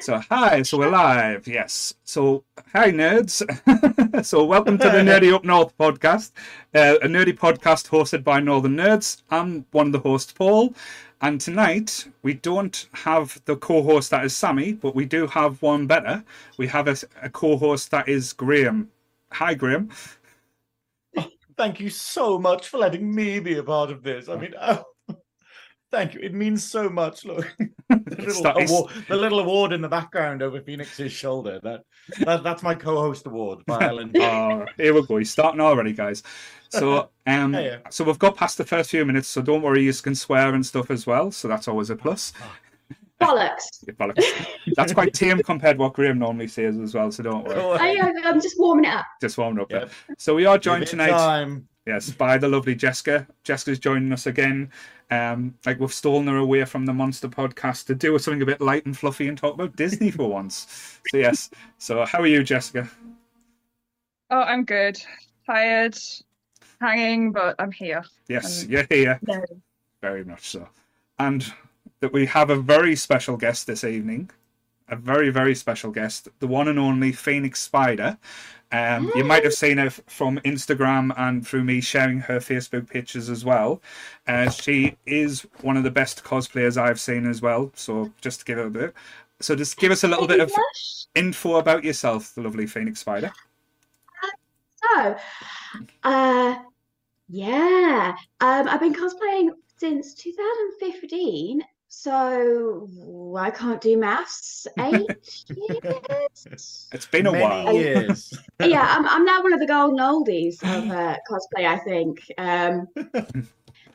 So hi, so we're live. Yes. So hi, nerds. so welcome to the Nerdy Up North podcast, uh, a nerdy podcast hosted by Northern Nerds. I'm one of the hosts, Paul, and tonight we don't have the co-host that is Sammie, but we do have one better. We have a, a co-host that is Graeme. Hi, Graeme. Thank you so much for letting me be a part of this. I mean, oh, thank you. It means so much. Look, the little, it's- award, the little award in the background over Phoenix's shoulder. That, that that's my co-host award by Alan. Oh, here we go. He's starting already, guys. So, um, Yeah, yeah. so we've got past the first few minutes. So don't worry, you can swear and stuff as well. So that's always a plus. Bollocks. Yeah, bollocks. That's quite tame compared to what Graeme normally says as well. So don't worry. I, I'm just warming it up. Just warming up Yep. So we are joined tonight. Time. Yes, by the lovely Jessica. Jessica's joining us again. Um, like we've stolen her away from the Monster podcast to do something a bit light and fluffy and talk about Disney for once. So yes. So how are you, Jessica? Oh, I'm good. Tired, hanging, but I'm here. Yes, you're here. No. Very much so. And that we have a very special guest this evening. A very, very special guest, the one and only Phoenix Spider. Um, you might have seen her from Instagram and through me sharing her Facebook pictures as well. Uh, she is one of the best cosplayers I've seen as well. So just to give her a bit. So just give us a little bit of info about yourself, the lovely Phoenix Spider. So, uh, yeah, um, I've been cosplaying since 2015. So I can't do maths. Eight years. It's been a Many while. years. yeah, I'm, I'm now one of the golden oldies of uh, cosplay. I think. Um,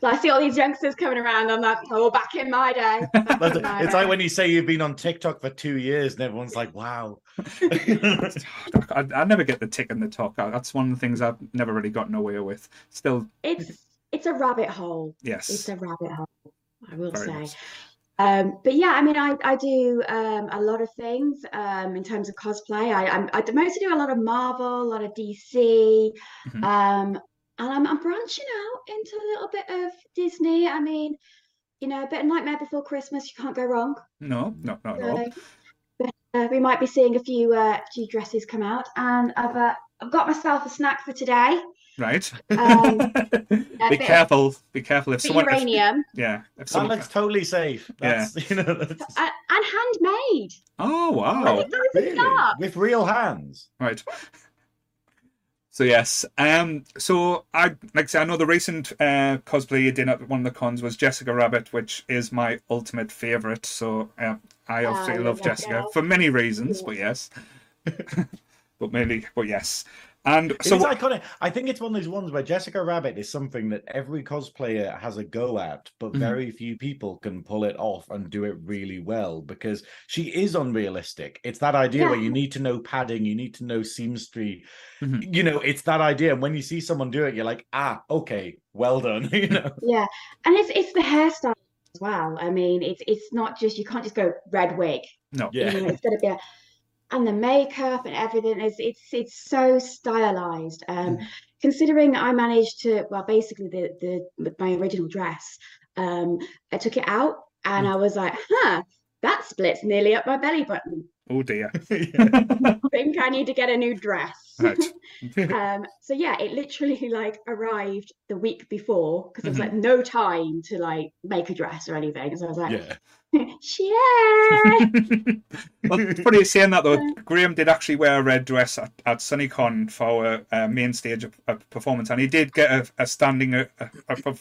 so I see all these youngsters coming around. I'm like, oh, back in my day. in my it's day. like when you say you've been on TikTok for two years and everyone's like, "Wow." I, I never get the tick and the talk. That's one of the things I've never really gotten away with. Still, It's it's a rabbit hole. yes. It's a rabbit hole. I will Very say. much. Um, but yeah, I mean, I, I do um, a lot of things um, in terms of cosplay. I, I'm, I mostly do a lot of Marvel, a lot of DC, Mhm. um, and I'm, I'm branching out into a little bit of Disney. I mean, you know, a bit of Nightmare Before Christmas, you can't go wrong. No, no, not at all. But, uh, we might be seeing a few uh, few dresses come out, and I've uh, I've got myself a snack for today. Right. Um, be bit- careful. Be careful if Bit someone. If, uranium yeah. If That looks totally safe. That's, you know, that's, and, and handmade. Oh wow! think that was a really with real hands. Right. So yes, um, so I like I say I know the recent uh, cosplay you did at one of the cons was Jessica Rabbit, which is my ultimate favorite. So uh, I obviously Oh, love yeah, Jessica yeah. for many reasons, but yes, but mainly, but yes, and so It's iconic. I think it's one of those ones where Jessica Rabbit is something that every cosplayer has a go at, but Mhm. very few people can pull it off and do it really well because she is unrealistic. It's that idea where you need to know padding, you need to know seamstry. Mhm. You know, it's that idea. And when you see someone do it, you're like, ah, okay, well done. you know, Yeah, and it's it's the hairstyle as well. I mean, it's it's not just you can't just go red wig. no, You yeah. know, it's gonna be a, and the makeup and everything is it's it's so stylized. Um, considering I managed to well, basically the the my original dress, um, I took it out and I was like, huh, that splits nearly up my belly button. Oh dear, I think I need to get a new dress. right, um so yeah it literally like arrived the week before because there was like no time to like make a dress or anything so i was like yeah. yeah well, it's funny you saying that though. Graeme did actually wear a red dress at, at SunnyCon for a, uh, main stage of, of performance, and he did get a, a standing a, a, a,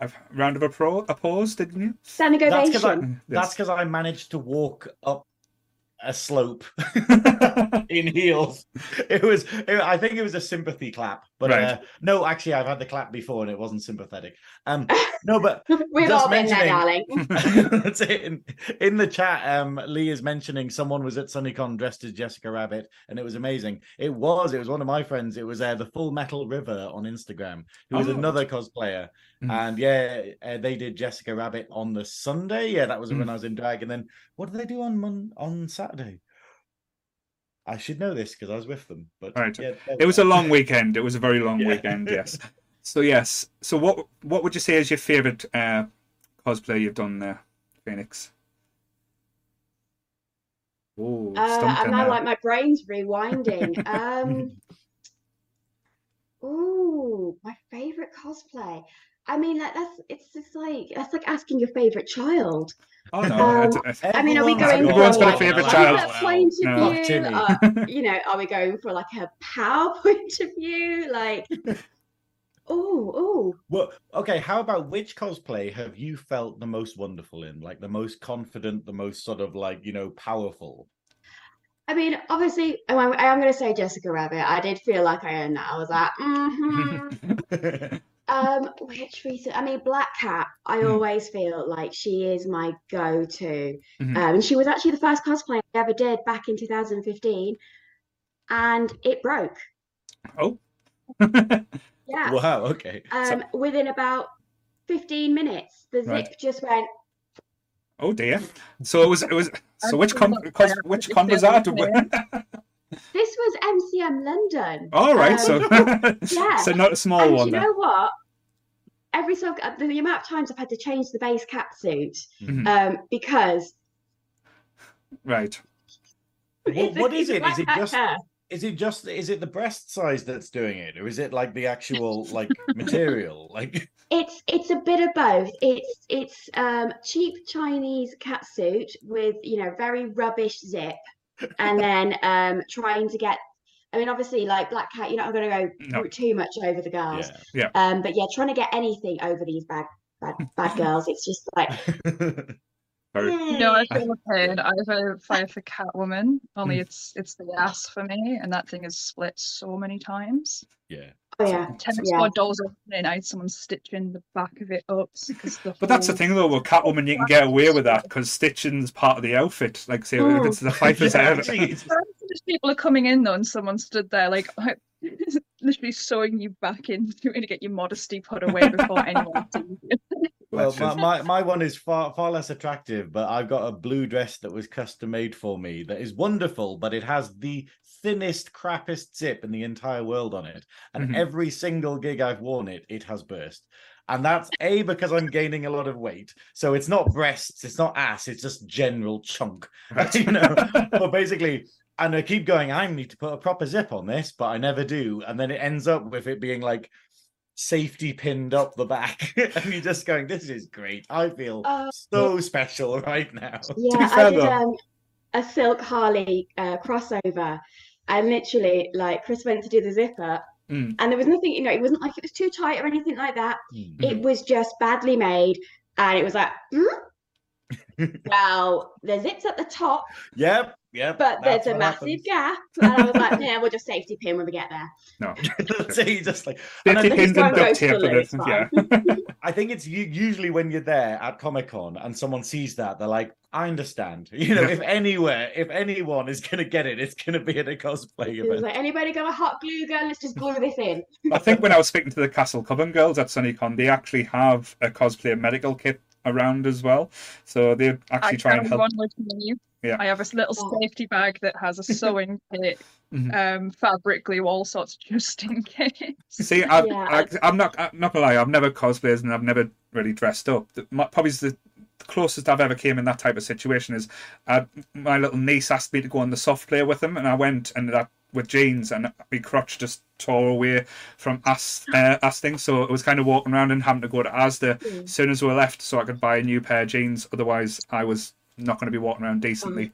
a round of appro- applause, didn't you? standing That's because I, Yes. because I managed to walk up a slope in heels. It was, it- I think it was a sympathy clap, but Right. uh, no, actually, I've had the clap before and it wasn't sympathetic. Um, no, but we've all been there darling That's it. In, in the chat, um, Lee is mentioning someone was at SunnyCon dressed as Jessica Rabbit, and it was amazing. It was. It was one of my friends. It was uh, the Full Metal River on Instagram, who was Oh. another cosplayer. Mhm. And yeah, uh, they did Jessica Rabbit on the Sunday. Yeah, that was Mm. when I was in drag. And then what did they do on Mon- on Saturday? I should know this because I was with them. But Right. yeah, It was a long weekend. It was a very long Yeah. weekend, yes. So yes. So what what would you say is your favorite uh, cosplay you've done there, Phoenix? Oh, Uh, stumped and in now like my brain's rewinding. Um, ooh, my favorite cosplay. I mean, that, that's it's just like that's like asking your favorite child. Oh no, um, it's- it's- I mean, are we going Everyone's for got a favourite child. a point of No. view? Timmy. Uh, you know, are we going for like a power point of view? Like, oh, oh, Well, okay. How about which cosplay have you felt the most wonderful in? Like the most confident, the most sort of like you know powerful. I mean, obviously, oh, I'm, I am going to say Jessica Rabbit. I did feel like I earned that. I was like, mm-hmm. Um, which recent? I mean, Black Cat. I Hmm. always feel like she is my go-to. Mhm. Um, and she was actually the first cosplay I ever did back in 2015, and it broke. oh. Yeah. wow. Okay. Um, within about 15 minutes, the zip Right. just went. oh dear. So it was it was. So which con, cos, which con was that? This was MCM London. All right. So Um, yeah. so not a small and one you then. know what? Every so the, the amount of times I've had to change the base cat suit Mhm. um, because Right. What- it's a- what it's is a it? Is black it just- cat. Is it just is it the breast size that's doing it, or is it like the actual like material? Like It's it's a bit of both. It's it's um cheap Chinese cat suit with you know very rubbish zip, and then um trying to get. I mean, obviously, like Black Cat, you're not going to go No. too much over the girls. yeah. Um, but yeah, trying to get anything over these bad bad bad girls, it's just like. Very. No, I feel the pain. I have a fire for Catwoman, only Mm. it's it's the ass for me, and that thing is split so many times. yeah. Oh yeah, Tennis Yeah. board doors opening, I had someone stitching the back of it up because the But that's the thing though, with Catwoman, you can get away with that because stitching's part of the outfit. Like, say, if Mm. it's the Pfeiffer's Yeah, hair. actually, people are coming in though, and someone stood there like literally sewing you back in, trying to get your modesty put away before anyone sees you. Well, my, my, my one is far far less attractive, but I've got a blue dress that was custom made for me that is wonderful, but it has the thinnest, crappiest zip in the entire world on it. And Mhm. every single gig I've worn it, it has burst. And that's A, because I'm gaining a lot of weight. So it's not breasts, it's not ass, it's just general chunk. you know, but basically, and I keep going, I need to put a proper zip on this, but I never do. And then it ends up with it being like safety pinned up the back. and you're just going, this is great. I feel Oh, so special right now. Yeah, I fair did though- um, a Silk Harley uh, crossover, and literally, like Chris went to do the zipper, Mm. and there was nothing, you know, it wasn't like it was too tight or anything like that. Mm. It was just badly made, and it was like, hmm? well, the zip's at the top, Yep, yep. but there's a massive happens. gap, and I was like, yeah, we'll just safety pin when we get there. No. That's it, you just like and I Fifty think pins and duct tape for this. it's Yeah. I think it's usually when you're there at Comic Con and someone sees that, they're like, I understand. You know, Yeah. if anywhere, if anyone is going to get it, it's going to be at a cosplay It event. like, anybody got a hot glue gun? Let's just glue this in. I think when I was speaking to the Castle Coven girls at SunnyCon, they actually have a cosplay medical kit around as well. So they I actually try and carry help. one with me. Yeah. I have a little Oh. safety bag that has a sewing kit, Mhm. um, fabric glue, all sorts, just in case. See, I've, Yeah, I, I'm not. I'm not gonna lie. I've never cosplayed and I've never really dressed up. The- My, probably the closest I've ever came in that type of situation is uh, my little niece asked me to go on the soft play with them, and I went and that with jeans, and my crotch just tore away from ass uh, ass things. So it was kind of walking around and having to go to Asda Mm. as soon as we left, so I could buy a new pair of jeans. Otherwise, I was not going to be walking around decently.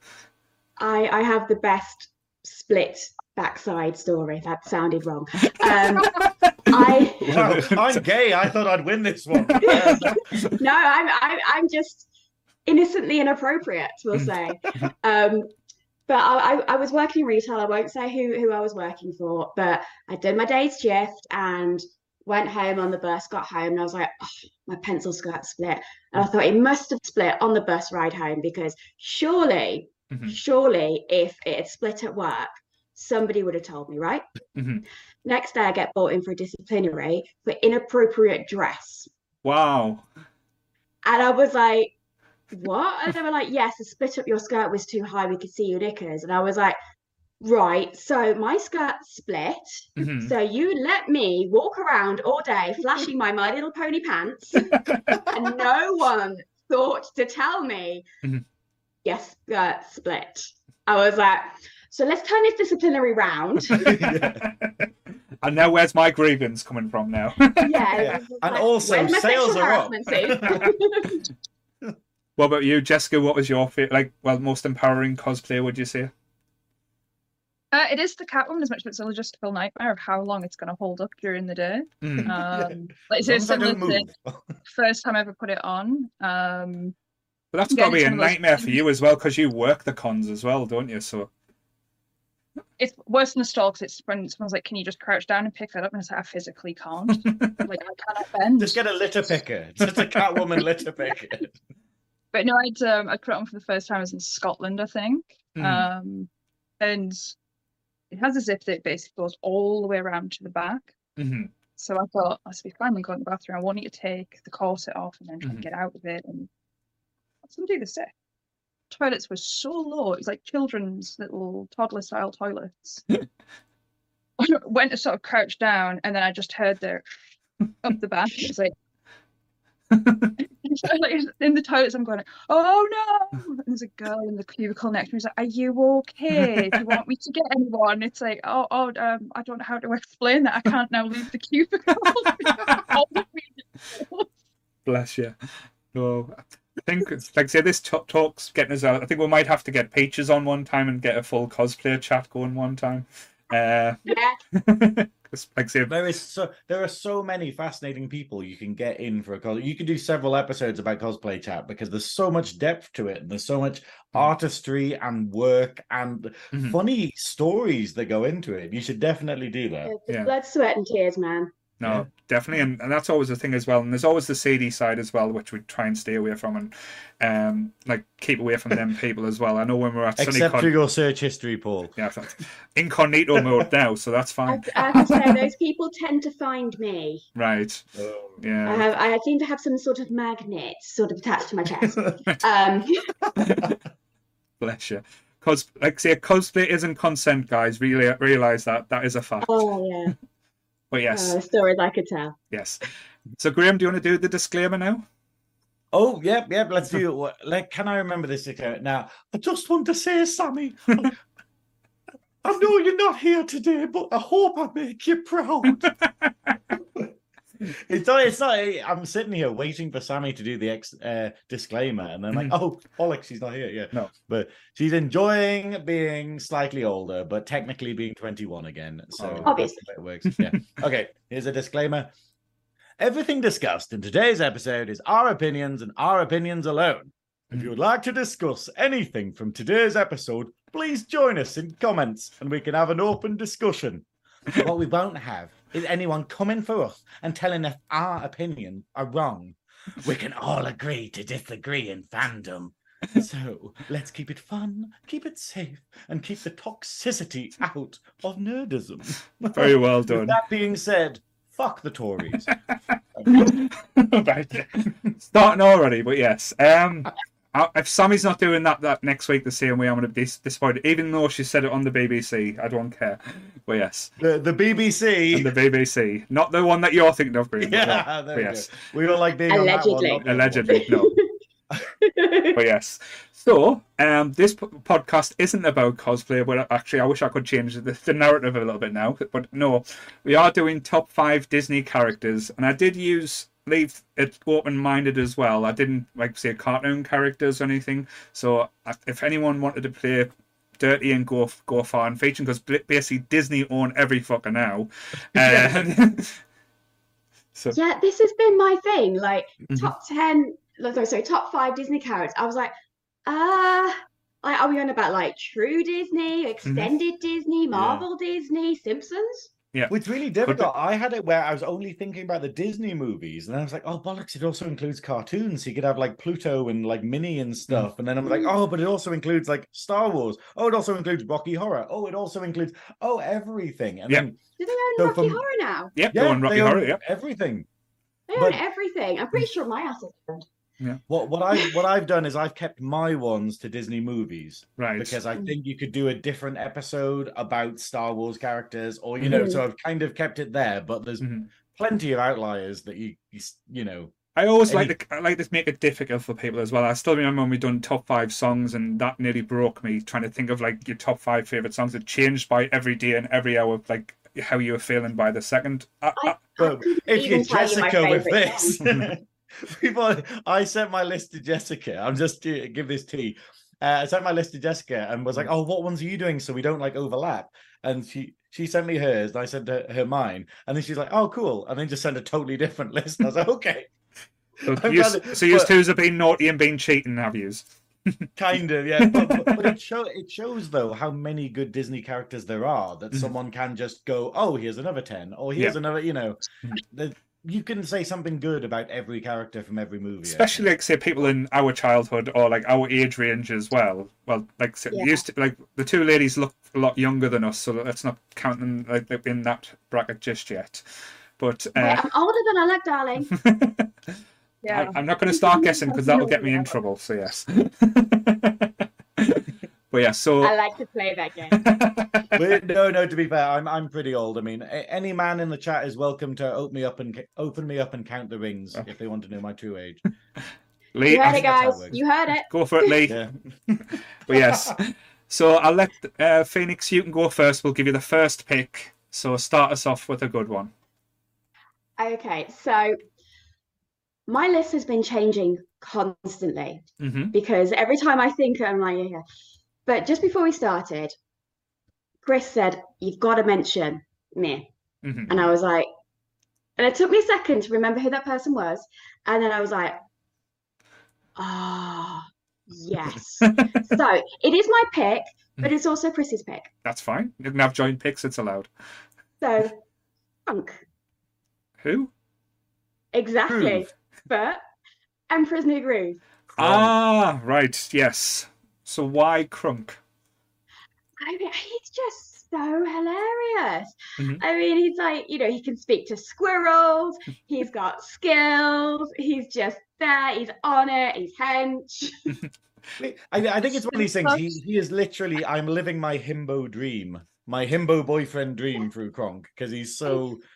I, I have the best split backside story. That sounded wrong. Um, I Wow, I'm gay. I thought I'd win this one. no, I'm I'm I'm just innocently inappropriate, we'll say. Um, but I, I, I was working retail. I won't say who who I was working for, but I did my day's shift and went home on the bus. Got home and I was like, oh, my pencil skirt split, and I thought it must have split on the bus ride home because surely, Mhm. surely, if it had split at work, somebody would have told me, right? Mhm. Next day, I get brought in for a disciplinary for inappropriate dress. Wow. And I was like, what? And they were like, yes, the split up your skirt was too high. We could see your knickers. And I was like, right, so my skirt split. Mhm. So you let me walk around all day flashing my My Little Pony pants, and no one thought to tell me, Mhm. yes, skirt split. I was like, so let's turn this disciplinary round. Yeah. and now where's my grievance coming from now? yeah, Yeah. it And like, also, sales are up. what about you, Jessica? What was your like well most empowering cosplay? Would you say? Uh, it is the Catwoman as much as it's a logistical nightmare of how long it's going to hold up during the day. Mm. Um, like As so long as similar to first time I ever put it on. Um, But that's Yeah, got to be a one of nightmare for you as well because you work the cons as well, don't you? So it's worse than a stall because it's when someone's like, "Can you just crouch down and pick that up?" And it's like, I physically can't. like I cannot bend. Just get a litter picker. Just a Catwoman litter picker. But no, I'd um, I put it on for the first time. I was in Scotland, I think. Mhm. Um, and it has a zip that basically goes all the way around to the back. Mhm. So I thought, I should be when going to the bathroom. I want you to take the corset off and then try Mhm. and get out of it. And some do the same. Toilets were so low. It was like children's little toddler style toilets. I went to sort of crouch down and then I just heard the up the back. It was like, like in the toilets, I'm going, oh no! And there's a girl in the cubicle next to me. She's like, are you okay? Do you want me to get anyone? It's like, oh, oh, um, I don't know how to explain that. I can't now leave the cubicle. All of me- Bless you. No, I think it's like I say this t- talk's getting us out. I think we might have to get Peaches on one time and get a full cosplayer chat going one time. Uh, yeah, 'cause, like I say, There is so there are so many fascinating people you can get in for a cos. You can do several episodes about cosplay chat because there's so much depth to it and there's so much artistry and work and Mhm. funny stories that go into it. You should definitely do that. it's Yeah. blood, sweat, and tears, man. No, Yeah. definitely, and, and that's always the thing as well. And there's always the seedy side as well, which we try and stay away from, and um, like keep away from them people as well. I know when we're at Except SunnyCon, through your search history, Paul. yeah, incognito mode now, so that's fine. I have to say, those people tend to find me. Right? I Yeah. have, I seem to have some sort of magnet sort of attached to my chest. Um, Bless you. Because, like, say, cosplay isn't consent, guys. Really realize that that is a fact. oh yeah, But yes, oh, stories I could tell. yes. So, Graeme, do you want to do the disclaimer now? Oh, yep, yep. Let's do it. Like, can I remember this account now? I just want to say, Sammie, I, I know you're not here today, but I hope I make you proud. it's not. It's not. Eh, I'm sitting here waiting for Sammie to do the ex uh, disclaimer, and then like, mm-hmm. oh, bollocks, she's not here. Yeah, No. but she's enjoying being slightly older, but technically being 21 again. So Oh. that's Obviously. the way it works. Yeah. okay. Here's a disclaimer. Everything discussed in today's episode is our opinions and our opinions alone. If you would mm. like to discuss anything from today's episode, please join us in comments and we can have an open discussion. what we won't have is anyone coming for us and telling us our opinions are wrong. We can all agree to disagree in fandom. So let's keep it fun, keep it safe, and keep the toxicity out of nerdism. Very well With done. that being said, fuck the Tories. Starting already, but yes. Um, I- if Sammie's not doing that that next week the same way, I'm going to be dis- disappointed. Even though she said it on the BBC, I don't care. But yes, the, the BBC. and the BBC, not the one that you're thinking of, Graeme. but yeah, but there we yes, go. We don't like being on that Allegedly. not the other one. allegedly, no. but yes. So, um, this p- podcast isn't about cosplay, but actually, I wish I could change the, the narrative a little bit now. But no, we are doing top five Disney characters, and I did use leave it open-minded as well. I didn't like say cartoon characters or anything. So, if anyone wanted to play dirty and go go far and featuring, because basically Disney own every fucker now. Uh, so, yeah, this has been my thing. Like Mhm. top ten, no, sorry, sorry, top five Disney characters. I was like, uh like, are we on about like true Disney, extended Disney, Marvel Disney, Simpsons? Yeah. It's really difficult. I had it where I was only thinking about the Disney movies, and I was like, "Oh bollocks!" It also includes cartoons. So you could have like Pluto and like Minnie and mm. stuff. And then I'm like, "Oh, but it also includes like Star Wars. Oh, it also includes Rocky Horror. Oh, it also includes oh everything." And Yeah. then Do they own So Rocky from- Horror now? Yep, yeah, go on, Rocky they own Horror. Yep. everything. They own But- everything. I'm pretty mm. sure my ass is owned. Yeah. What what I what I've done is I've kept my ones to Disney movies Right. because I think you could do a different episode about Star Wars characters, or you know, Mhm. so I've kind of kept it there. But there's Mhm. plenty of outliers that you you, you know. I always Any- like to I like to make it difficult for people as well. I still remember when we done top five songs, and that nearly broke me trying to think of like your top five favorite songs. It changed by every day and every hour, like how you were feeling by the second. I, I, But if even you're tell you my Jessica with this, people, I sent my list to Jessica. I'm just to give this tea. Uh, I sent my list to Jessica and was like, "Oh, what ones are you doing so we don't like overlap?" And she she sent me hers, and I sent her, her mine, and then she's like, "Oh, cool," and then just sent a totally different list. And I was like, "Okay." so you, so but- twos have been naughty and been cheating, have yous? kind of yeah but, but, but it show it shows though how many good disney characters there are that Mhm. someone can just go oh here's another 10 or here's another you know Mhm. the, you can say something good about every character from every movie Especially think. like say people in our childhood or like our age range as well. Well, like say, Yeah. used to like the two ladies look a lot younger than us, so let's not count them like like, in that bracket just yet. But Wait, uh, I'm older than I look, darling. Yeah. I, am not going to start guessing because that'll get me in trouble. So yes. but yeah, so I like to play that game. but no no to be fair i'm i'm pretty old i mean a- any man in the chat is welcome to open me up and ca- open me up and count the rings if they want to know my true age Lee, You heard I- it, that's it guys. You heard it. go for it, Lee. yeah But yes, so I'll let uh, Phoenix. You can go first. We'll give you the first pick. So start us off with a good one. Okay, so my list has been changing constantly hmm because every time I think I'm like, yeah, yeah. But just before we started, Chris said, You've got to mention me. hmm And I was like, and it took me a second to remember who that person was. And then I was like, ah, yes. so it is my pick, but it's also Chris's pick. That's fine. You can have joint picks. It's allowed. So, Kronk, Who? exactly. Groove. But Emperor's New Groove. Ah, right. Yes. So why Kronk? I mean, he's just so hilarious. Mhm. I mean, he's like, you know, he can speak to squirrels, he's got skills, he's just there, he's on it, he's hench. I, I think it's one of these things. He, he is literally, I'm living my himbo dream, my himbo boyfriend dream through Kronk because he's so.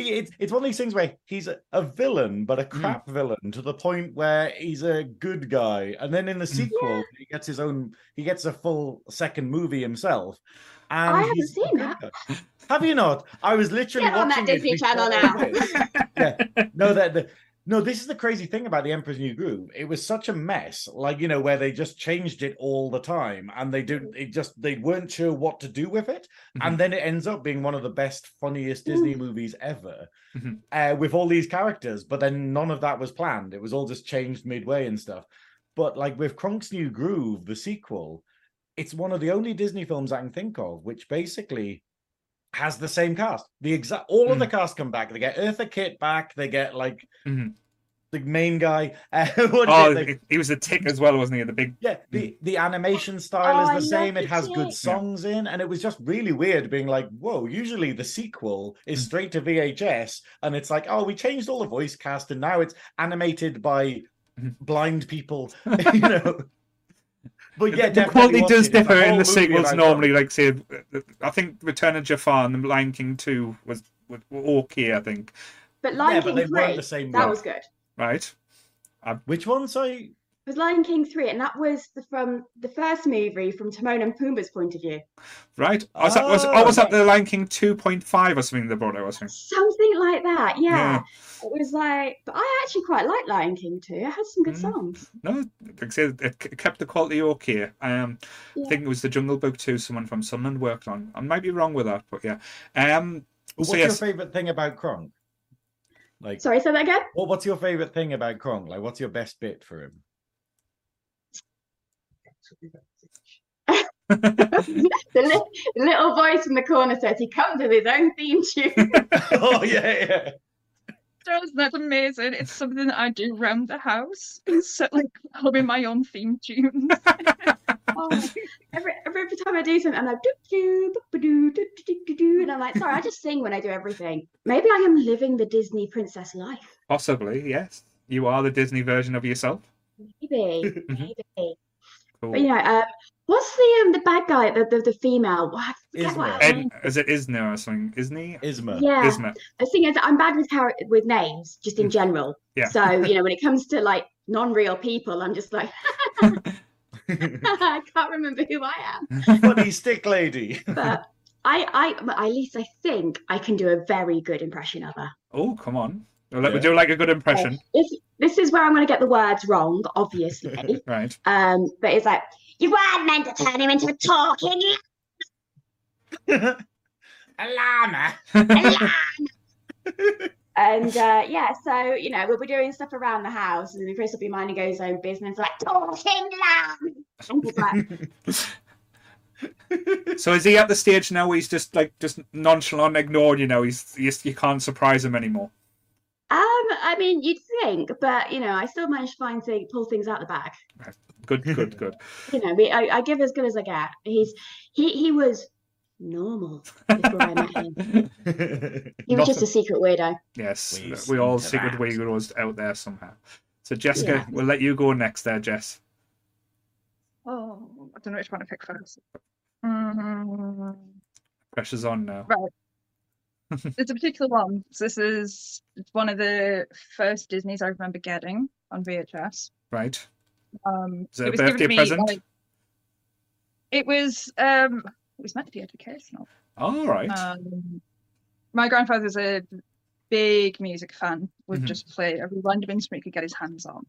He, it's, it's one of these things where he's a, a villain, but a hmm. crap villain to the point where he's a good guy. And then in the hmm. sequel, he gets his own, he gets a full second movie himself. And I haven't seen that. Have you not? I was literally Get on that watching it Disney Channel now. yeah. No, that the, no, this is the crazy thing about the Emperor's New Groove. It was such a mess, like you know, where they just changed it all the time, and they didn't. It just they weren't sure what to do with it, and then it ends up being one of the best, funniest Disney movies ever, Mhm. uh, with all these characters. But then none of that was planned. It was all just changed midway and stuff. But like with Kronk's New Groove, the sequel, it's one of the only Disney films I can think of which basically has the same cast. The exact all of the cast come back. They get Eartha Kitt back. They get like Mhm. the main guy. Uh, what is Oh, it? They- he- he was a tick as well, wasn't he? The big. yeah, the, the animation style Oh, is the love same. It the has good Tick. songs in, and it was just really weird being like, whoa, usually the sequel is Mm. straight to VHS, and it's like, oh, we changed all the voice cast, and now it's animated by blind people, you know. But yeah, the quality does it. Differ in the movie sequels normally. Kronk. Like say, I think Return of Jafar and The Lion King Two was, was okay. I think But Lion yeah, but they King weren't 3, the same. that one. was good. It right. Um, Which one? Sorry. Was Lion King 3, and that was the, from the first movie from Timon and Pumbaa's point of view. Right. Was that, was, Oh, or was that the Lion King 2.5 or something they brought out? or something? Something like that, yeah. Yeah. It was like, but I actually quite like Lion King too. It had some good Mm. songs. No, like I said, it kept the quality okay. Um, I think it was the Jungle Book 2 someone from Sunderland worked on. I might be wrong with that, but yeah. Um, What's so your yes, favorite thing about Kronk? Like, Sorry, say that again. what, what's your favorite thing about Kronk? Like, what's your best bit for him? the li- little voice in the corner says he comes with his own theme tune. oh yeah, yeah. Does that's amazing. It's something that I do around the house. It's so, like humming my own theme tunes. Oh, every, every every time I do something, I'm like, doo doo, boop, doo, doo, doo, doo, doo, and I'm like, sorry, I just sing when I do everything. Maybe I am living the Disney princess life. possibly, yes. You are the Disney version of yourself. Maybe, Mhm. maybe. Cool. But you know, um, what's the um the bad guy, the the, the female? What, I forget what Yzma. her Ed, name- is it Isna or something? Isney? Yzma. Yeah, Yzma. the thing is, I'm bad with char- with names, just in Mm. general. Yeah. So you know, when it comes to like non-real people, I'm just like, I can't remember who I am. Funny stick lady. But I, I, at least I think I can do a very good impression of her. Oh, come on. Well, let me Yeah. do like a good impression. This, this is where I'm going to get the words wrong, obviously. Right. um, but it's like you weren't meant to turn him into a talking llama. a llama. llama. and uh, yeah, so you know we'll be doing stuff around the house, and Chris will be minding his own business, like talking lamb. And he's like, So is he at the stage now where he's just like just nonchalant, ignored? You know, he's, he's you can't surprise him anymore. Um, I mean, you'd think, but you know, I still manage to find thing, pull things out the bag. Good, good, good. You know, I, I give as good as I get. He's he he was normal before I met him. He was just a secret weirdo. Yes, We we all secret that. weirdos out there somehow. So Jessica, Yeah. we'll let you go next there, Jess. Oh, I don't know which one to pick first. Mm, Pressure's on now. It's a particular one. So this is it's one of the first Disney's I remember getting on VHS. Right. Um, Is it a was given birthday to me, present? like- it was um, it was meant to be educational. All right. Um, my grandfather's a big music fan. Would Mhm. just play every random instrument he could get his hands on.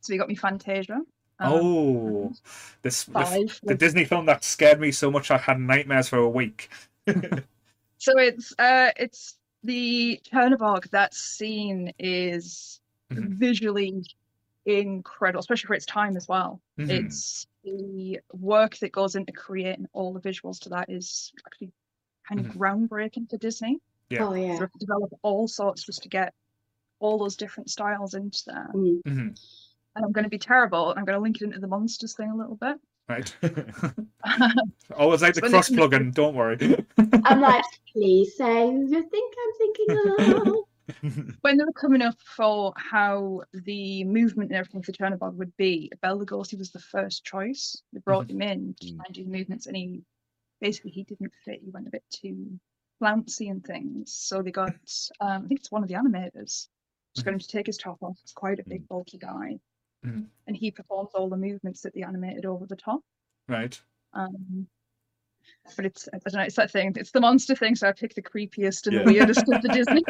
So he got me Fantasia. um, oh, this the, the Disney film that scared me so much I had nightmares for a week. So it's uh it's the Chernobog. That scene is Mhm. visually incredible, especially for its time as well. Mhm. It's the work that goes into creating all the visuals to that is actually kind of Mhm. groundbreaking for Disney. Yeah. Oh yeah. They have to develop all sorts just to get all those different styles into there. Mm. Mhm. And I'm going to be terrible. and I'm going to link it into the monsters thing a little bit. Right. Always like the cross come- plug-in. Don't worry. I'm like, please say you think I'm thinking of. when they were coming up for how the movement and everything for Chernobog would be, Bela Lugosi was the first choice. They brought him in to Mm. try and do the movements, and he basically he didn't fit. He went a bit too flouncy and things. So they got, um, I think it's one of the animators, just got him to take his top off. He's quite a big, bulky guy, Mhm. and he performs all the movements that they animated over the top. right. Um, but it's I don't know, it's that thing. It's the monster thing. So I picked the creepiest and Yeah. the weirdest of the Disney.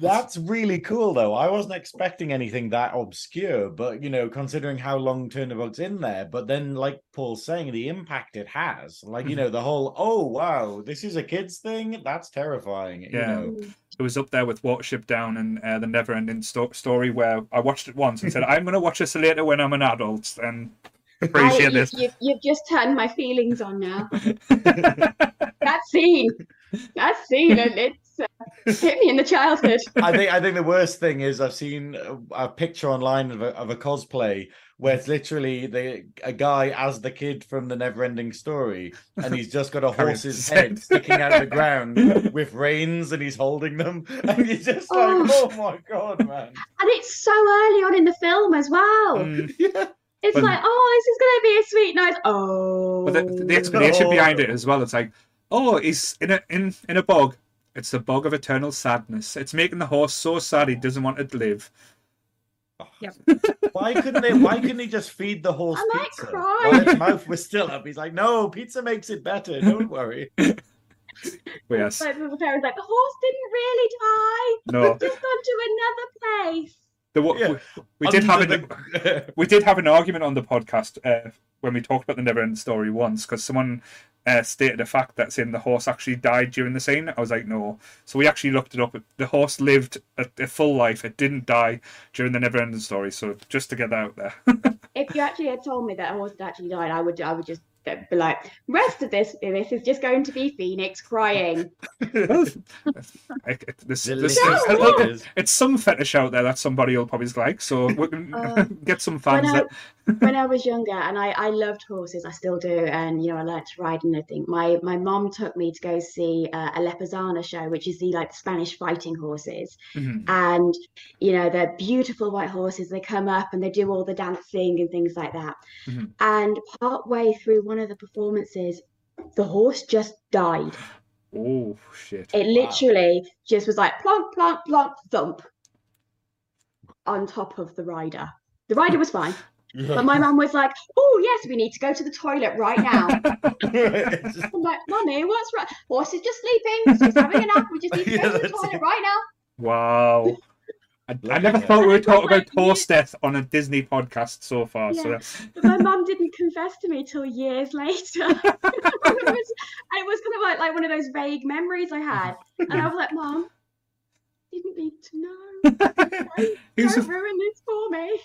That's really cool, though. I wasn't expecting anything that obscure, but you know, considering how long Turnabout's in there, but then, like Paul's saying, the impact it has, like you know, the whole "oh wow, this is a kids thing," that's terrifying. You know? It was up there with Watership Down and uh, the Never Ending sto- Story, where I watched it once and said, "I'm going to watch this later when I'm an adult." And appreciate you, this. You've, you've just turned my feelings on now. That scene, that scene, and it's uh, hit me in the childhood. I think I think the worst thing is I've seen a, a picture online of a, of a cosplay where it's literally the a guy as the kid from the Neverending Story, and he's just got a horse's head sticking out of the ground with reins, and he's holding them, and you're just like, Oh. oh my god, man! And it's so early on in the film as well. Mm, Yeah. It's But- like, oh, this is going to be a sweet night. Oh. but the, the explanation No. behind it as well, it's like, oh, he's in a in in a bog. It's the bog of eternal sadness. It's making the horse so sad he doesn't want to live. Why couldn't they? Why couldn't he just feed the horse I might pizza cry. while its mouth was still up? He's like, no, pizza makes it better. Don't worry. But yes, Like, the parents like, the horse didn't really die. no, Just gone to another place. The, Yeah. we, we did have Under an, we did have an argument on the podcast uh, when we talked about the Never Ending Story once because someone uh, stated a fact that saying the horse actually died during the scene. I was like, no. So we actually looked it up. The horse lived a, a full life. It didn't die during the Never Ending Story. So just to get that out there. If you actually had told me that a horse had actually died, I would, I would just be like, rest of this, this is just going to be Phoenix crying. Well, I- it- this, this, No, it is. some fetish out there that somebody will probably like. So we can Uh, get some fans. that- when I was younger, and I, I loved horses, I still do, and you know I learned to ride and everything. My my mom took me to go see uh, a Lipizzaner show, which is the like Spanish fighting horses, Mhm. and you know they're beautiful white horses. They come up and they do all the dancing and things like that. Mhm. And part way through one of the performances, the horse just died. Oh shit. It literally just was like plonk, plonk, plonk, thump on top of the rider. The rider was fine, but my mum was like, "Oh yes, we need to go to the toilet right now." I'm like, "Mummy, what's right? Horse is just sleeping. She's having a nap. We just need to Yeah, go to the toilet it. right now." Wow. I, I never thought we And I would talk about horse death on a Disney podcast so far. Yeah. that's But my mum didn't confess to me till years later. it, was, and it was kind of like, like one of those vague memories I had, and I was like, "Mum, didn't need to know. Who's Don't ruin this for me."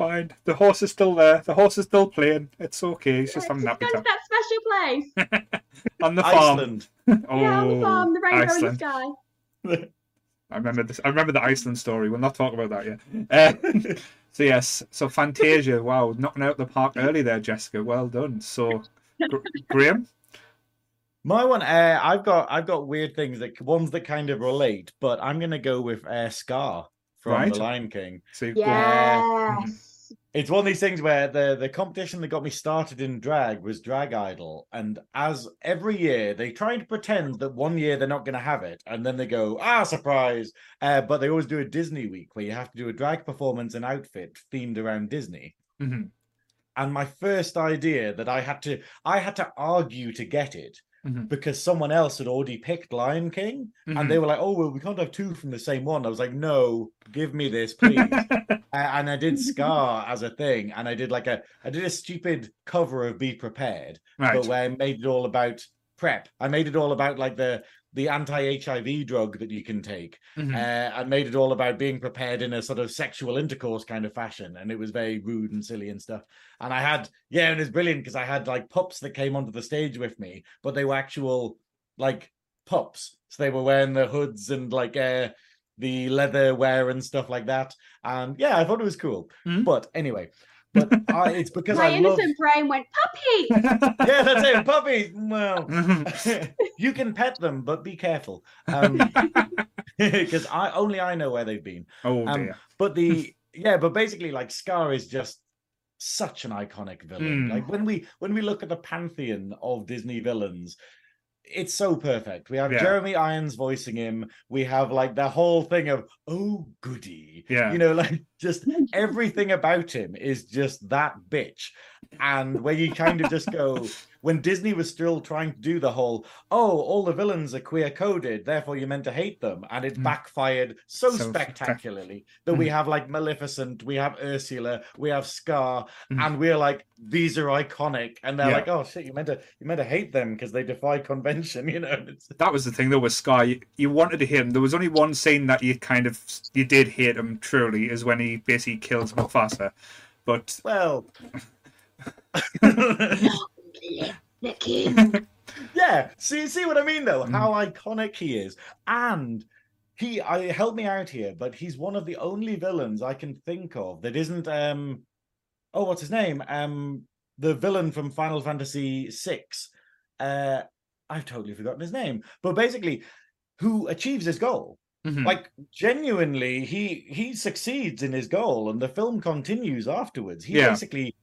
Fine. The horse is still there. The horse is still playing. It's okay. He's just Yeah, having a just nappy to time that special place. on the farm. Iceland. Oh, yeah, on the farm, the rainbow in the sky. I remember this. I remember the Iceland story. We'll not talk about that yet. Uh, so yes, so Fantasia. Wow, knocking out the park early there, Jessica. Well done. So, Gr- Graeme. My one, uh, I've got, I've got weird things that ones that kind of relate, but I'm gonna go with uh, Scar from Right. The Lion King. So Yes. It's one of these things where the the competition that got me started in drag was Drag Idol, and as every year they try to pretend that one year they're not going to have it, and then they go ah surprise, uh, but they always do a Disney week where you have to do a drag performance and outfit themed around Disney. Mhm. And my first idea that I had to I had to argue to get it Mhm. because someone else had already picked Lion King, Mhm. and they were like, "Oh well, we can't have two from the same one." I was like, "No, give me this, please." And I did Scar as a thing, and I did like a I did a stupid cover of Be Prepared, right. but where I made it all about prep. I made it all about like the the anti-HIV drug that you can take. Mhm. Uh, I made it all about being prepared in a sort of sexual intercourse kind of fashion, and it was very rude and silly and stuff. And I had yeah, and it was brilliant because I had like pups that came onto the stage with me, but they were actual like pups, so they were wearing the hoods and like uh the leather wear and stuff like that. And yeah, I thought it was cool. Mhm. But anyway, but I, it's because My I love innocent brain went puppy. yeah, that's it, puppy. Well, Mhm. you can pet them, but be careful, um, because I only I know where they've been. oh Um, dear. But the yeah, but basically, like Scar is just such an iconic villain. Mm. Like when we when we look at the pantheon of Disney villains. It's so perfect. We have Yeah. Jeremy Irons voicing him. We have like the whole thing of oh goody, Yeah. you know, like just everything about him is just that bitch. And where you kind of just go, when Disney was still trying to do the whole, oh, all the villains are queer coded, therefore you're meant to hate them, and it Mm. backfired so, So spectac- spectacularly that we have like Maleficent, we have Ursula, we have Scar, Mhm. and we're like, these are iconic, and they're Yeah. like, oh shit, you meant to you meant to hate them because they defy convention, you know. That was the thing though with Scar You, you wanted to hate him. There was only one scene that you kind of you did hate him truly is when he basically kills Mufasa. But well, Yeah, see, see what I mean though? Mhm. How iconic he is, and he, I help me out here, but he's one of the only villains I can think of that isn't. Um, oh, what's his name? Um, the villain from Final Fantasy VI. Uh, I've totally forgotten his name, but basically, who achieves his goal? Mhm. Like genuinely, he he succeeds in his goal, and the film continues afterwards. He Yeah. basically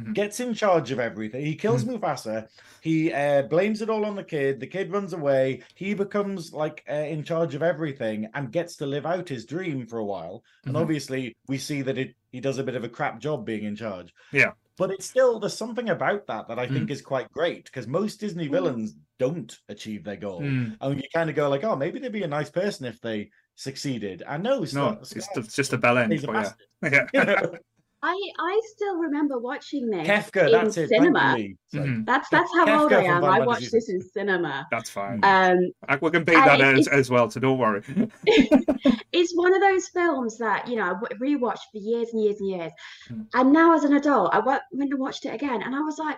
Mhm. gets in charge of everything. He kills Mufasa. He uh, blames it all on the kid. The kid runs away. He becomes like uh, in charge of everything and gets to live out his dream for a while. And Mhm. obviously, we see that it he does a bit of a crap job being in charge. Yeah. But it's still there's something about that that I think is quite great because most Disney Mm. villains don't achieve their goal. Mm. And you kind of go like, oh, maybe they'd be a nice person if they succeeded. And no, no, Scar- it's, it's just a bell end. a But yeah. bastard. yeah. You know? I I still remember watching this Kefka, in that's it. cinema. Thank you, Lee. Sorry. Mhm. That's that's how Kefka old I am. Final I Fantasy watched this in cinema. That's fine. Um, I- we can beat that it- as, as well, so don't worry. it's one of those films that you know I w- rewatched for years and years and years, Mm. and now as an adult, I went went and watched it again, and I was like,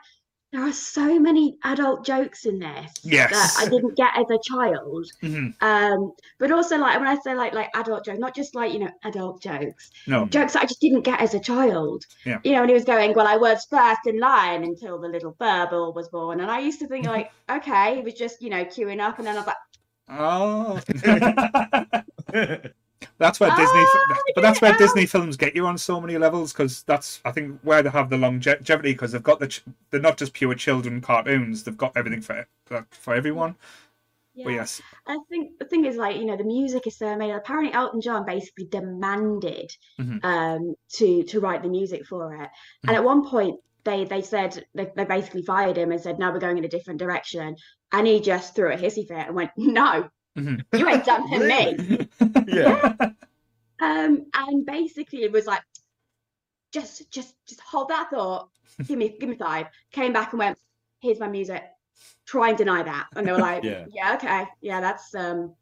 there are so many adult jokes in this Yes. that I didn't get as a child. Mhm. Um, but also like when I say like like adult jokes, not just like you know adult jokes, No. jokes that I just didn't get as a child. Yeah. You know, when he was going, well, I was first in line until the little burble was born, and I used to think like, okay, he was just you know queuing up, and then I was like, Oh. that's where Disney, Ah, but that's where. Disney films get you on so many levels because that's I think where they have the longevity because they've got the ch- they're not just pure children cartoons they've got everything for for, everyone. yeah. But yes, I think the thing is like you know the music is so amazing. Apparently Elton John basically demanded Mhm. um to to write the music for it, Mhm. and at one point they they said they, they basically fired him and said no we're going in a different direction, and he just threw a hissy fit and went no Mhm. you ain't dumping me. yeah. Um, and basically it was like just just just hold that thought, give me give me five. Came back and went here's my music. Try and deny that, and they were like Yeah. yeah okay yeah that's um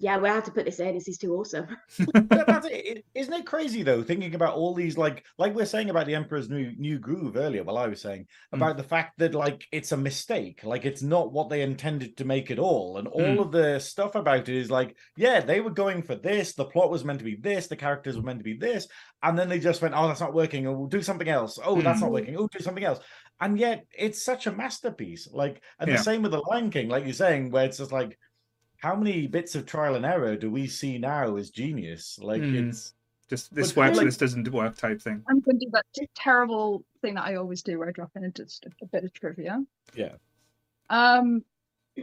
yeah we have to put this in. This is too awesome. That- that's it. It- Isn't it crazy though? Thinking about all these, like, like we're saying about the Emperor's New New Groove earlier. Well, I was saying Mm. about the fact that like it's a mistake, like it's not what they intended to make it all, and all Mm. of the stuff about it is like, yeah, they were going for this. The plot was meant to be this. The characters were meant to be this, and then they just went, oh, that's not working. Oh, we'll do something else. Oh, that's not Mm. working. Oh, do something else. And yet, it's such a masterpiece. Like, and Yeah. the same with the Lion King, like you're saying, where it's just like how many bits of trial and error do we see now as genius? Like Mm. it's just this works, like- this doesn't work type thing. I'm going to do that terrible thing that I always do where I drop in a, just a bit of trivia. Yeah. Um,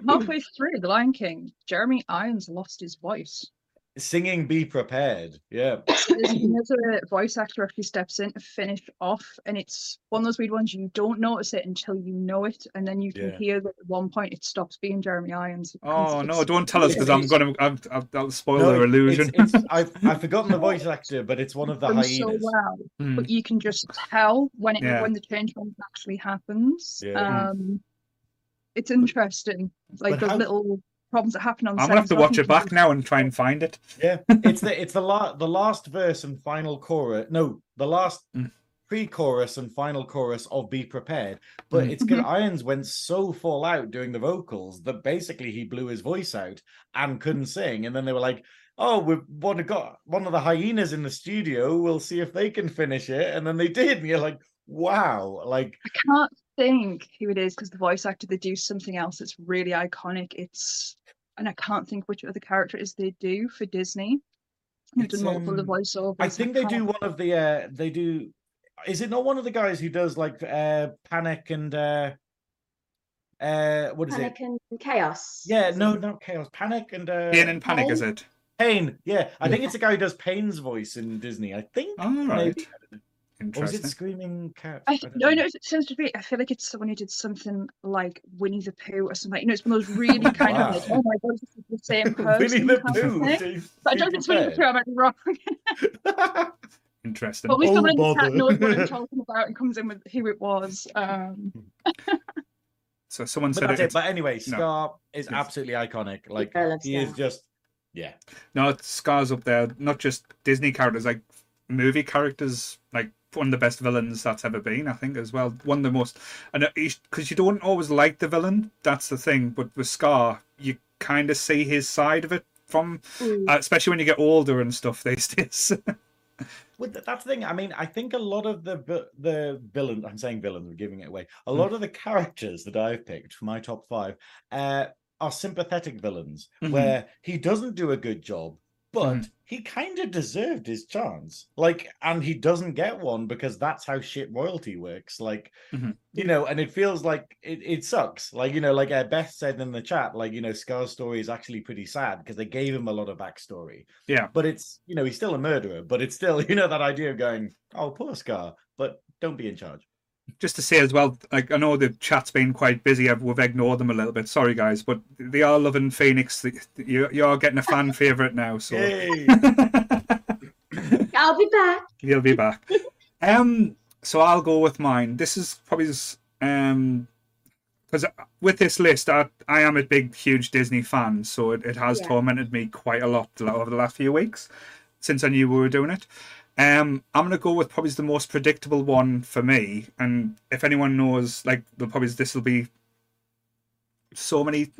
halfway through The Lion King, Jeremy Irons lost his voice. Singing be prepared. Yeah. There's, there's a voice actor actually steps in to finish off, and it's one of those weird ones you don't notice it until you know it, and then you can Yeah. hear that at one point it stops being Jeremy Irons. Oh no! Don't tell us because I'm gonna I'll, I'll, I'll spoil No, their illusion. It's, it's, I've, I've forgotten the voice actor, but it's one of the done so well. Mm. but you can just tell when it Yeah. when the change actually happens. Yeah. Um, it's interesting, like But those how- little problems that happen on. I'm set gonna have to watch it back now and try and find it. Yeah. It's the it's the la- the last verse and final chorus. No, the last Mm. pre-chorus and final chorus of Be Prepared. But Mm. it's good. Irons went so full out doing the vocals that basically he blew his voice out and couldn't sing. And then they were like, "Oh, we've one got one of the hyenas in the studio. We'll see if they can finish it." And then they did. And you're like, "Wow!" Like, I can't think who it is because the voice actor they do something else that's really iconic. It's and I can't think which other character it is they do for Disney. They've It's, done multiple um, voiceovers. I think they do one of the. uh They do. Is it not one of the guys who does like uh Panic and uh uh what is Panic it? and chaos. Yeah, no, not chaos. Panic and uh Pain and panic, is it? Pain. Yeah, I think it's a guy who does Pain's voice in Disney. I think. All right. maybe. Or is it Screaming Cat? I, don't no, know. no, it seems to be. I feel like it's someone who did something like Winnie the Pooh or something. You know, it's one of those really kind Wow. of like, oh my god, this is the same person. Winnie the kind Pooh. thing. to But I be don't think it's Winnie the Pooh. I might be wrong. Interesting. But at least Oh, someone in the chat bother. knows what I'm talking about and comes in with who it was. Um, So someone but said that's it. it. But anyway, no. Scar is Yes. absolutely iconic. Like I he is just, yeah. No, it's Scar's up there. Not just Disney characters, like movie characters, like one of the best villains that's ever been, I think, as well. One of the most, and because you don't always like the villain, that's the thing. But with Scar, you kind of see his side of it from, Mm. uh, especially when you get older and stuff these days. Well, th- that's the thing. I mean, I think a lot of the the villain. I'm saying villains. We're giving it away. A Mm. lot of the characters that I've picked for my top five uh, are sympathetic villains, Mhm. where he doesn't do a good job, but Mhm. he kind of deserved his chance. Like, and he doesn't get one because that's how shit royalty works. Like, Mhm. you know, and it feels like it, it sucks. Like, you know, like Beth said in the chat, like, you know, Scar's story is actually pretty sad because they gave him a lot of backstory yeah, but it's you know he's still a murderer but it's still you know that idea of going oh poor scar but don't be in charge just to say as well, like I know the chat's been quite busy. I've- We've ignored them a little bit. Sorry, guys, but they are loving Phoenix. You you are getting a fan favorite now, so. I'll be back. He'll be back. um, so I'll go with mine. This is probably s- um, because with this list, I, I am a big, huge Disney fan, so it, it has Yeah. tormented me quite a lot over the last few weeks since I knew we were doing it. Um, I'm gonna go with probably the most predictable one for me, and if anyone knows, like, the probably this will be so many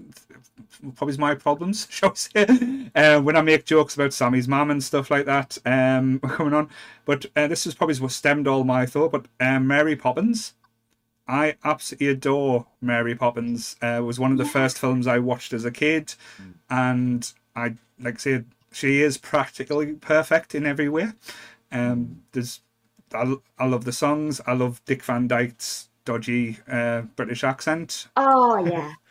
probably my problems, shall we say, uh, when I make jokes about Sammie's mum and stuff like that um, coming on. But uh, this is probably what stemmed all my thought. But um, Mary Poppins, I absolutely adore Mary Poppins. Uh, it was one of the first films I watched as a kid, and I like I said, she is practically perfect in every way. Um, there's, I, I love the songs. I love Dick Van Dyke's dodgy uh, British accent. Oh yeah.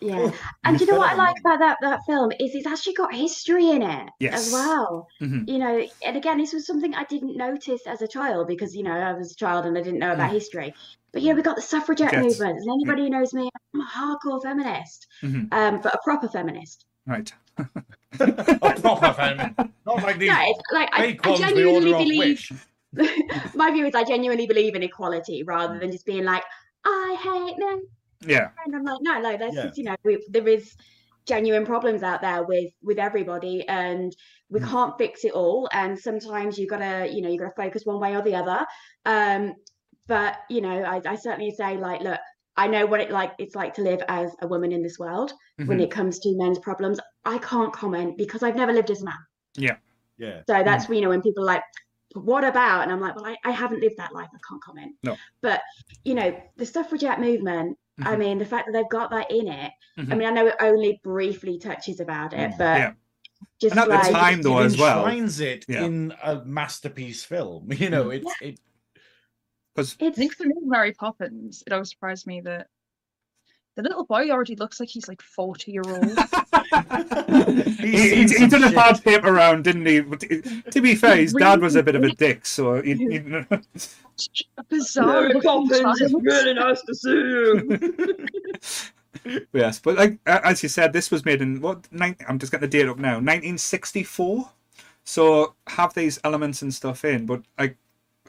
Yeah. And do you know what I like about that that film is it's actually got history in it Yes. as well. Mhm. You know, and again, this was something I didn't notice as a child because you know I was a child and I didn't know about history. But you know, we got the suffragette Yes. movement, and anybody who knows me, I'm a hardcore feminist, Mhm. um, but a proper feminist. Right. A proper fan. Not like these No, it's like I, I genuinely believe. My view is I genuinely believe in equality rather than just being like I hate men. Yeah. And I'm like, no, no, there's Yeah. just, you know, we, there is genuine problems out there with with everybody, and we Mm. can't fix it all. And sometimes you gotta, you know, you gotta focus one way or the other. Um, but you know, I, I certainly say like, look, I know what it like it's like to live as a woman in this world when Mhm. it comes to men's problems. I can't comment because I've never lived as a man. Yeah. Yeah. So that's you know when people are like, what about? And I'm like, well, I, I haven't lived that life. I can't comment. No. But you know, the suffragette movement. I Mhm. mean, the fact that they've got that in it. I Mhm. mean, I know it only briefly touches about it, Mm. but Yeah. just And at the time, though, it as well. enshrines it Yeah. in a masterpiece film. You know, it's it. Because I it's think for me, Mary Poppins, it always surprised me that the little boy already looks like he's like 40 year old. he, he, he seen did a some hard shit. around, didn't he? But to be fair, his dad was a bit of a dick, so he, he, a bizarre looking child. nice to see you. yes. But like as you said, this was made in what? Nine, I'm just getting the date up now. 1964. So have these elements and stuff in, but like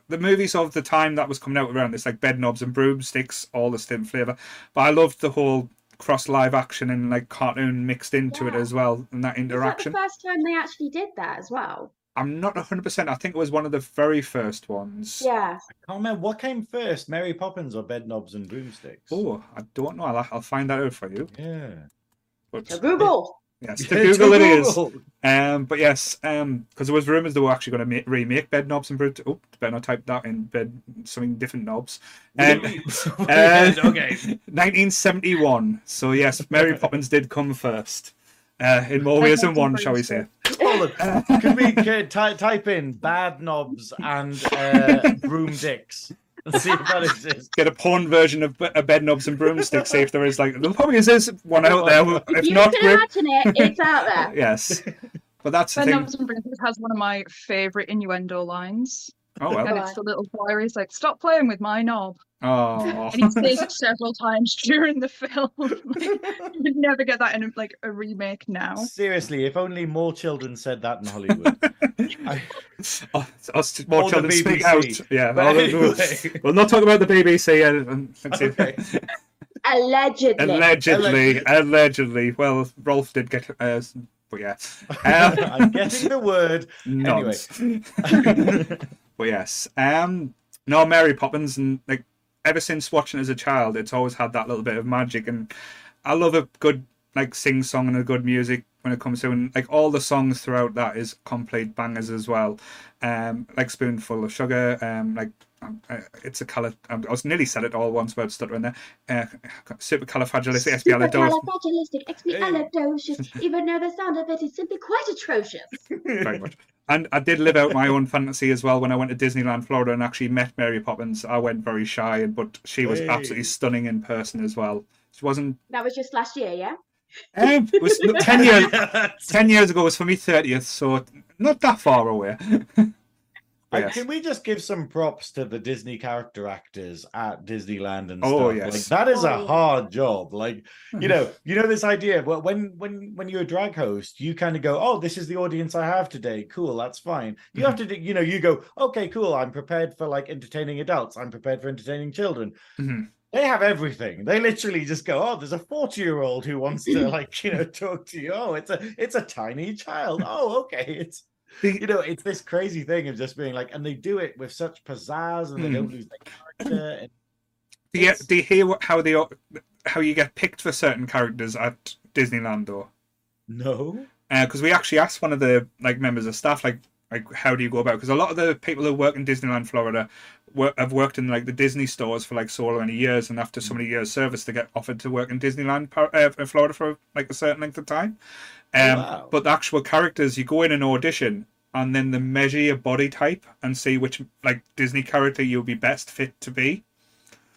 the movies of the time that was coming out around this, like Bed Knobs and Broomsticks, all the same flavour. But I loved the whole cross live action and like cartoon mixed into it as well, and that that Is that the interaction. first time they actually did that as well? I'm not 100%. I think it was one of the very first ones. Yeah. I can't remember what came first, Mary Poppins or Bedknobs and Broomsticks. Oh, I don't know. I'll, I'll find that out for you. yeah. But So Google. Yes, to Google it is. Um, but yes, um, because there was rumours they were actually going to ma- remake Bed Knobs and Brood. Oh, better not type that in. Bed something different knobs. Um, uh, okay. 1971. So yes, Mary Poppins did come first. Uh, in more ways than one, shall we say? Hold on. Can we can, ty- type in bad knobs and uh, broom dicks and see if that exists? Get a porn version of a Bed Knobs and Broomsticks. see if there is like there probably is one out there. If If you not, can imagine it, it's out there. yes. But that's the Ben thing. Knobs and Broomsticks has one of my favourite innuendo lines. Oh well. And it's the little boy where he's like, Stop playing with my knob. Oh. And he says it several times during the film. like, you would never get that in like a remake now. Seriously, if only more children said that in Hollywood. I, Oh, us more Or the children speak out. Yeah. But all the- anyway. We'll not talk about the BBC. uh, um. Okay. Allegedly. allegedly, allegedly. Well, Rolf did get. Uh, but yeah. Um, I'm getting the word. Anyway. nods. But yes. Um. No, Mary Poppins, and like ever since watching as a child, it's always had that little bit of magic, and I love a good like sing song and a good music when it comes to and like all the songs throughout that is complete bangers as well. Um, like spoonful of sugar. Um, like. Um, uh, it's a colour. Um, I was nearly said it all once without stuttering there. Uh, supercalifragilisticexpialidocious. Supercalifragilisticexpialidocious, even though the sound of it is simply quite atrocious. very much. And I did live out my own fantasy as well when I went to Disneyland, Florida, and actually met Mary Poppins. I went very shy, but she was Hey. absolutely stunning in person as well. She wasn't. That was just last year, yeah? Um, it was ten years. Ten years ago was for me thirtieth, so not that far away. Yes. Can we just give some props to the Disney character actors at Disneyland and Oh, stuff? yes. Like, that is Oh, a hard job. Like, you know, you know this idea. Well, when when when you're a drag host, you kind of go, "Oh, this is the audience I have today. Cool, that's fine." You have to, you know, you go, "Okay, cool. I'm prepared for like entertaining adults. I'm prepared for entertaining children." Mhm. They have everything. They literally just go, "Oh, there's a 40 year old who wants to like, you know, talk to you. Oh, it's a it's a tiny child. Oh, okay, it's." You know, it's this crazy thing of just being like, and they do it with such pizzazz, and they Hmm. don't lose their character. And Do you, do you hear what, how they how you get picked for certain characters at Disneyland or? no, because we actually asked one of the like members of staff like like how do you go about because a lot of the people who work in Disneyland Florida work, have worked in like the Disney stores for like so many years and after so many years service they get offered to work in Disneyland uh, in Florida for like a certain length of time Oh, um, wow. but the actual characters you go in and audition and then they measure your body type and see which like Disney character you'll be best fit to be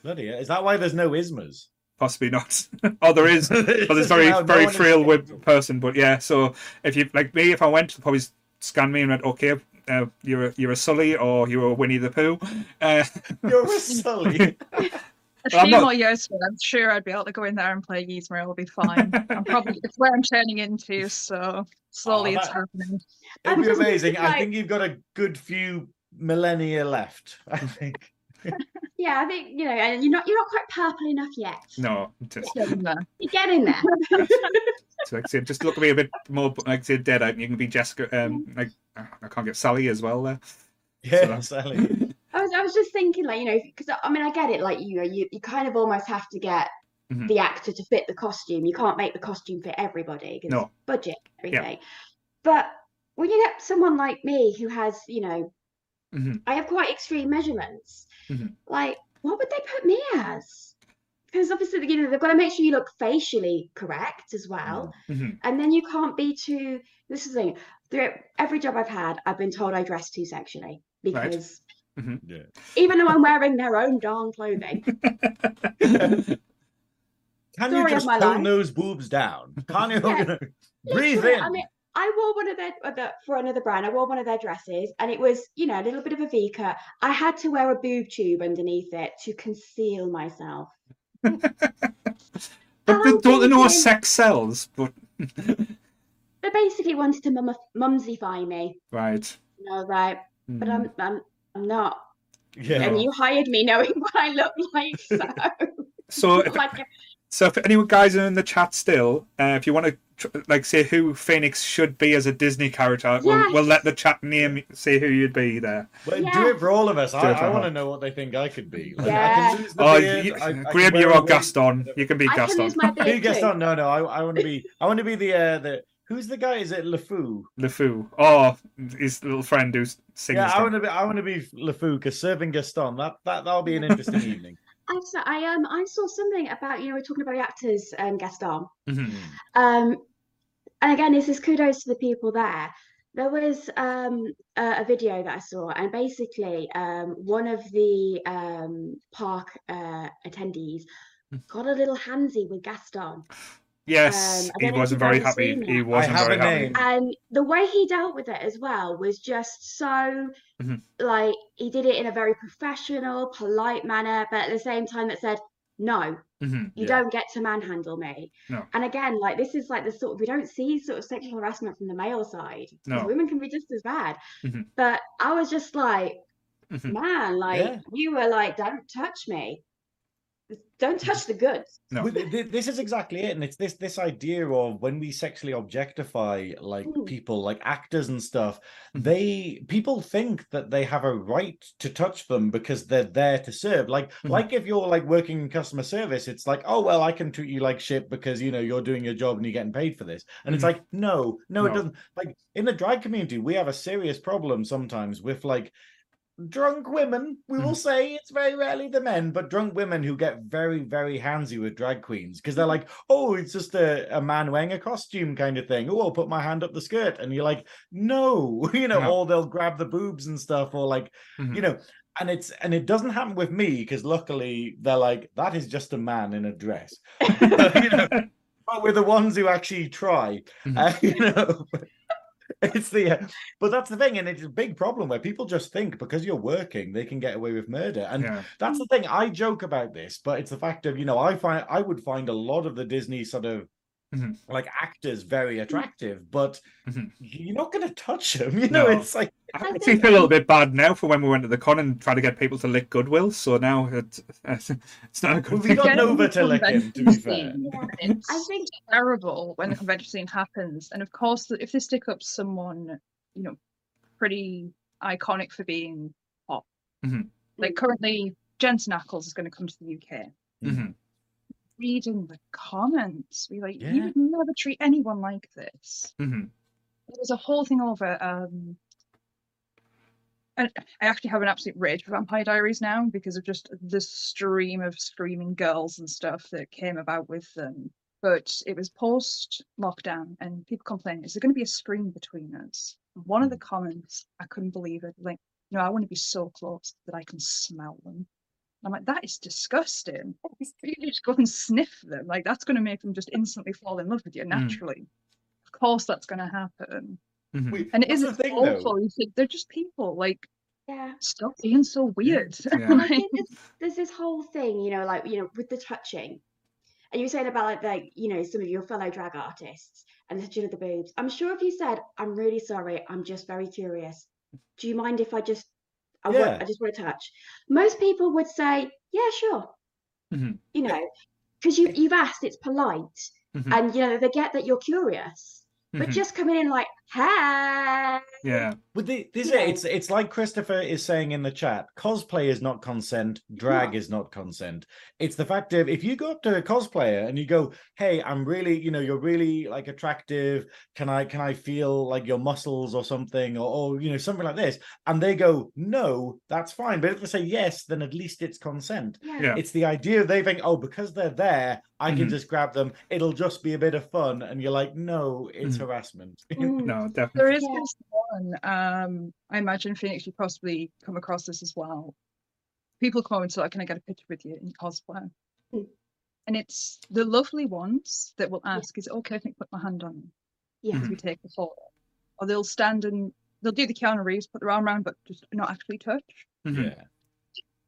bloody hell. is that why there's no Yzmas? possibly not oh there is but it's very no very frail with person. But yeah, so if you like me, if I went, probably scan me and went, okay, uh, you're a, you're a Sully or you're a Winnie the Pooh. Uh, You're a Sully. A few not- more years ago, I'm sure I'd be able to go in there and play Yzma. It'll be fine. I'm probably it's where I'm turning into, so slowly Oh, it's happening. It'd be amazing. thinking, I think you've got a good few millennia left. I think. Yeah, I think you know, and you're not you're not quite purple enough yet. no, just, Getting there. You're getting there. so like I said, just look at me a bit more like I said, dead out, and you can be Jessica. Um, like I can't get Sally as well there. Yeah, Sally. I was just thinking like you know because I mean I get it like you know you you kind of almost have to get Mhm. the actor to fit the costume. You can't make the costume fit everybody because No. budget everything. But when you get someone like me who has you know Mhm. I have quite extreme measurements. Mhm. Like what would they put me as? Because obviously you know they've got to make sure you look facially correct as well. Mhm. And then you can't be too. This is the thing. Every job I've had, I've been told I dress too sexually Right. Because Yeah. even though I'm wearing their own darn clothing, Can Story you just my pull life. those boobs down? Can you Yeah. breathe Literally, in? I mean, I wore one of their for another brand. I wore one of their dresses, and it was you know a little bit of a V cut. I had to wear a boob tube underneath it to conceal myself. But I'm they- don't they know what sex sells? But They basically wanted to mum- mumsify me. right, No, I was like, but Mm. I'm I'm I'm not. yeah. And you hired me knowing what I look like, so so if, like So if any guys are in the chat still, uh, if you want to tr- like say who Phoenix should be as a Disney character, we'll, we'll let the chat name say who you'd be there. But do it for all of us. Do I, I want to know what they think I could be. Like, I Yeah. can lose the Oh, beard, you, I- I can Graeme, wear you're a. Gaston. You can be I can Gaston. lose my Who beard gets too. on? No, no. I, I want to be. I want to be the uh, the. Who's the guy? Is it LeFou? LeFou. Oh, his little friend who sings. Yeah, I want to be. I want to be LeFou because serving Gaston. That that that'll be an interesting evening. I saw, I um I saw something about you know we're talking about the actors um Gaston Mhm. um and again this is kudos to the people there there was um a, a video that I saw and basically um one of the um park uh attendees Mm. got a little handsy with Gaston Yes, Um, he don't know if wasn't very happy. He wasn't very happy. and the way he dealt with it as well was just so Mhm. like he did it in a very professional polite manner but at the same time that said no Mhm. you Yeah. don't get to manhandle me. No. And again, like this is like the sort of we don't see sort of sexual harassment from the male side. No. Women can be just as bad. Mhm. But I was just like, Mhm. man, like Yeah. you were like, don't touch me. Don't touch the goods. No. Well, th- th- this is exactly it, and it's this this idea of when we sexually objectify like Mm. people, like actors and stuff. Mhm. They people think that they have a right to touch them because they're there to serve. Like Mhm. like if you're like working in customer service, it's like oh well, I can treat you like shit because you know you're doing your job and you're getting paid for this. And it's Mhm. like no, no, it doesn't. Like in the drag community, we have a serious problem sometimes with like drunk women we will say it's very rarely the men but drunk women who get very very handsy with drag queens because they're like oh it's just a, a man wearing a costume kind of thing oh i'll put my hand up the skirt and you're like no you know No. or they'll grab the boobs and stuff or like Mhm. you know and it's and it doesn't happen with me because luckily they're like that is just a man in a dress you know but we're the ones who actually try Mhm. uh, you know it's the uh, but that's the thing and it's a big problem where people just think because you're working they can get away with murder and Yeah. that's the thing i joke about this but it's the fact of you know i find i would find a lot of the disney sort of Mhm. like actors very attractive but Mhm. you're not going to touch them you know No. it's like I I think- feel a little bit bad now for when we went to the con and tried to get people to lick Goodwill. So now it's, it's not a good Well, we thing. got Get Nova to lick him, to be fair. scene, Yeah. It's I think terrible when the convention scene happens. And of course, if they stick up someone, you know, pretty iconic for being pop. Mhm. Like currently, Jensen Ackles is going to come to the UK. Reading the comments, we like Yeah. you would never treat anyone like this. Mhm. There was a whole thing over. Um, and I actually have an absolute rage for Vampire Diaries now because of just the stream of screaming girls and stuff that came about with them. But it was post lockdown, and people complaining, "Is there going to be a screen between us?" And one of the comments, I couldn't believe it. Like, no, I want to be so close that I can smell them. And I'm like, that is disgusting. You just go and sniff them. Like, that's going to make them just instantly fall in love with you naturally. Of course, that's going to happen. Mhm. Wait, And it what's isn't the thing, awful. You think they're just people. Like, Yeah. stop being so weird. Yeah. And Like, there's, there's this whole thing, you know, like, you know, with the touching. And you were saying about like, like, you know, some of your fellow drag artists and the touching of the boobs. I'm sure if you said, I'm really sorry, I'm just very curious. Do you mind if I just I Yeah. want I just want to touch? Most people would say, Yeah, sure. Mhm. You know, because you you've asked, it's polite. Mhm. And you know, they get that you're curious. But Mhm. just coming in like, hey, Yeah. But the, this Yeah. it's it's like Christopher is saying in the chat. Cosplay is not consent. Drag not. is not consent. It's the fact of if you go up to a cosplayer and you go, "Hey, I'm really, you know, you're really like attractive. Can I can I feel like your muscles or something or, or you know something like this?" And they go, "No, that's fine." But if they say yes, then at least it's consent. yeah, Yeah. It's the idea they think, "Oh, because they're there, I can Mhm. just grab them. It'll just be a bit of fun." And you're like, "No, it's Mhm. harassment." Mm. No, there definitely. is Yeah. this one. Um, I imagine Phoenix, you possibly come across this as well. People come over and say, "Can I get a picture with you in cosplay?" Mm. And it's the lovely ones that will ask, "Is it okay if I put my hand on you yeah, as we take the photo?" Or they'll stand and they'll do the Keanu Reeves, put their arm around, but just not actually touch. Mhm. Yeah,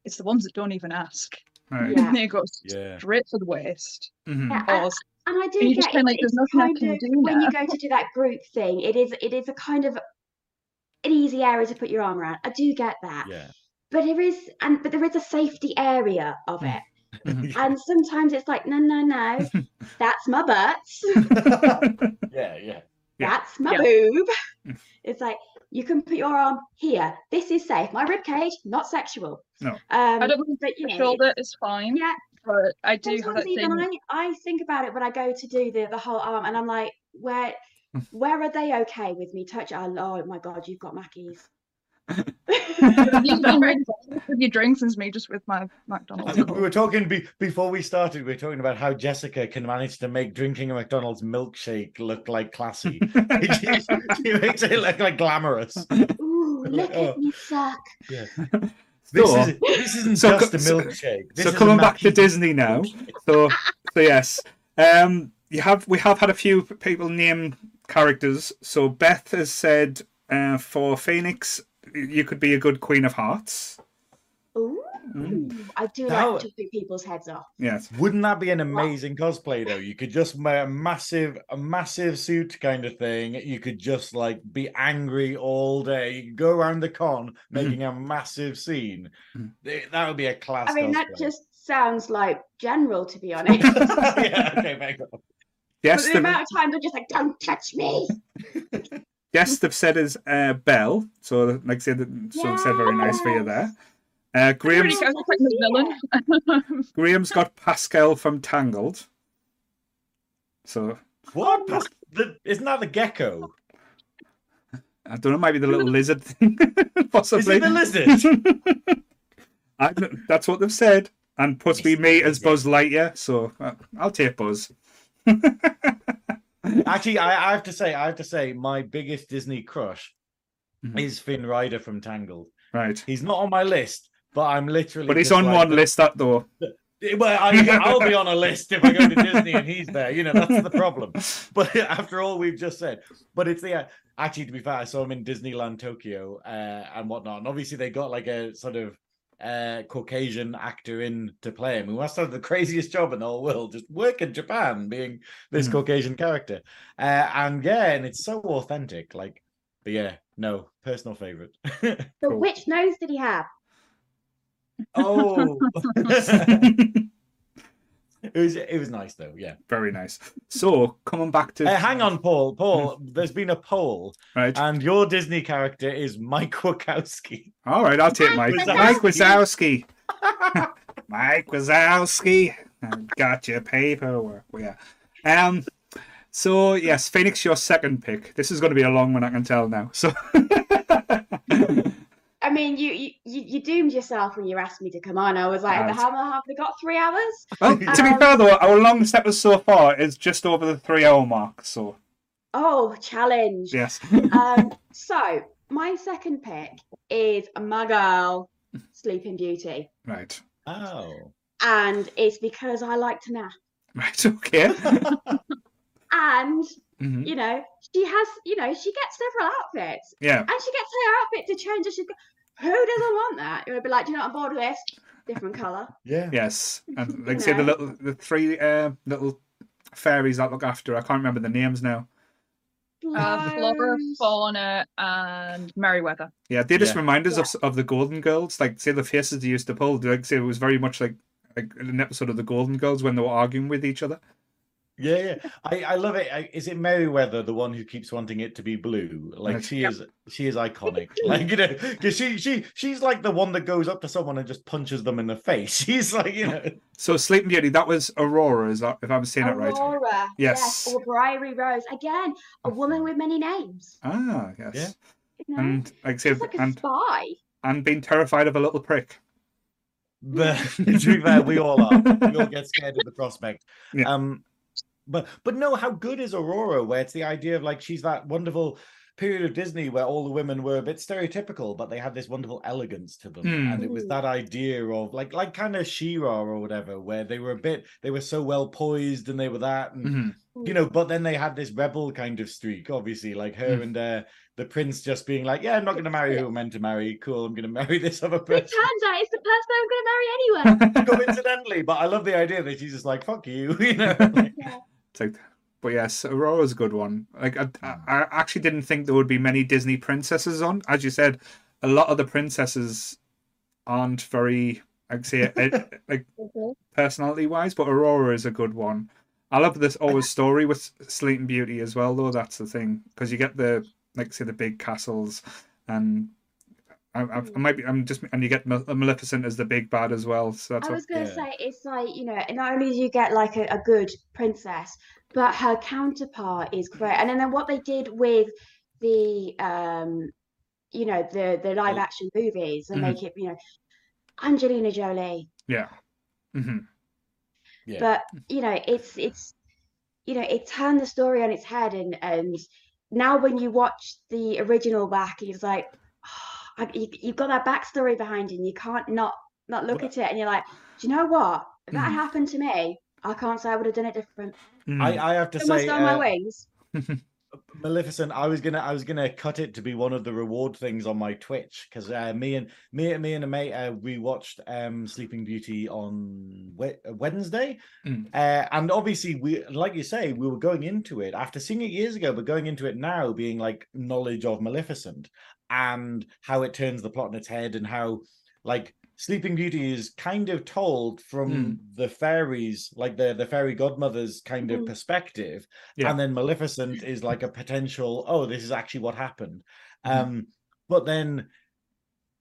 It's the ones that don't even ask. Right. Yeah. they go yeah. straight for the waist. Mhm. Yeah, Or And I do And get just it, like, there's it's nothing I can of do when you go to do that group thing, it is it is a kind of an easy area to put your arm around. I do get that. Yeah. But there is and but there is a safety area of Mm. it. Mhm. And sometimes it's like, no, no, no, that's my butt. yeah, yeah. Yeah. That's my Yeah. boob. Mm. It's like you can put your arm here. This is safe. My rib cage, not sexual. No. Um, I don't know, but you the know, shoulder is fine. yeah, But I do have that even thing. I, I think about it when I go to do the, the whole arm and I'm like, where where are they okay with me touch? Oh, oh my god, you've got Mackies. You've been really bad with your drinks and me just with my McDonald's. we were talking be- before we started. We were talking about how Jessica can manage to make drinking a McDonald's milkshake look like classy. she, she makes it look like glamorous. Ooh, look Oh. at me suck. This So- is this isn't so just a milkshake. This so coming back to Disney now. So, so yes, um, you have we have had a few people name characters. So Beth has said uh, for Phoenix, you could be a good Queen of Hearts. Ooh, Mm. I do Now- like chopping people's heads off. Yes. Wouldn't that be an amazing cosplay though? You could just wear a massive, a massive suit kind of thing. You could just like be angry all day. You could go around the con making a massive scene. Th- That would be a class. I mean, that just sounds like general, to be honest. yeah. Okay. Very good. But Yes, the they've, amount of time they're just like, don't touch me. yes, they've said is uh, Belle. So, like I said, so they've said very nice for you there. Uh, Graeme's Pretty good, like the villain. Graeme's got Pascal from Tangled. So What? Pas- the, isn't that the gecko? I don't know, maybe the little lizard thing, Is possibly. it the lizard? I, that's what they've said, and puts me me as Buzz Lightyear. So uh, I'll take Buzz. Actually, I, I have to say, I have to say, my biggest Disney crush Mhm. is Flynn Rider from Tangled. Right, He's not on my list, but I'm literally. but it's on like, one list. That though. Well, I, I'll be on a list if I go to Disney and he's there. You know, that's the problem. But after all we've just said, but it's the uh, actually to be fair, I saw him in Disneyland Tokyo uh, and whatnot, and obviously they got like a sort of uh, Caucasian actor in to play him, who must have the craziest job in the whole world, just work in Japan being this Mhm. Caucasian character. Uh, and yeah, and it's so authentic. Like, but yeah, no personal favorite. But Cool. which nose did he have? Oh. it was it was nice though. Yeah. Very nice. So coming back to Uh, hang on, Paul. Paul, there's been a poll, right. and your Disney character is Mike Wazowski. All right, I'll take Mike. Mike Mike Wazowski. Mike Wazowski. Got your paperwork. Yeah. Um. So yes, Phoenix, your second pick. This is going to be a long one, I can tell now. So. I mean, you, you you you doomed yourself when you asked me to come on. I was like, Right. how have we got three hours? well, to be Um, fair though, our longest episode so far is just over the three-hour mark. So Oh, challenge. yes. Um, so my second pick is my girl, Sleeping Beauty, right. Oh. and it's because I like to nap. Right. Okay. And hmm you know, she has, you know, she gets several outfits, Yeah. and she gets her outfit to change. And she's go, who doesn't want that? It would be like, do you know, what, I'm bored with this. Different color. Yeah. Yes. And like say the little, the three uh, little fairies that look after. her. I can't remember the names now. Uh, Flora, Fauna, and Merryweather. Yeah, they just Yeah. remind us of of the Golden Girls. Like say the faces they used to pull. Like say it was very much like like an episode of the Golden Girls when they were arguing with each other. Yeah, yeah. I, I love it. I, is it Merryweather, the one who keeps wanting it to be blue? Like Right. she is, she is iconic. Like you know, because she she she's like the one that goes up to someone and just punches them in the face. She's like you know, So Sleeping Beauty, that was Aurora, is that if I'm saying it right? Aurora. Yes. Or Briary Rose. Again, a woman with many names. Ah, yes. Yeah. You know? And like I say, She's like a and spy. and being terrified of a little prick. but to be fair, we all are. We all get scared of the prospect. Yeah. Um, but but no, how good is Aurora? Where it's the idea of like she's that wonderful period of Disney where all the women were a bit stereotypical, but they had this wonderful elegance to them, Hmm. and it was Mm. that idea of like like kind of She-Ra or whatever, where they were a bit they were so well poised and they were that, and Mhm. you know, but then they had this rebel kind of streak, obviously, like her Mm. and uh, the prince just being like, yeah, I'm not going to marry who I'm meant to marry. Cool, I'm going to marry this other It person turns out it's the person I'm going to marry anyway. coincidentally, but I love the idea that she's just like, fuck you, you know. like- It's like, but yes, Aurora's a good one. Like I, I, I actually didn't think there would be many Disney princesses on. As you said, a lot of the princesses aren't very, I'd say, eh, like personality wise. But Aurora is a good one. I love this always story with Sleeping Beauty as well, though. That's the thing because you get the like say the big castles, and I, I, I might be. I'm just and you get Maleficent as the big bad as well. So that's I what, was going to yeah. say, it's like, you know, not only do you get like a, a good princess, but her counterpart is great. And then, then what they did with the, um, you know, the, the live action movies and Mhm. make it, you know, Angelina Jolie. yeah. Mm-hmm. Yeah. But, you know, it's, it's, you know, it turned the story on its head. And, and now when you watch the original back, it's like, I, you, you've got that backstory behind you and you can't not, not look Well- at it. And you're like, do you know what? If that Mhm. happened to me, I can't say I would have done it different. I, I have to It must say, on my uh, wings. Maleficent, I was gonna I was gonna cut it to be one of the reward things on my Twitch because uh, me and me me and a mate uh, we watched um Sleeping Beauty on Wednesday, Mm. uh, and obviously we like you say we were going into it after seeing it years ago, but going into it now being like knowledge of Maleficent and how it turns the plot on its head and how like Sleeping Beauty is kind of told from Mm. the fairies, like the the fairy godmother's kind of Mhm. perspective, Yeah. and then Maleficent is like a potential. Oh, this is actually what happened. Mhm. Um, but then,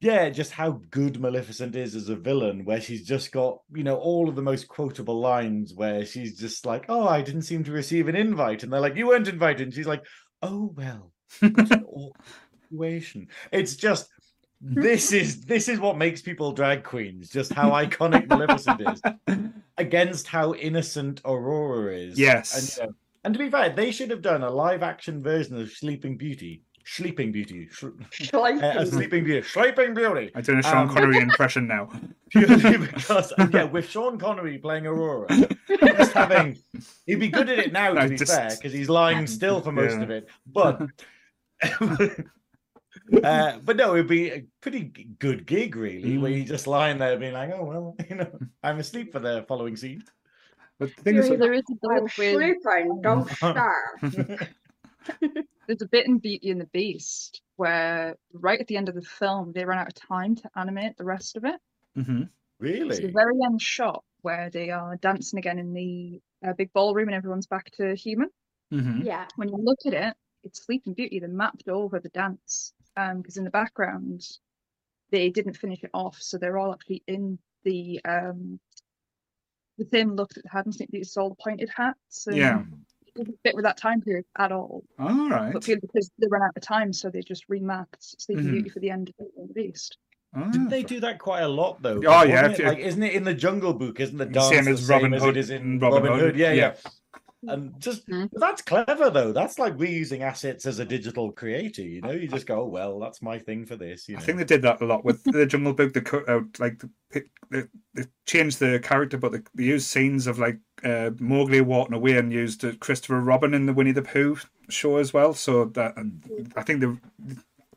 yeah, just how good Maleficent is as a villain, where she's just got you know all of the most quotable lines, where she's just like, "Oh, I didn't seem to receive an invite," and they're like, "You weren't invited," and she's like, "Oh well." what an awkward situation. It's just this is this is what makes people drag queens. Just how iconic Maleficent is against how innocent Aurora is. Yes. and, you know, and to be fair, they should have done a live action version of Sleeping Beauty. Sleeping Beauty. Sh- uh, a Sleeping Beauty. Sleeping Beauty. I'm doing a Sean Um, Connery impression now. Purely because, yeah, with Sean Connery playing Aurora, just having, he'd be good at it now, to No, be just- fair, because he's lying still for most Yeah. of it. But, uh, but no, it'd be a pretty good gig, really, where Mm. you're just lying there being like, oh, well, you know, I'm asleep for the following scene. But the thing is, There is a I'm bit with sleeping, don't starve. there's a bit in Beauty and the Beast where right at the end of the film they run out of time to animate the rest of it. Mhm. So the very end shot where they are dancing again in the uh, big ballroom and everyone's back to human. hmm Yeah. When you look at it, it's Sleeping Beauty. They mapped over the dance because in the background they didn't finish it off, so they're all actually in the um the same look that they had in Sleeping Beauty. It's all the pointed hats. And Yeah. it doesn't fit with that time period at all. All right. But because they ran out of time, so they just remapped Sleeping Mhm. Beauty for the end of the Beast. Didn't Ah, they do that quite a lot though? Oh, yeah, it, like, isn't it in the Jungle Book? Isn't the Same dance as the Robin same as Hood it is in Robin, Robin Hood? Hood, Yeah, yeah. yeah. And just Mhm. that's clever though. That's like reusing assets as a digital creator. You know, you just go, oh, well, that's my thing for this. You know, I think they did that a lot with the Jungle Book. They cut out like the, pic- they, they changed the character, but they, they used scenes of like uh, Mowgli walking away and used uh, Christopher Robin in the Winnie the Pooh show as well. So that I think the,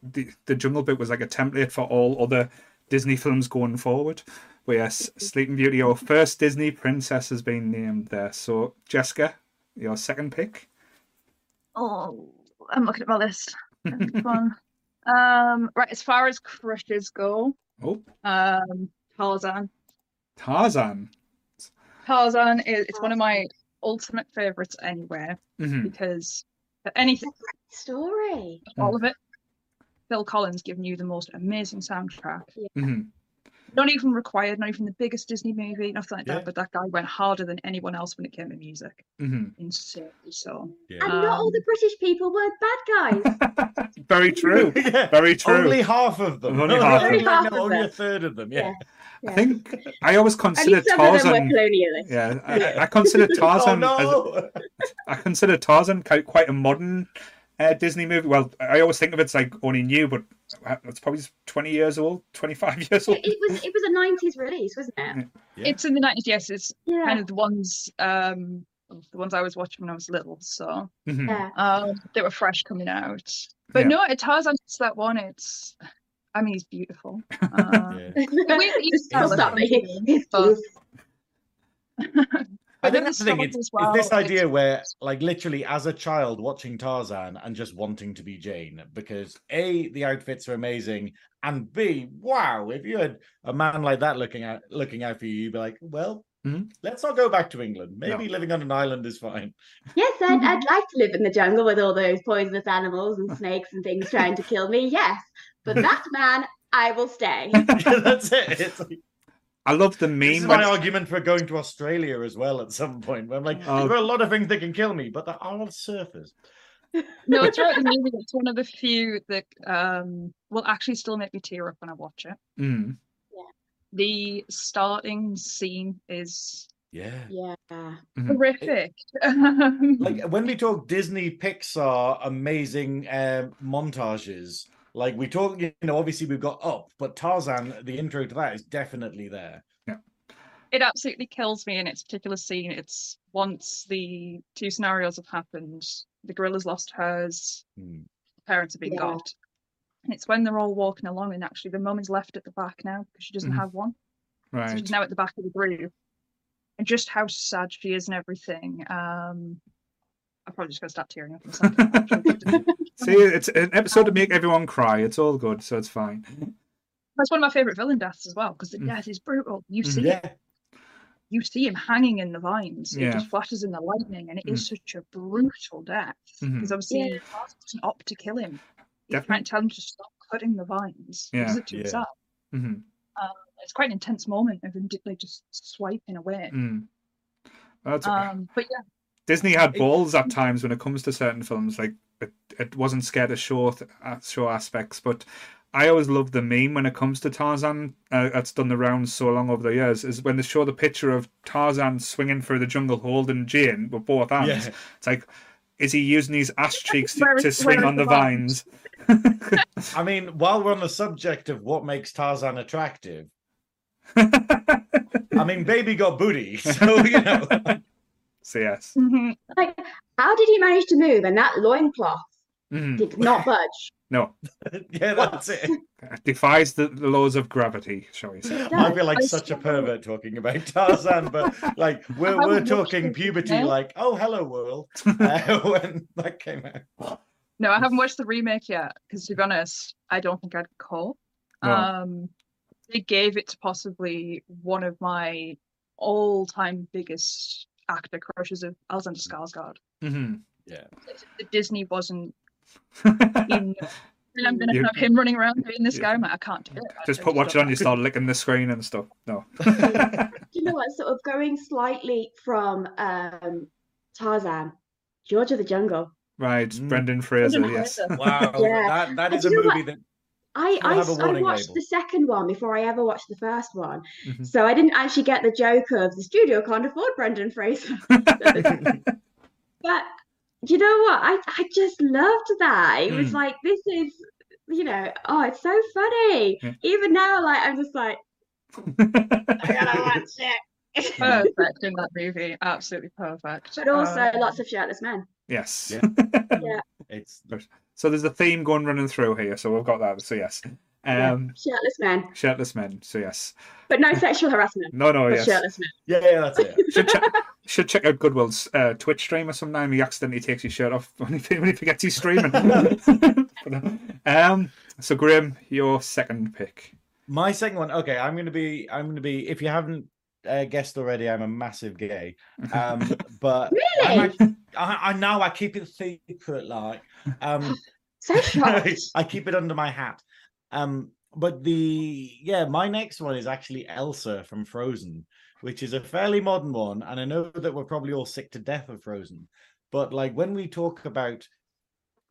the the Jungle Book was like a template for all other Disney films going forward. But yes, Sleeping Beauty, our first Disney princess, has been named there. So Jessica, your second pick. Oh, I'm looking at my list. Next one. Um, right, as far as crushes go, Oh, um, Tarzan. Tarzan. Tarzan is it's one of my ultimate favorites anywhere hmm because for anything, Story. all of it, Phil Collins giving you the most amazing soundtrack. hmm Not even required, not even the biggest Disney movie, nothing like Yeah. that. But that guy went harder than anyone else when it came to music. hmm Insanely so. Yeah. And not all Um, the British people were bad guys. Very true. yeah. Very true. Only half of them. Only half of them. no, Only half of only a third of them. Yeah. I think I always At consider least some of them were Tarzan. Yeah, I, I consider Tarzan. oh as, no! I consider Tarzan quite, quite a modern uh, Disney movie. Well, I always think of it's like only new, but it's probably twenty years old, twenty five years old. It, it was it was a nineties release, wasn't it? Yeah. It's in the nineties, yes. It's Yeah. kind of the ones um the ones I was watching when I was little, so Mhm. yeah. um they were fresh coming out. But Yeah. no, it Tarzan's that one. It's I mean he's beautiful. Um, Yeah. the way that you Stop sell it, it. It's but- beautiful. I think that's the the thing. It's, as it's this idea it's- where, like, literally as a child watching Tarzan and just wanting to be Jane because A, the outfits are amazing, and B, wow, if you had a man like that looking out looking out for you, you'd be like, well, Mhm. let's not go back to England. Maybe living on an island is fine. Yes, I'd, I'd like to live in the jungle with all those poisonous animals and snakes and things trying to kill me. Yes, but that man, I will stay. Yeah, that's it. It's like, I love the meme. this is my When, argument for going to Australia as well at some point. Where I'm like, Oh. there are a lot of things that can kill me, but there are surfers. No, throughout the movie, it's one of the few that um will actually still make me tear up when I watch it. Mm, The starting scene is Yeah. Yeah. mhm. horrific. Um, like when we talk Disney Pixar amazing um, montages, like we talk, you know, obviously we've got Up, but Tarzan, the intro to that is definitely there. Yeah. it absolutely kills me in its particular scene. It's once the two scenarios have happened, the gorilla's lost hers, Hmm. parents have been Yeah. got. And it's when they're all walking along, and actually the mum is left at the back now because she doesn't Mhm. have one. So Right. she's now at the back of the group. And just how sad she is and everything. Um, I'm probably just going to start tearing up. in. See, it's an episode to make everyone cry. It's all good, so it's fine. That's one of my favourite villain deaths as well because the Mm. death is brutal. You Mhm. see it Yeah, you see him hanging in the vines. Yeah. It just flashes in the lightning, and it is such a brutal death. Because Mhm. obviously, Yeah. Tarzan doesn't opt to kill him. He's Definitely. trying to tell him to stop cutting the vines. He Yeah. does it to Yeah. himself. hmm It's quite an intense moment of him like just swiping away. Mm. That's, Um, but yeah, Disney had balls at times when it comes to certain films. Like it, it wasn't scared to show th- uh, show aspects, but I always love the meme when it comes to Tarzan. Uh, that's done the rounds so long over the years. Is when they show the picture of Tarzan swinging through the jungle holding Jane with both hands. yeah. It's like, is he using his ass cheeks to, to swing on the vines? I mean, while we're on the subject of what makes Tarzan attractive, I mean, baby got booty, so you know. So yes. Mhm. Like, how did he manage to move? And that loincloth Mhm. did not budge. No, yeah, that's it. it defies the, the laws of gravity, shall we say? I feel like I such a still- pervert talking about Tarzan, but like we're we're talking puberty, yet. like oh hello world, uh, when that came out. no, I haven't watched the remake yet because, to be honest, I don't think I'd call. No. Um, they gave it to possibly one of my all-time biggest actor crushes of Alexander Skarsgård. hmm The Disney wasn't in. I'm gonna You- have him running around doing this Yeah. guy. I'm like, I can't do it. I Just just put watch it on, you start licking the screen and stuff. No. Do you know what? Sort of going slightly from um, Tarzan, George of the Jungle. right, Mm. Brendan Fraser, Brendan yes. Fraser. Wow, Yeah. that, that And is a do you know movie that I Still I, have a s- I warning watched label. the second one before I ever watched the first one, Mhm. so I didn't actually get the joke of the studio can't afford Brendan Fraser. But you know what? I, I just loved that. It was Mm. like this is, you know, oh, it's so funny. Yeah. Even now, like I'm just like, I gotta watch it. Perfect in that movie. Absolutely perfect. But also Um, lots of shirtless men. yes. Yeah. it's So there's a theme going running through here, so we've got that. So yes. Yeah, Um shirtless men, shirtless men, so yes. but no sexual harassment. No, no, yes. shirtless men. yeah, yeah, that's it. Should check, should check out Goodwill's uh, Twitch stream or sometime. He accidentally takes his shirt off when he, when he forgets he's streaming. um, so Graeme, your second pick. My second one. Okay, I'm gonna be. I'm gonna be. If you haven't uh, guessed already, I'm a massive gay. Um, but I'm Really? I, I know I keep it secret. Like, um, So shocked. I keep it under my hat. Um, but the yeah, my next one is actually Elsa from Frozen, which is a fairly modern one, and I know that we're probably all sick to death of Frozen. But like when we talk about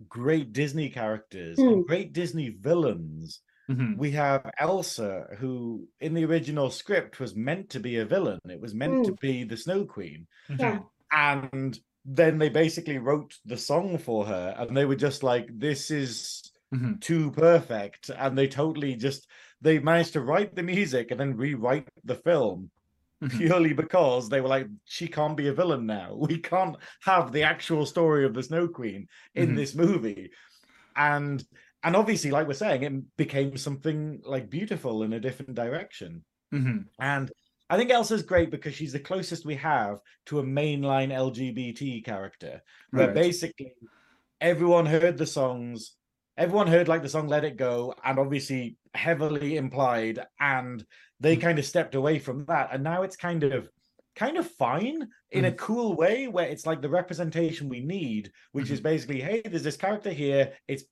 great Disney characters and great Disney villains, Mhm. we have Elsa, who in the original script was meant to be a villain. It was meant to be the Snow Queen. Yeah. And then they basically wrote the song for her, and they were just like, this is Mhm. too perfect. And they totally just they managed to write the music and then rewrite the film Mhm. purely because they were like, she can't be a villain now. We can't have the actual story of the Snow Queen in Mhm. this movie. And and obviously, like we're saying, it became something like beautiful in a different direction. Mhm. And I think Elsa's great because she's the closest we have to a mainline LGBT character, where Right. basically everyone heard the songs, everyone heard like the song Let It Go, and obviously heavily implied, and they mm-hmm. kind of stepped away from that. And now it's kind of kind of fine in a mm-hmm. cool way where it's like the representation we need, which is mm-hmm. basically, hey, there's this character here. It's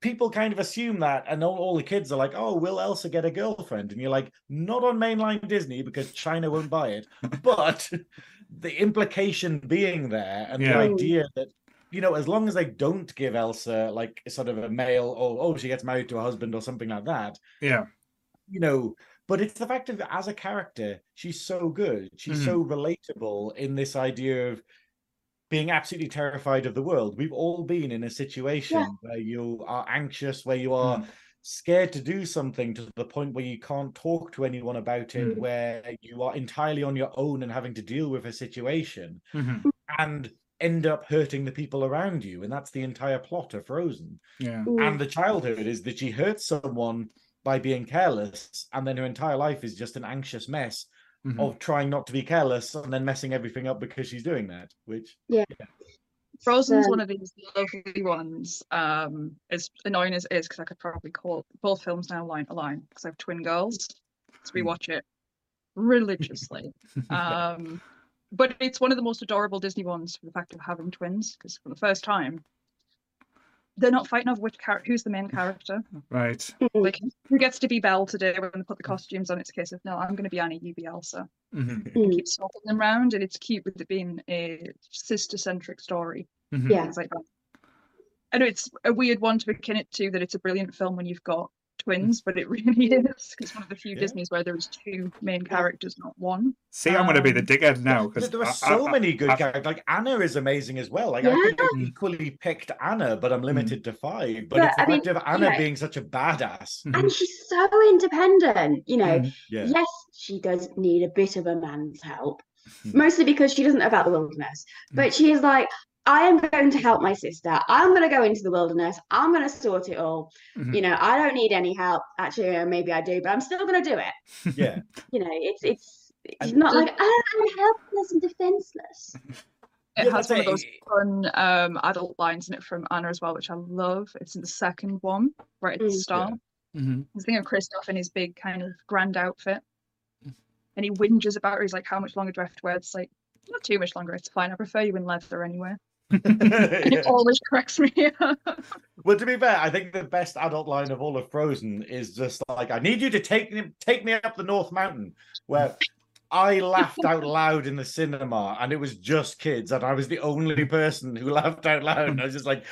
people kind of assume that, and all, all the kids are like, "Oh, will Elsa get a girlfriend?" And you're like, "Not on mainline Disney because China won't buy it." But the implication being there, and Yeah. the idea that you know, as long as they don't give Elsa like sort of a male, or oh, she gets married to a husband or something like that, Yeah. you know. But it's the fact of as a character, she's so good. She's Mhm. so relatable in this idea of being absolutely terrified of the world. We've all been in a situation where you are anxious, where you are Mm. scared to do something to the point where you can't talk to anyone about it, Mm. where you are entirely on your own and having to deal with a situation Mhm. and end up hurting the people around you. And that's the entire plot of Frozen. Yeah. And the childhood is that she hurts someone by being careless, and then her entire life is just an anxious mess Mhm. of trying not to be careless and then messing everything up because she's doing that. Which yeah. Frozen's So- one of these lovely ones. Um, as annoying as it is, because I could probably call both films now line to line because I have twin girls, so we Hmm. watch it religiously. um, but it's one of the most adorable Disney ones for the fact of having twins, because for the first time, they're not fighting over which character, who's the main character. right. Like who gets to be Belle today when they put the costumes on? It's a case of no, I'm going to be Annie, you be Elsa. Mhm. Mm. Keep swapping them around, and it's cute with it being a sister-centric story Mhm. Yeah. things like that. I know it's a weird one to akin it to that it's a brilliant film when you've got twins, but it really is because one of the few Yeah. Disneys where there's two main characters, not one. See, I'm going to be the Um, dickhead now because there are so many good I- characters. Like Anna is amazing as well. Like I could have equally picked Anna, but I'm limited to five. But, But, it's the I mean, fact of Anna yeah. being such a badass. And she's so independent, you know. Mhm. Yeah. Yes, she does need a bit of a man's help, Mhm. mostly because she doesn't know about the wilderness. But she is like, I am going to help my sister. I'm going to go into the wilderness. I'm going to sort it all. Mhm. You know, I don't need any help. Actually, uh, maybe I do, but I'm still going to do it. Yeah. You know, it's it's it's And not the- like oh, I'm helpless and defenseless. It Yeah, has that's one of those fun um, adult lines in it from Anna as well, which I love. It's in the second one, right at the Mm. start. Mhm. I was thinking of Kristoff in his big kind of grand outfit. and he whinges about her. He's like, "How much longer do I have to wear?" It's like, not too much longer. It's fine. I prefer you in leather anyway. And Yeah. it always cracks me up. Well, to be fair, I think the best adult line of all of Frozen is just like, "I need you to take me, take me up the North Mountain," where I laughed out loud in the cinema, and it was just kids, and I was the only person who laughed out loud. And I was just like,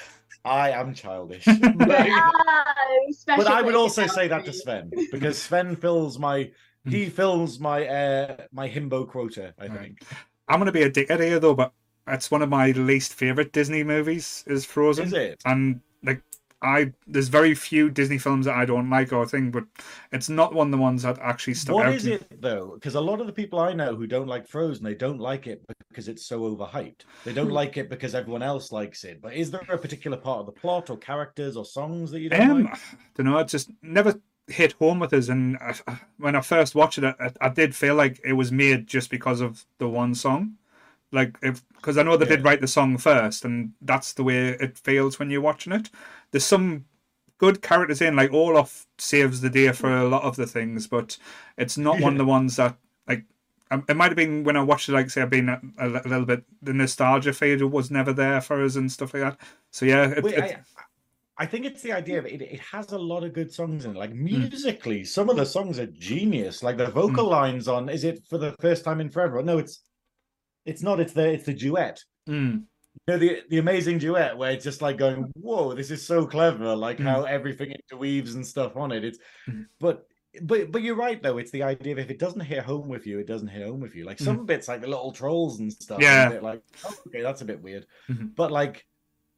"I am childish." But, Like, but I would also say that to Sven because Sven fills my he fills my uh my himbo quota. I Right. think. I'm gonna be a dickhead here though, but it's one of my least favorite Disney movies. Is Frozen, Is it? and like I, there's very few Disney films that I don't like or thing, but it's not one of the ones that actually stuck What out. is to me. it though? Because a lot of the people I know who don't like Frozen, they don't like it because it's so overhyped. They don't like it because everyone else likes it. But is there a particular part of the plot or characters or songs that you don't Um, like? don't know. It just never hit home with us. And I, I- when I first watched it, I, I did feel like it was made just because of the one song. Like, if because I know they did write the song first, and that's the way it feels when you're watching it. There's some good characters in, like Olaf saves the day for a lot of the things, but it's not one of the ones that like. um, It might have been when I watched it, like say, I've been a, a little bit the nostalgia fade was never there for us and stuff like that. So yeah, it, Wait, it- I, I think it's the idea of it. It has a lot of good songs in it. Like Hmm. musically, some of the songs are genius. Like the vocal lines on "Is it for the first time in forever?" No, it's it's not. It's the it's the duet. Mm, You know, the the amazing duet where it's just like going, "Whoa, this is so clever!" Like Mm. how everything interweaves and stuff on it. It's Mm. but. But but you're right though. It's the idea of if it doesn't hit home with you, it doesn't hit home with you. Like some bits, like the little trolls and stuff. Mm. Yeah. a bit like oh, okay, that's a bit weird. Mhm. But like,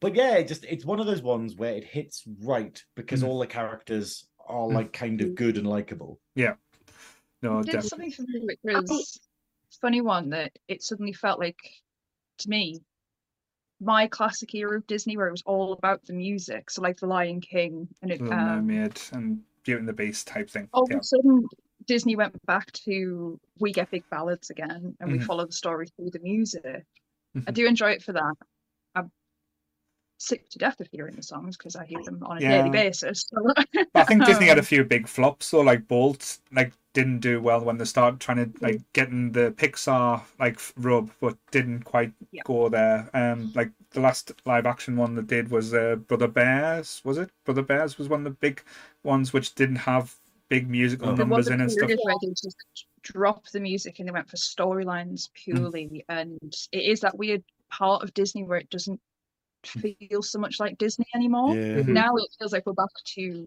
but yeah, it just it's one of those ones where it hits right because Mhm. all the characters are Mm. like kind of good and likable. Yeah. No, did definitely. something for me which was funny one that it suddenly felt like to me my classic era of Disney where it was all about the music. So like The Lion King and it Little um, Mermaid and Beauty and the Beast type thing. all yeah. of a sudden Disney went back to we get big ballads again and we Mhm. follow the story through the music. I Mhm. do enjoy it for that. I'm sick to death of hearing the songs because I hear them on a Yeah. daily basis. So I think Disney had a few big flops, so like Bolt, like didn't do well when they started trying to like getting the Pixar like rub, but didn't quite Yeah. go there. Um, like the last live action one that did was uh, Brother Bears, was it? Brother Bears was one of the big ones which didn't have big musical Oh. there numbers was a in and stuff. period where they just dropped the music and they went for storylines purely and it is that weird part of disney where it doesn't feel so much like disney anymore Yeah. Mhm. now it feels like we're back to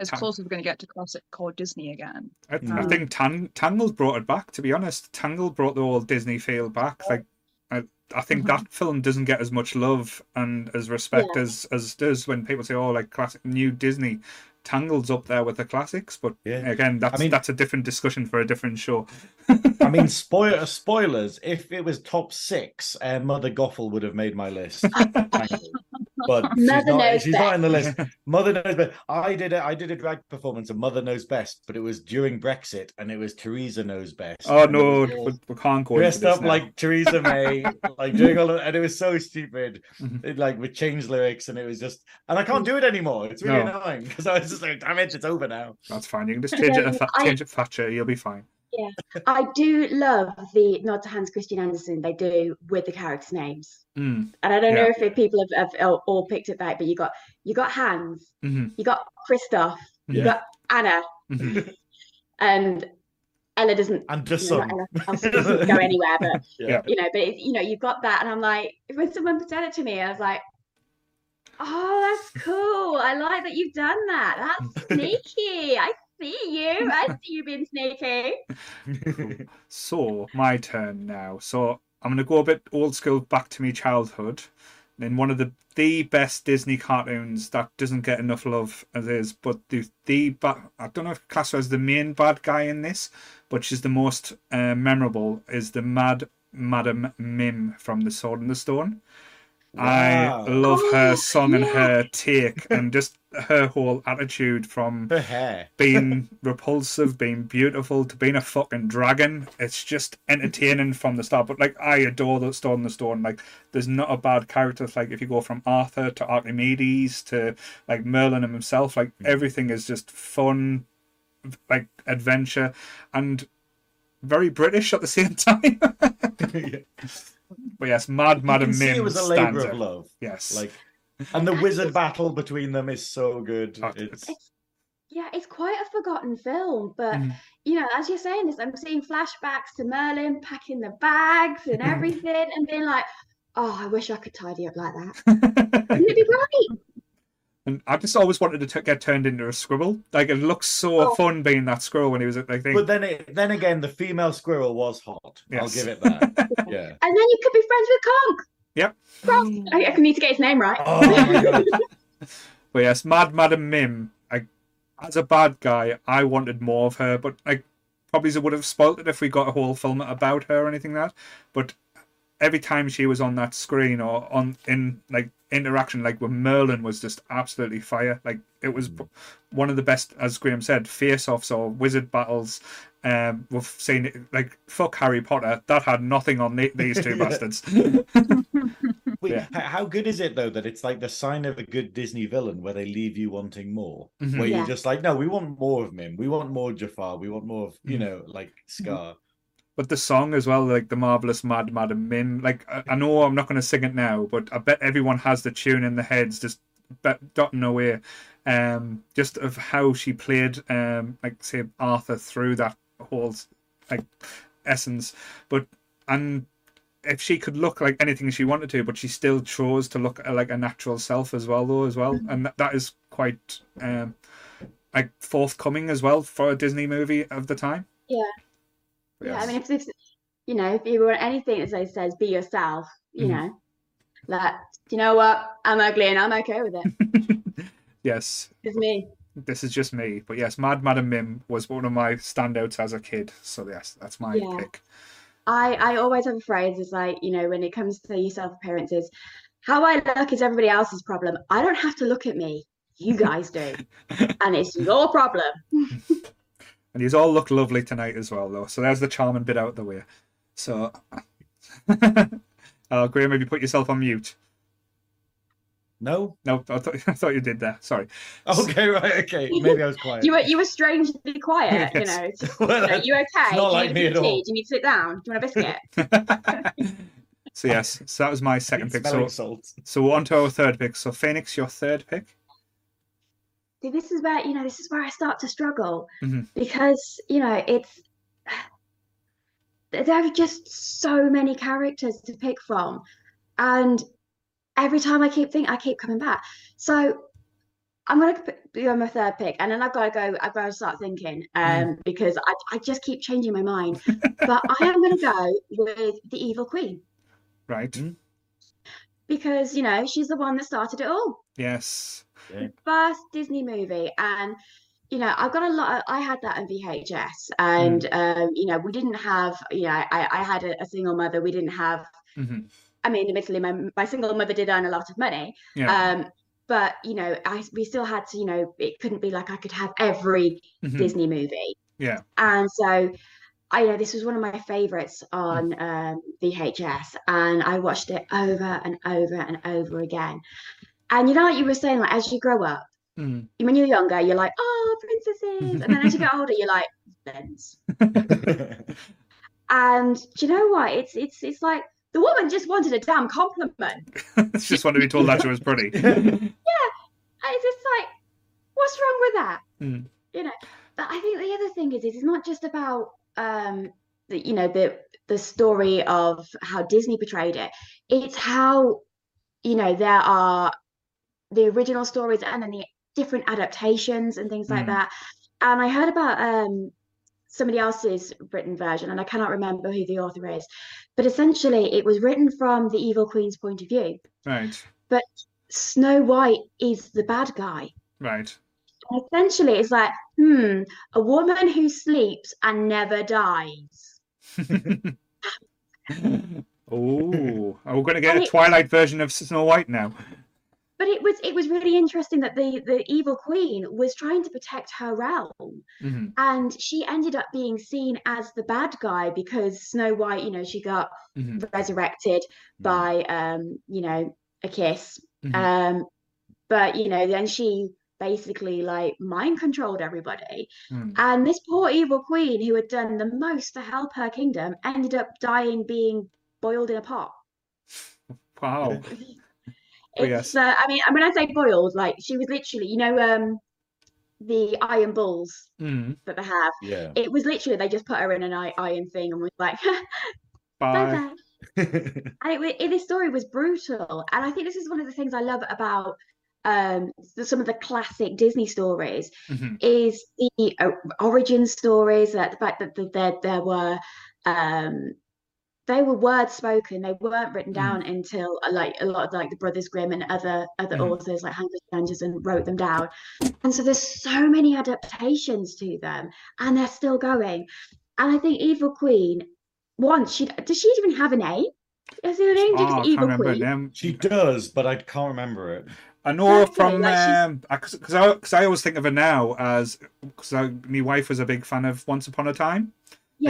as Ta- close as we're going to get to classic core disney again I, I Mm. think Tang, Tangled brought it back. To be honest, Tangled brought the whole Disney feel back. Like, I, I think Mhm. that film doesn't get as much love and as respect Yeah. as as does when people say, "Oh, like classic new Disney." Tangled's up there with the classics, but Yeah. again, that's mean- that's a different discussion for a different show. I mean, spoiler spoilers. If it was top six, uh, Mother Gothel would have made my list. but she's, not, she's not in the list. Mother knows best. I did a I did a drag performance of Mother Knows Best, but it was during Brexit, and it was Theresa Knows Best. Oh no, we, we can't go dressed up now. like Theresa May, like doing all of, and it was so stupid. Mhm. It, like we changed lyrics, and it was just, and I can't do it anymore. It's really No. annoying because I was just like, damn it, it's over now. That's fine. You can just change it. To Fa- change it Thatcher. You'll be fine. I do love the nod to Hans Christian Andersen they do with the characters' names. Mm. And I don't know if people have, have all- all picked it back, but you got you got Hans, hmm you got Kristoff, you Yeah. got Anna, hmm and Ella doesn't And just you know, sun. not Ella doesn't go anywhere, but Yeah. you know, but it, you know, you've got that, and I'm like, when someone said it to me, I was like, oh, that's cool. I like that you've done that. That's sneaky. I see you. I see you being sneaky. So my turn now. So I'm gonna go a bit old school back to my childhood. In one of the the best Disney cartoons that doesn't get enough love as is, but the the ba- I don't know if class as the main bad guy in this, but she's the most uh, memorable is the Mad Madam Mim from The Sword and the Stone. I Wow. love her song and her take and just her whole attitude from Her hair. being repulsive, being beautiful, to being a fucking dragon. It's just entertaining from the start. But like, I adore the Stone and the Stone. Like, there's not a bad character. Like, if you go from Arthur to Archimedes to like Merlin and himself, like hmm. everything is just fun, like adventure, and very British at the same time. but yes, Mad You Madam can see Mim it was a stands labor of love. Yes, Like, and the wizard battle between them is so good. Oh, It's Yeah, it's quite a forgotten film, but Mm. you know, as you're saying this, I'm seeing flashbacks to Merlin packing the bags and everything, and being like, "Oh, I wish I could tidy up like that. Wouldn't it be great?" And I just always wanted to t- get turned into a squirrel. Like it looks so Oh. fun being that squirrel when he was at like thing. but then it, then again, the female squirrel was hot. I'll give it that. Yeah. And then you could be friends with Kronk. Yep. Kronk. I, I need to get his name right. Oh my god. But yes, Mad Madam Mim. I, as a bad guy, I wanted more of her, but I probably would have spoilt it if we got a whole film about her or anything like that. But every time she was on that screen or on in like interaction, like with Merlin, was just absolutely fire. Like it was Mm. one of the best, as Graeme said, face-offs or wizard battles. Um, we've seen it like fuck Harry Potter. That had nothing on the, these two bastards. Wait, Yeah. how good is it though that it's like the sign of a good Disney villain where they leave you wanting more? Mhm. Where Yeah. you're just like, no, we want more of Mim. We want more Jafar. We want more of, you Mhm. know, like Scar. But the song as well, like the marvelous Mad Madam Mim. Like I, I know I'm not going to sing it now, but I bet everyone has the tune in their heads, just bet, dotting away. Um, just of how she played, um, like say Arthur through that whole like essence. But and if she could look like anything she wanted to, but she still chose to look like a natural self as well, though as well, and that, that is quite um like forthcoming as well for a Disney movie of the time. Yeah. But Yeah, I mean, if this, you know, if you want anything that says, says be yourself, you Mhm. know, like, you know what? I'm ugly and I'm okay with it. yes, It's me. this is just me. But yes, Mad Madam Mim was one of my standouts as a kid. So yes, that's my Yeah. pick. I, I always have a phrase it's like, you know, when it comes to your self appearances, how I look is everybody else's problem. I don't have to look at me. You guys do. and it's your problem. And he's all look lovely tonight as well, though. So there's the charming bit out of the way. So, uh, Graeme, maybe put yourself on mute. No? No, I thought, I thought you did there. Sorry. Okay, right, okay. Maybe I was quiet. You were you were strangely quiet, you know. It's just, Well, you know, you okay? not Do you like need me at bit all. tea? Do you need to sit down? Do you want a biscuit? so yes, so that was my second pick. So, salt. so we're on to our third pick. So Phoenix, your third pick. See, this is where, you know, this is where I start to struggle Mhm. because, you know, it's there are just so many characters to pick from. And every time I keep thinking, I keep coming back. So I'm gonna be on my third pick, and then I've got to go. I've got to start thinking, um, because I, I just keep changing my mind. but I am gonna go with the Evil Queen Right. Mm. because you know she's the one that started it all. Yes. first Disney movie, and you know, I've got a lot. Of, I had that on VHS, and um, you know, we didn't have. You know, I, I had a, a single mother. We didn't have. hmm I mean, admittedly, my my single mother did earn a lot of money. Yeah. Um, but you know, I we still had to. You know, it couldn't be like I could have every Mhm. Disney movie. Yeah. And so, I know this was one of my favorites on um, VHS, and I watched it over and over and over again. And you know, like you were saying, like as you grow up Mm. when you're younger, you're like, oh, princesses. And then as you get older, you're like, villains. And do you know what? It's it's it's like the woman just wanted a damn compliment. It's just wanted to be told that she was pretty. yeah, it's just like, what's wrong with that? Mm. You know. But I think the other thing is, is it's not just about um the you know the the story of how Disney portrayed it. It's how you know there are the original stories and then the different adaptations and things like Mm. that. And I heard about um somebody else's written version, and I cannot remember who the author is, but essentially it was written from the evil queen's point of view. right. But Snow White is the bad guy. Right. And essentially, it's like, hmm, a woman who sleeps and never dies. oh, are we're going to get And a it- Twilight version of Snow White now. But it was it was really interesting that the the evil queen was trying to protect her realm, hmm and she ended up being seen as the bad guy because Snow White, you know, she got hmm resurrected by um, you know, a kiss. Mhm. Um, but you know, then she basically like mind controlled everybody. Hmm. And this poor evil queen who had done the most to help her kingdom ended up dying being boiled in a pot. Wow. It's yes. uh, I mean when I say boiled, like she was literally, you know, um the iron balls Mm. that they have. Yeah. It was literally they just put her in an iron thing and was like bye Bye. bye. And it, it, this story was brutal. And I think this is one of the things I love about um the- some of the classic Disney stories Mhm. is the uh, origin stories that the fact that th- there there were um they were word spoken they weren't written Mm. down until uh, like a lot of like the brothers grimm and other other Mm. authors like hans Christian andersen wrote them down and so there's so many adaptations to them and they're still going and i think evil queen once she does she even have a name is it a name Oh, I just can't evil remember her queen name. She does, but I can't remember it. I know her Exactly, from like she's- um because I because I always think of her now as because my wife was a big fan of Once Upon a Time.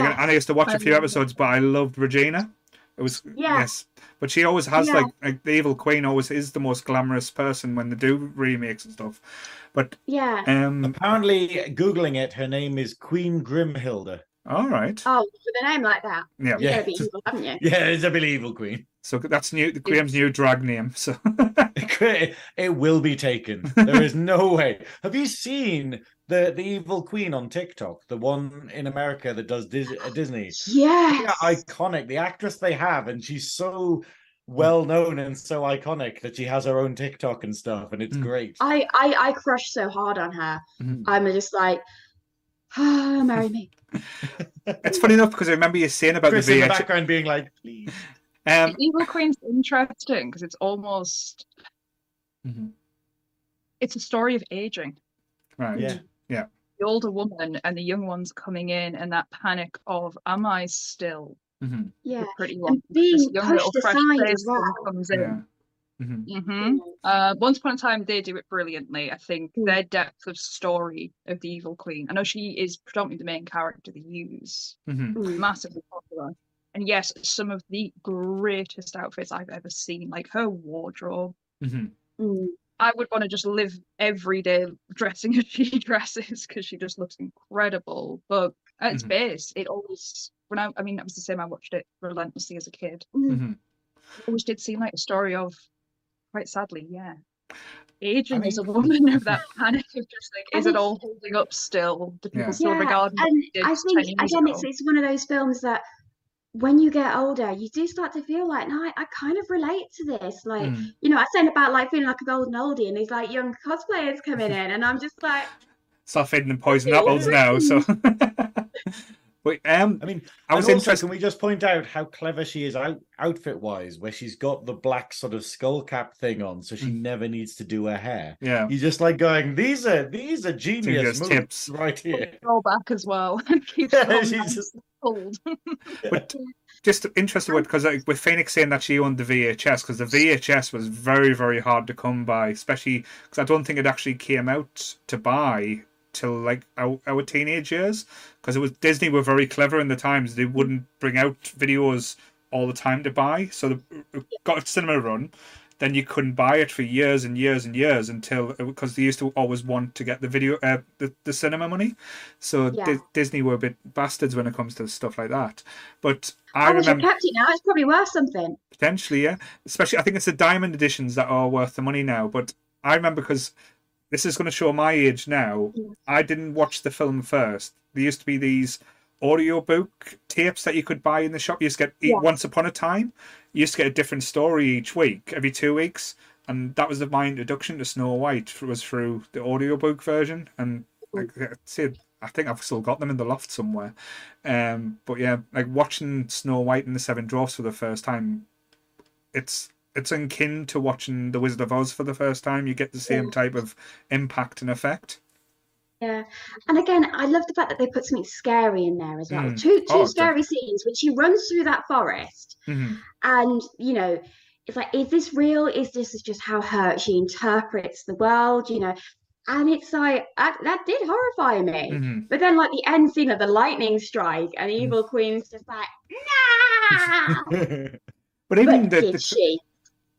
Like, and I used to watch I a few love it. episodes, but I loved Regina. It was Yeah. yes, but she always has Yeah. like, like the evil queen always is the most glamorous person when they do remakes and stuff. But yeah um, Apparently, googling it, her name is Queen Grimhilde. all right, oh with a name like that yeah. Yeah. got to be evil haven't you Yeah, it's a believable queen. So that's new. Graeme's new drag name. So It will be taken. There is no way. Have you seen the the evil queen on TikTok? The one in America that does Dis- uh, Disney. Yeah, iconic. The actress they have, and she's so well known and so iconic that she has her own TikTok and stuff, and it's Mm. great. I, I I crush so hard on her. Mhm. I'm just like, ah, marry me. it's funny enough because I remember you saying about Chris the in the background being like, please. Um, The Evil Queen's interesting because it's almost mhm, it's a story of aging. right. Yeah. The older woman and the young ones coming in, and that panic of, "Am I still mhm, Yeah. the pretty And one?" being young little pushed fresh aside as well. comes in. Yeah. mhm, hmm Uh, Once Upon a Time, they do it brilliantly. I think Mm. their depth of story of the Evil Queen. I know she is predominantly the main character they use, mhm. Mm. massively popular. And yes, some of the greatest outfits I've ever seen, like her wardrobe. mhm. Mm. I would want to just live every day dressing as she dresses because she just looks incredible. But at its Mhm. base, it always when I I mean that was the same. I watched it relentlessly as a kid. Mm. Mhm. It always did seem like a story of, quite sadly, yeah, aging as a woman of that panic of just like, I is it all holding up still? Do people Yeah. still Yeah, regard me? and I think years again, it's it's one of those films that when you get older, you do start to feel like, no, I, I kind of relate to this. Like, Mm. you know, I said about like feeling like a golden oldie, and these like young cosplayers coming in, and I'm just like, Start feeding them poison apples now. So, but um, I mean, I was also, interested. Can we just point out how clever she is out, outfit wise, where she's got the black sort of skull cap thing on, so she Mm. never needs to do her hair. Yeah. You're just like going, these are these are genius Genius moves tips. right here. Roll back as well. Keeps Yeah, she's just- and cold. But just interested with because like, with Phoenix saying that she owned the VHS because the VHS was very very hard to come by, especially because I don't think it actually came out to buy till like our, our teenage years because it was Disney were very clever in the times they wouldn't bring out videos all the time to buy, so the, it got a cinema run. Then you couldn't buy it for years and years and years until because they used to always want to get the video uh, the, the cinema money. So Yeah. Di- Disney were a bit bastards when it comes to stuff like that. But I I remember kept it now. It's probably worth something. potentially, yeah. Especially, I think it's the diamond editions that are worth the money now. But I remember because this is going to show my age now. Yeah. I didn't watch the film first. There used to be these audiobook tapes that you could buy in the shop. You used to get Yeah. once upon a time. You used to get a different story each week, every two weeks, and that was the, my introduction to Snow White was through the audiobook version. And like I said, I think I've still got them in the loft somewhere. Um, but yeah, like watching Snow White and the Seven Dwarfs for the first time, it's it's akin to watching The Wizard of Oz for the first time. You get the same type of impact and effect. Yeah. And again, I love the fact that they put something scary in there as well. Mm. Two two Oh, scary scenes when she runs through that forest hmm and you know, it's like, is this real? Is this just how her she interprets the world? You know, and it's like that, that did horrify me. hmm But then, like the end scene of the lightning strike, and Mm. Evil Queen's just like, nah. But even but the, did the she?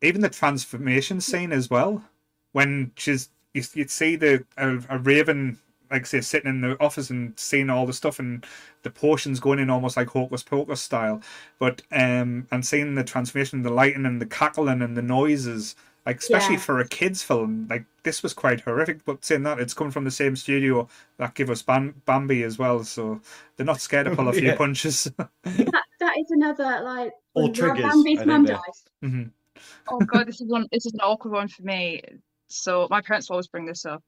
even the transformation scene as well, when she's you, you'd see the a, a raven like say sitting in the office and seeing all the stuff and the potions going in almost like hocus pocus style but um and seeing the transformation the lighting and the cackling and the noises like especially Yeah. for a kids film like this was quite horrific but saying that it's coming from the same studio that give us Bam- bambi as well so they're not scared to pull a few Yeah. punches that, that is another like All triggers, Bambi's think mum they're- dies. Mhm. Oh god, this is one. This is an awkward one for me. So my parents always bring this up.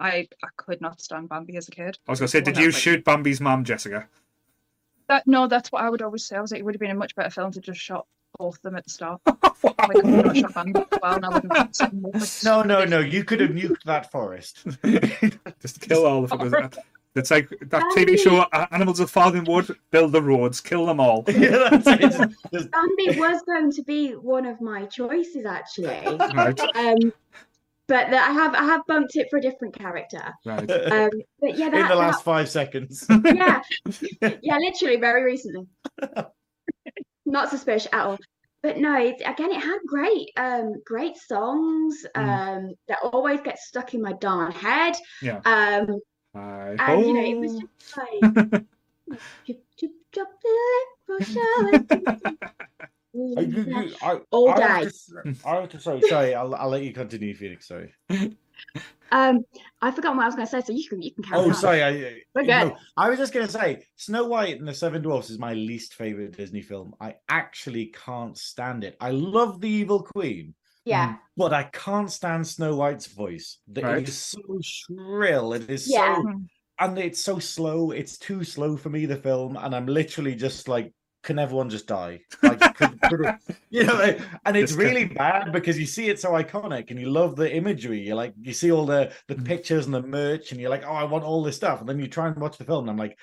I I could not stand Bambi as a kid. i was gonna say did you like- shoot bambi's mom jessica That no, that's what I would always say. I was like, it would have been a much better film to just shot both of them at the start. Like, I could not shot Bambi as well, and I wouldn't have seen more, like, No, no, no. You could have nuked that forest. just kill all the fuckers it's like that tv show uh, animals of farthing wood build the roads kill them all yeah, that's it. Just- just- Bambi was going to be one of my choices actually. right Um, but I have I have bumped it for a different character. right Um, but yeah, in the last five seconds. yeah, yeah, literally very recently. Not suspicious at all. But no, it, again, it had great, um, great songs. Mm. Um, that always get stuck in my darn head. Yeah. Um, and you know, it was just like chip, chip, the electro I, you- shower. you- I- All I have day. to s- I have to say, sorry, I'll, I'll let you continue, Felix. Sorry. Um, I forgot what I was going to say, so you can you can carry Oh, on. sorry. I, We're no. I was just going to say, Snow White and the Seven Dwarfs is my least favorite Disney film. I actually can't stand it. I love the Evil Queen, Yeah, but I can't stand Snow White's voice. The- Right. It is so shrill. It is Yeah. so, Mm. and it's so slow. It's too slow for me. The film, and I'm literally just like, can everyone just die? Like, could, could it- you know, and it's really bad because you see it so iconic, and you love the imagery. You're like, you see all the the Mm. pictures and the merch, and you're like, oh, I want all this stuff, and then you try and watch the film, and I'm like.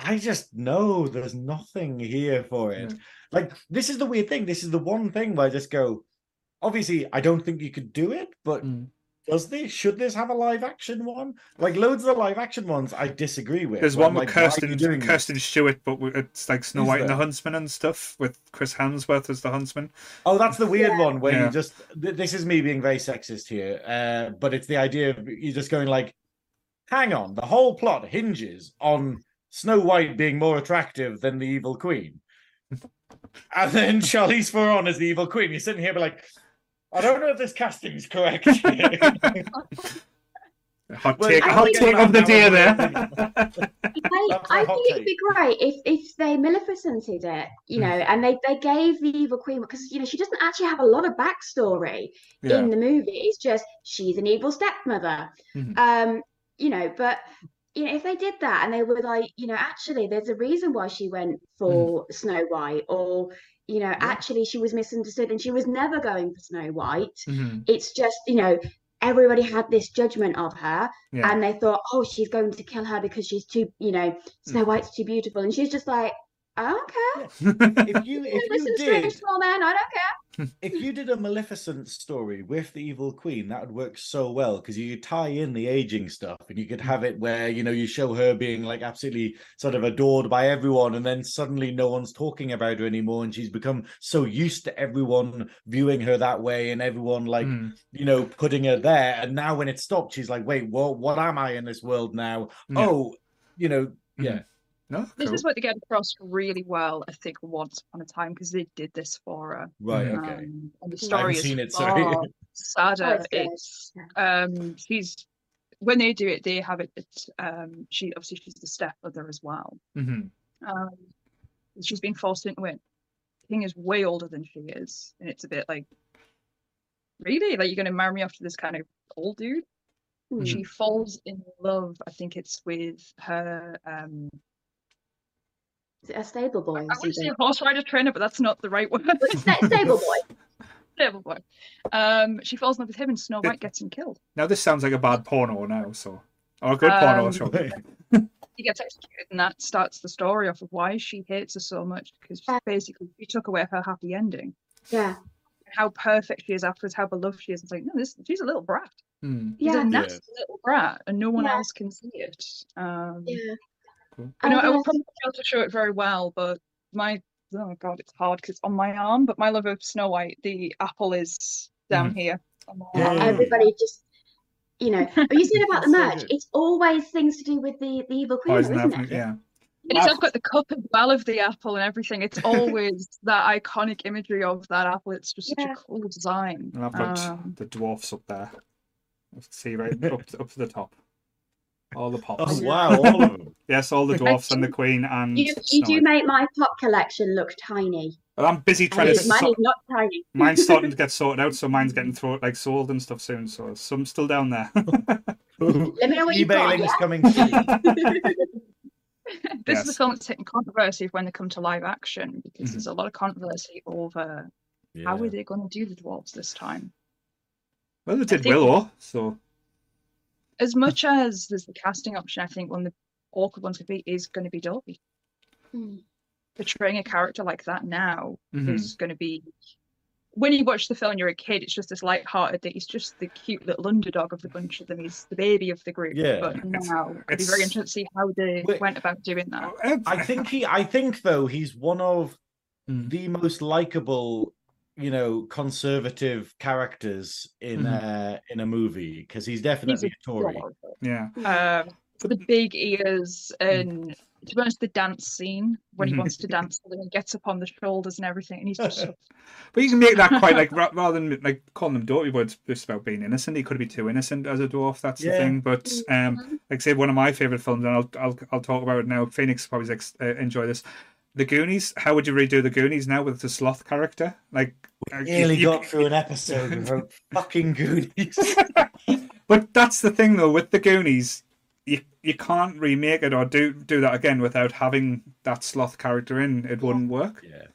I just know there's nothing here for it. Like this is the weird thing. This is the one thing where I just go. Obviously, I don't think you could do it, but Mm. Does this? Should this have a live action one? Like loads of the live action ones, I disagree with. There's one I'm with like, why are you Kirsten? Kirsten Stewart, but it's like Snow Is White and the? Huntsman and stuff with Chris Hemsworth as the Huntsman. Oh, that's the weird one where Yeah. you just. This is me being very sexist here, uh, but it's the idea of you just going like, hang on, the whole plot hinges on Snow White being more attractive than the Evil Queen, and then Charlize Theron as the Evil Queen. You're sitting here, be like, I don't know if this casting is correct. Hot take, I hot take of the that day one, there. I, That's I a think it'd be great if if they Maleficented it, you know, and they they gave the evil queen because you know she doesn't actually have a lot of backstory yeah. in the movie. It's just she's an evil stepmother, Mhm. um, you know. But you know, if they did that and they were like, you know, actually, there's a reason why she went for Snow White, or you know, actually she was misunderstood and she was never going for Snow White. Mhm. It's just you know. Everybody had this judgment of her, Yeah. and they thought, "Oh, she's going to kill her because she's too, you know, Snow White's too beautiful," and she's just like, "I don't care. if you if Listen, you strange did small man, I don't care." If you did a Maleficent story with the Evil Queen, that would work so well because you tie in the aging stuff and you could have it where you know you show her being like absolutely sort of adored by everyone, and then suddenly no one's talking about her anymore, and she's become so used to everyone viewing her that way, and everyone like Mm. you know putting her there, and now when it stopped, she's like, wait, what? What am I in this world now? Yeah. Oh, you know, yeah. No, This is what they get across really well, I think, once upon a time because they did this for her. Right. Mhm. Okay. Um, and the I story haven't is seen it, sorry. far sadder. It's good. it's um, she's when they do it, they have it. It's, um, she obviously she's the stepmother as well. Mhm. Um, she's been forced into it. King is way older than she is, and it's a bit like, really, like you're going to marry me off to this kind of old dude? Hmm. She falls in love. I think it's with her. Um, Is it a stable boy? I Is want to say the- horse rider trainer, but that's not the right word. Well, it's sta- stable boy. Stable boy. Um, she falls in love with him, and Snow White gets him killed. Now this sounds like a bad porno now, so or a good porno Um, show. He gets executed, and that starts the story off of why she hates her so much because Yeah. basically she took away her happy ending. Yeah, How perfect she is afterwards, how beloved she is. It's like, no, this she's a little brat. Hmm. She's yeah, a nasty little brat, and no one Yeah. else can see it. Um, yeah. Cool. I know I And, would uh, probably be able to show it very well, but my oh god, it's hard because it's on my arm. But my love of Snow White, the apple is down here. Yeah. everybody just You know, but you said about the That's merch, good. it's always things to do with the, the evil queen, Poison isn't apple, it? yeah. And it's also got the cup as well of the apple and everything. It's always that iconic imagery of that apple. It's just such a cool design. And I've got Um, the dwarfs up there. See right up up to the top. All the pops. Oh wow, all of them. Yes, all the dwarfs and the queen and You, you do make my pop collection look tiny. Well, I'm busy And trying to. it's- mine So- not tiny. mine's starting to get sorted out, so mine's getting through like sold and stuff soon. So some still down there. Let me know what you've got. eBay links Yeah? coming soon. this is the Yes. film that's hitting controversy when they come to live action because Mhm. there's a lot of controversy over how are they going to do the dwarves this time. well, they did think- Willow, so As much as there's the casting option, I think one of the awkward ones could be is going to be Dopey. Hmm. Portraying a character like that now mhm. is going to be. When you watch the film, and you're a kid. It's just this light-hearted that he's just the cute little underdog of the bunch of them. He's the baby of the group. Yeah. But now it'd be it's- very interesting to see how they Wait. went about doing that. I think he I think though he's one of Mm. the most likable, you know, conservative characters in Mhm. uh in a movie because he's definitely a Tory. yeah. Um, the big ears and to be honest, the dance scene when he wants to dance and he gets up on the shoulders and everything, and he's just But you can make that quite like rather than like calling them dirty words just about being innocent. He could be too innocent as a dwarf. That's the thing. But Mm-hmm. um, like I say, one of my favorite films, and I'll I'll I'll talk about it now. Phoenix probably ex- uh, enjoy this. The Goonies. How would you redo the Goonies now with the sloth character? Like, uh, you- Nearly you- got through an episode of fucking Goonies. But that's the thing, though, with the Goonies, you you can't remake it or do do that again without having that sloth character in. It wouldn't work. yeah.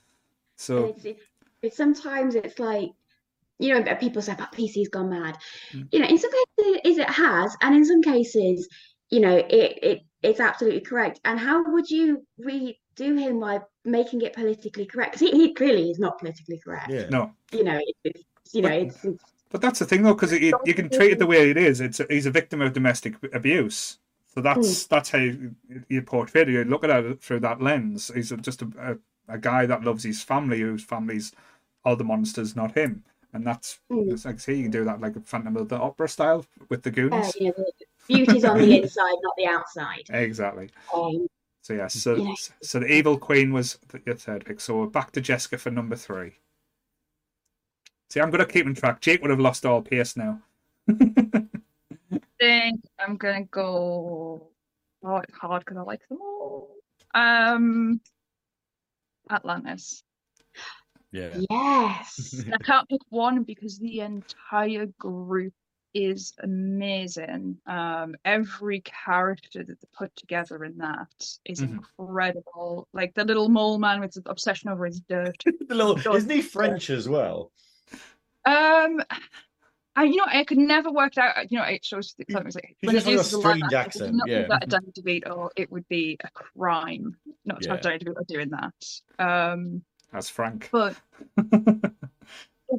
So It's, it's, it's sometimes it's like you know people say about PC's gone mad. Mm. You know, in some cases it has, and in some cases, you know, it it it's absolutely correct. And how would you redo him by making it politically correct? Because he, he clearly is not politically correct. Yeah. no, You know, it's you know, But- it's, it's but that's the thing, though, because you, you can treat it the way it is. It's he's a victim of domestic abuse. So that's that's how you, you portray it. You look at it through that lens. He's a, just a, a, a guy that loves his family, whose family's all the monsters, not him. And that's Mm. it's like say you can do that like a Phantom of the Opera style with the uh, Goonies. you know, the beauty's on the inside, not the outside. Exactly. Um, So yes, so Yeah. so the Evil Queen was th- your third pick. So we're back to Jessica for number three. See, I'm gonna keep in track. Jake would have lost all pace now. I think I'm gonna go. Oh, it's hard because I like them all. Um, Atlantis. Yeah. yes. I can't pick one because the entire group is amazing. Um, every character that they put together in that is Mhm. incredible. Like the little mole man with the obsession over his dirt. The little, isn't he French as well? Um, I you know I could never work out. You know, it shows something like He's when just it got a uses the strange action, accent, not give yeah. that a Danny DeVito, it would be a crime not to have Yeah. Danny DeVito doing that. Um, That's Frank. but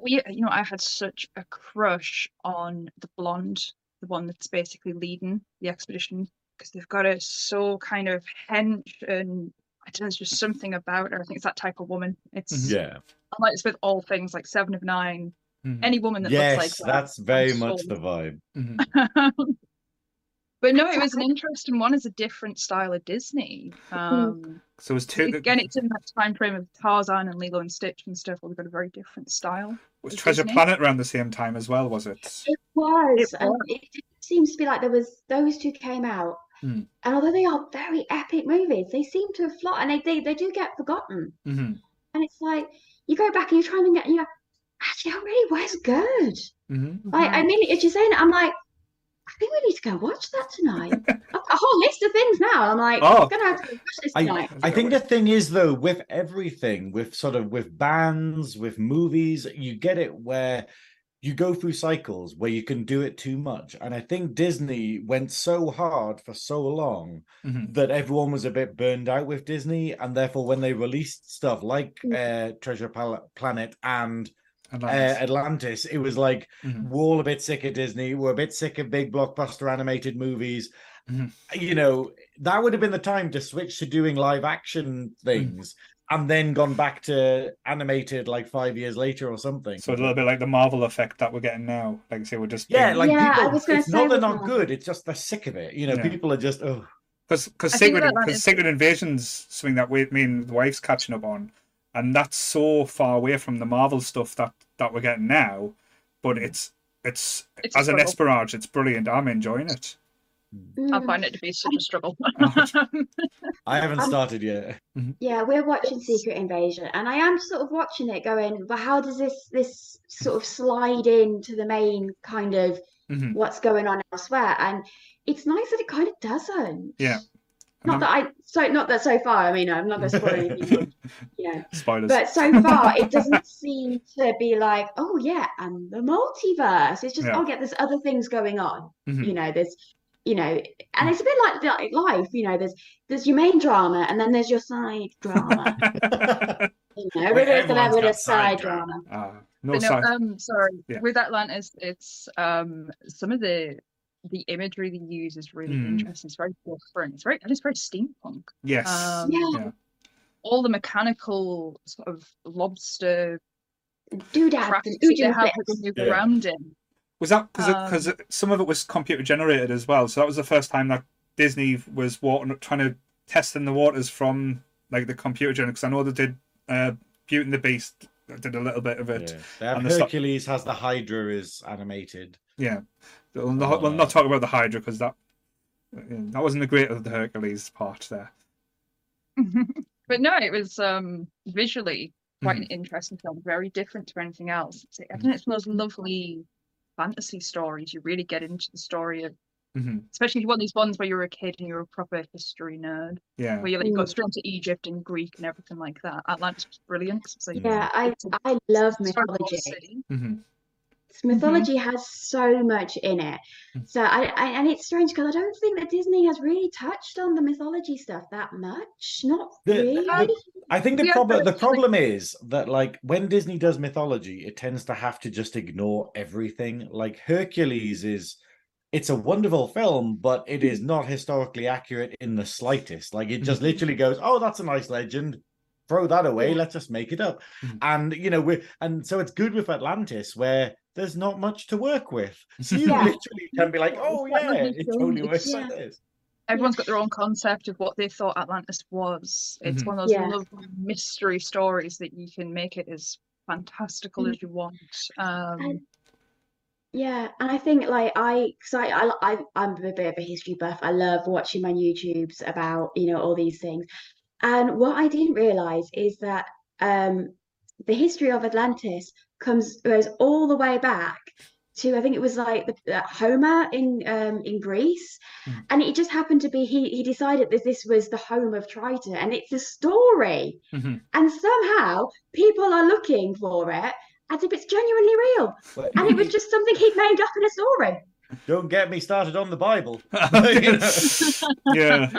we, you know, I had such a crush on the blonde, the one that's basically leading the expedition, because they've got it so kind of hench and I don't know, there's just something about her. I think it's that type of woman. It's Yeah. I like it's with all things like Seven of Nine. Mhm. Any woman that Yes, looks like that. that's very I'm much sold. the vibe. Mhm. but no, it was an interesting one as a different style of Disney. Um, So it was two. again, it's in that time frame of Tarzan and Lilo and Stitch and stuff, where we've got a very different style. was Treasure Disney. Planet around the same time as well, was it? It was. It was. it, it seems to be like there was those two came out. Hmm. And although they are very epic movies, they seem to have flopped and they, they, they do get forgotten. hmm And it's like you go back and you're trying to get you know, actually that really was good. hmm Like I mean as you're saying it, I'm like, I think we need to go watch that tonight. I've got a whole list of things now. I'm like, Oh. I'm gonna have to watch this tonight. I think the thing is though with everything with sort of with bands with movies you get it where you go through cycles where you can do it too much and i think disney went so hard for so long hmm that everyone was a bit burned out with disney and therefore when they released stuff like uh, treasure Pal- planet and uh, atlantis it was like Mhm. we're all a bit sick of disney we're a bit sick of big blockbuster animated movies Mhm. you know that would have been the time to switch to doing live action things and then gone back to animated like five years later or something. So a little bit like the Marvel effect that we're getting now. Like I say, we're just yeah, like Yeah, I people, was it's say not they're not good. It's just they're sick of it. You know, Yeah. people are just oh because because I think Secret that that because is- Invasion's something that we, me and the wife's catching up on, and that's so far away from the Marvel stuff that that we're getting now. But it's it's, It's a as an struggle. Esperage, it's brilliant. I'm enjoying it. I Mm. find it to be such a struggle. I haven't Um, started yet. Yeah, we're watching Secret Invasion, and I am sort of watching it, going, "But how does this this sort of slide into the main kind of Mhm. what's going on elsewhere?" And it's nice that it kind of doesn't. Yeah. Not that I so not that so far. I mean, I'm not going to spoil anything, you know. Spoilers. But so far, it doesn't seem to be like, oh yeah, and the multiverse. It's just, Yeah. oh yeah, there's other things going on. Mhm. You know, there's, you know, and it's a bit like, like life. You know, there's there's your main drama, and then there's your side drama. You know, Where everybody's gonna have everyone's a got side side drama. Ah, no no, side. um, sorry. Yeah. With Atlantis, it's um some of the the imagery they use is really Mm. interesting. It's very different. It's very and it's very steampunk. yes. Um, Yeah. yeah. All the mechanical sort of lobster Doodads and that they have flips. that they move Yeah. around in. Was that because because Um, some of it was computer generated as well? So that was the first time that Disney was water, trying to test in the waters from like the computer generated. Because I know they did uh, Beauty and the Beast did a little bit of it. Yeah. They have the sto- Hercules has the Hydra is animated. Yeah, we'll not, we'll not talk about the Hydra because that that wasn't the great of the Hercules part there. but no, it was um visually quite Mm-hmm. an interesting film, very different to anything else. It's, I think it's one of those lovely fantasy stories. You really get into the story of, hmm especially if you want these ones where you're a kid and you're a proper history nerd, Yeah, where you like go Mm. straight into Egypt and Greek and everything like that. Atlantis was brilliant. It's like, Yeah, I it's a- I love mythology. a very cool mythology. city. hmm has so much in it Mm. so I, I and it's strange because i don't think that disney has really touched on the mythology stuff that much not The- really the- I think the Yeah, problem the problem is that like when Disney does mythology, it tends to have to just ignore everything. Like Hercules is it's a wonderful film, but it is not historically accurate in the slightest. Like it just Mhm. literally goes, "Oh, that's a nice legend. Throw that away. Yeah. Let's just make it up." Mhm. And you know, we and so it's good with Atlantis where there's not much to work with. So you Yeah. literally can be like, "Oh yeah, it totally It's- works like Yeah. this." Everyone's got their own concept of what they thought Atlantis was. It's Mhm. one of those Yeah. lovely mystery stories that you can make it as fantastical Mm. as you want. Um, And- yeah and i think like i because I, I i i'm a bit of a history buff i love watching my youtubes about you know all these things and what i didn't realize is that um the history of atlantis comes goes all the way back to I think it was like the, uh, Homer in um, in Greece, Mm. and it just happened to be he he decided that this was the home of Triton, and it's a story, Mhm. and somehow people are looking for it as if it's genuinely real, and it was just something he'd made up in a story. Don't get me started on the Bible. You know? yeah,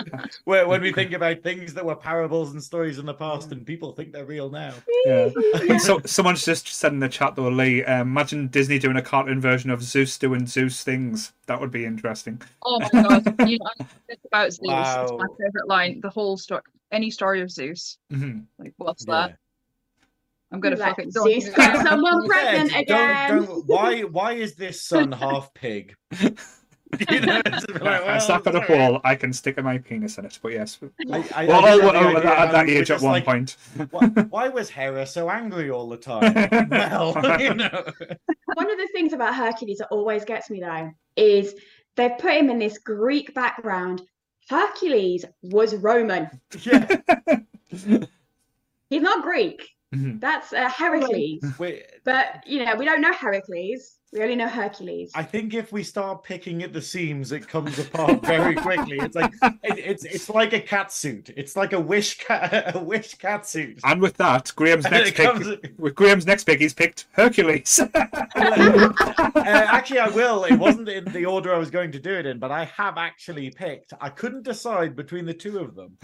Where when we think about things that were parables and stories in the past, and people think they're real now. yeah. Yeah. So someone's just said in the chat though, Lee. Um, imagine Disney doing a cartoon version of Zeus doing Zeus things. That would be interesting. Oh my god! you know, I think about Zeus. It's my favorite line. The whole story, any story of Zeus. hmm Like, what's Yeah. that? I'm gonna Like, fucking don't Zeus do got someone Yeah, pregnant don't- again. don't- why? Why is this son half pig? You know, it's like, I well, stuck on a wall. I can stick my penis in it. But yes, I, I, I well, did well, have the at that age, at one like, point. why, why was Hera so angry all the time? well, you know. One of the things about Hercules that always gets me though is they've put him in this Greek background. Hercules was Roman. Yeah. He's not Greek. Mhm. That's uh, Heracles. Wait, But you know, we don't know Heracles. We only know Hercules. I think if we start picking at the seams, it comes apart very quickly. It's like it, it's it's like a cat suit. It's like a wish cat a wish cat suit. And with that, Graeme's next pick. comes- With Graeme's next pick, he's picked Hercules. uh, actually, I will. It wasn't in the order I was going to do it in, but I have actually picked. I couldn't decide between the two of them,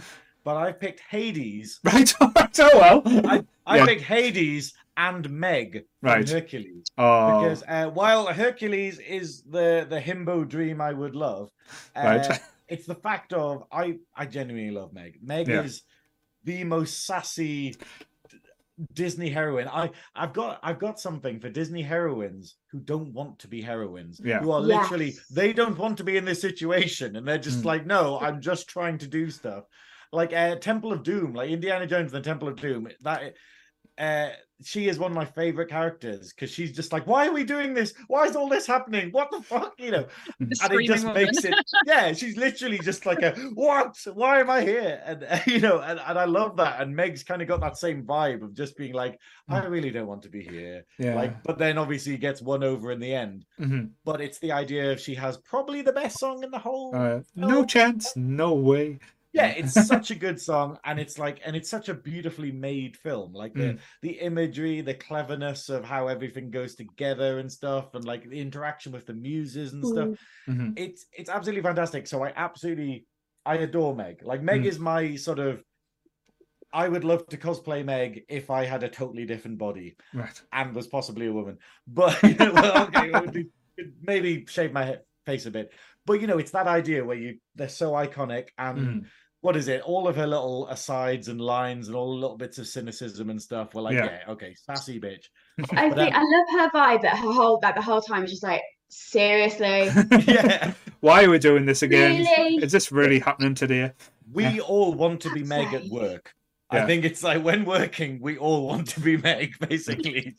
but I picked Hades. right. oh well. I, I Yeah. picked Hades and Meg from Right. Hercules Oh, because uh, while Hercules is the the himbo dream I would love, uh, Right. it's the fact of I I genuinely love Meg. Meg Yeah. is the most sassy Disney heroine. I I've got I've got something for Disney heroines who don't want to be heroines. Yeah. Who are literally Yes. they don't want to be in this situation and they're just Mm. like, no, I'm just trying to do stuff. Like uh Temple of Doom, like Indiana Jones and the Temple of Doom. That uh she is one of my favorite characters because she's just like, why are we doing this? Why is all this happening? What the fuck? You know, The and it just woman. makes it yeah she's literally just like a what why am i here and uh, you know and, and i love that and meg's kind of got that same vibe of just being like i really don't want to be here Yeah. like but then obviously gets won over in the end Mhm. but it's the idea of she has probably the best song in the whole Uh, no chance, no way. Yeah it's such a good song and it's like and it's such a beautifully made film like the Mm. the imagery the cleverness of how everything goes together and stuff and like the interaction with the muses and stuff Mm. Mhm. it's it's absolutely fantastic. So I absolutely I adore Meg. Like Meg Mm. is my sort of I would love to cosplay Meg if I had a totally different body Right. and was possibly a woman. But you know, well, okay, it maybe shave my face a bit. But you know, it's that idea where you they're so iconic and Mm. What is it? All of her little asides and lines and all the little bits of cynicism and stuff were like, Yeah. yeah, okay, sassy bitch. I But, think um, I love her vibe that her whole like the whole time is just like seriously. yeah. Why are we doing this again? Really? Is this really happening today? we Yeah. all want to be Meg at work. Yeah. I think it's like when working, we all want to be Meg, basically.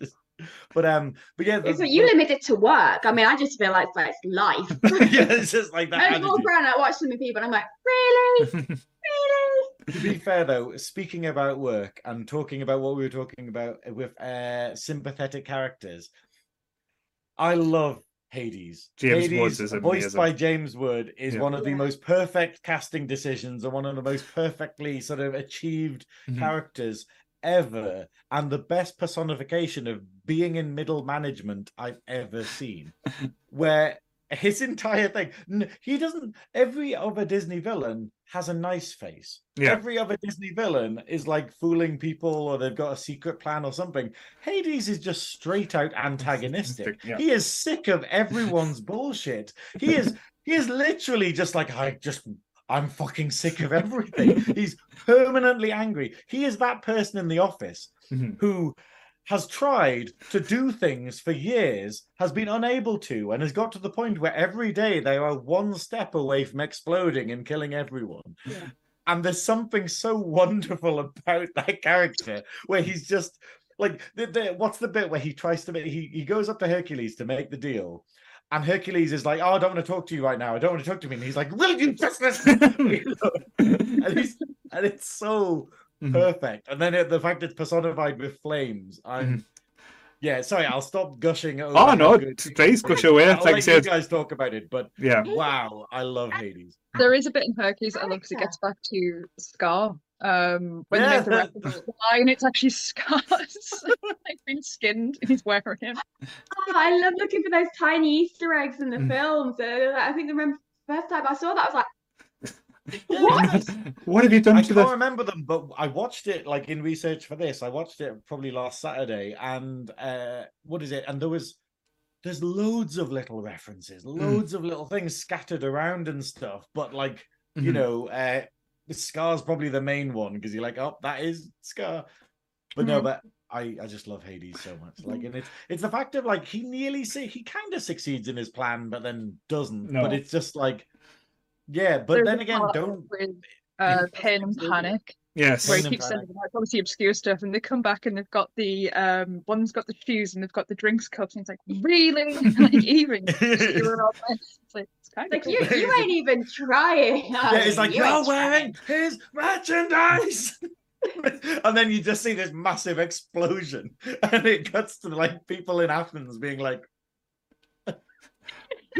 But um, but yeah, the, It's like you limit it to work. I mean, I just feel like it's, like it's life. yeah, it's just like that. I just walk attitude. around, I watch some people, and I'm like, really, really. To be fair though, speaking about work and talking about what we were talking about with uh sympathetic characters, I love Hades. James Hades, is voiced by James Wood, is Yeah. one of the most perfect casting decisions and one of the most perfectly sort of achieved Mhm. characters ever and the best personification of being in middle management I've ever seen. Where his entire thing he doesn't, every other Disney villain has a nice face. Yeah. Every other Disney villain is like fooling people or they've got a secret plan or something. Hades is just straight out antagonistic. Yeah. He is sick of everyone's bullshit. He is he is literally just like I just I'm fucking sick of everything. He's permanently angry. He is that person in the office Mhm. who has tried to do things for years, has been unable to, and has got to the point where every day they are one step away from exploding and killing everyone. Yeah. And there's something so wonderful about that character where he's just like, the, the, what's the bit where he tries to make, he, he goes up to Hercules to make the deal. And Hercules is like, "Oh, I don't want to talk to you right now. I don't want to talk to me." And he's like, "Will you just listen?" And, and it's so Mhm. perfect. And then it, the fact it's personified with flames. I'm yeah. Sorry, I'll stop gushing. Over Oh no, good- please gush away. I'll Like let you said, guys talk about it, but yeah. wow, I love Hades. There is a bit in Hercules I love because it gets back to Scar. Um, when they make the Yeah. reference to the it's actually Scar's like been skinned and he's wearing him. Oh, I love looking for those tiny Easter eggs in the Mm. films. Uh, I think the rem- first time I saw that, I was like, What? what have you done to I to can't the? remember them, but I watched it like in research for this. I watched it probably last Saturday, and uh what is it? And there was there's loads of little references, loads of little things scattered around and stuff. But like you Mhm. know, uh Scar's probably the main one because you're like, oh, that is Scar. But no, Mhm. but I I just love Hades so much. Like, and it's it's the fact of like he nearly see he kind of succeeds in his plan, but then doesn't. No. But it's just like, yeah. But There's then again, don't. with uh, pain and panic Yes. where he keeps Panic. sending them out obviously obscure stuff and they come back and they've got the um one's got the shoes and they've got the drinks cups and it's like really like even you're all like, it's like it's kind like of you, you ain't even trying. Yeah, it's like You you're wearing trying." his merchandise. and then you just see this massive explosion, and it cuts to like people in Athens being like,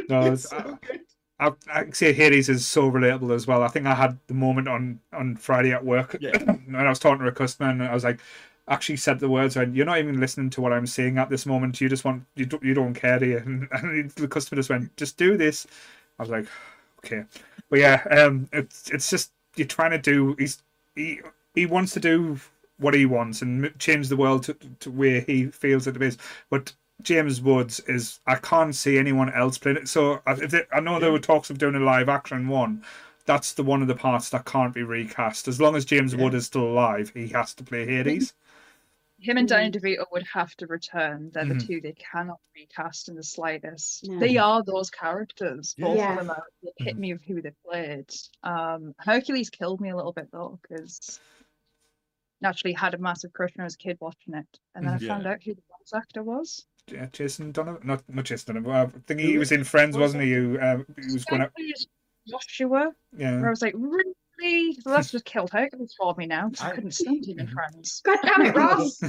No, it's it's, uh, so good. I, I say Hades is so relatable as well. I think I had the moment on on Friday at work Yeah. when I was talking to a customer and I was like, actually said the words, and you're not even listening to what I'm saying at this moment. You just want you don't, you don't care, do you? And, and the customer just went, just do this. I was like, okay, but yeah, um, it's it's just you're trying to do. He's he he wants to do what he wants and change the world to, to where he feels it is, but. James Woods is. I can't see anyone else playing it. So I, if they, I know there were talks of doing a live action one. that's the one of the parts that can't be recast. As long as James Yeah. Wood is still alive, he has to play Hades. Him and Danny DeVito would have to return. They're Mhm. the two they cannot recast in the slightest. No. They are those characters. Both Yeah. of them are the epitome of who they played. Um, Hercules killed me a little bit though, because naturally had a massive crush when I was a kid watching it, and then I Mhm. found out who the voice actor was. Yeah, Jason Donovan, not not Jason Donovan. I think he was in Friends, was wasn't he? Who um, he was going out. Hercules Joshua. Where I was like, really? So that's just killed Hercules for me now. I, I- couldn't stand him in. Friends. God damn it, Ross!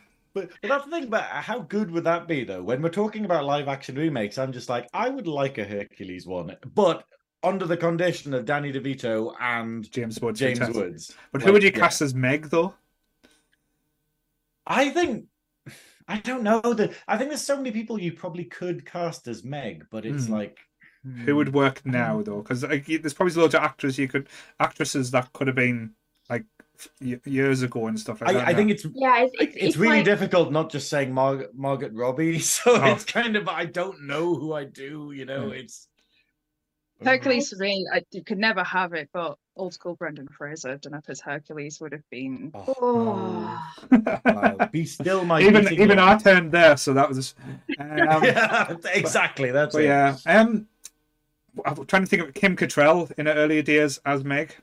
But, but that's the thing about how good would that be though? When we're talking about live action remakes, I'm just like, I would like a Hercules one, but under the condition of Danny DeVito and James Woods. James fantastic. Woods. But who would you yeah. cast as Meg though? I think I don't know that I think there's so many people you probably could cast as Meg, but it's Hmm. like Who would work Um, now though? Because like, there's probably loads of actors you could actresses that could have been like y- years ago and stuff like that. I, I think it's Yeah, it's it's, it's, really like, difficult not just saying Mar- Margaret Robbie, so Oh. it's kind of I don't know who I do, you know, Yeah. it's Hercules serene. I you could never have it, but old school Brendan Fraser done up as Hercules would have been. Oh, Oh. wow. be still my even beating even I turned there, so that was. Um, yeah, exactly. That's But it. yeah, um, I'm trying to think of Kim Cattrall in her earlier days as Meg,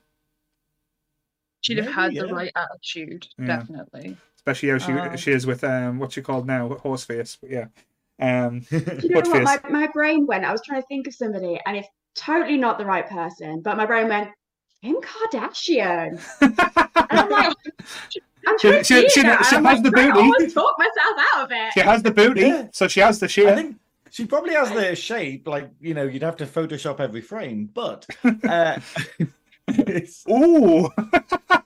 She'd have Maybe, had the yeah. right attitude, Yeah. definitely. especially how she Uh, she is with um what's she called now Horseface. But yeah, um, you know What what? My, my brain went, I was trying to think of somebody, and it's totally not the right person, but my brain went, Kim Kardashian. And I'm like, I'm She- trying to she- she- now, she has I'm the like, trying to booty. talk myself out of it. she has the booty, Yeah. so she has the shape. I sheer. think she probably has the shape, like you know, you'd have to Photoshop every frame, but uh, it's- Ooh,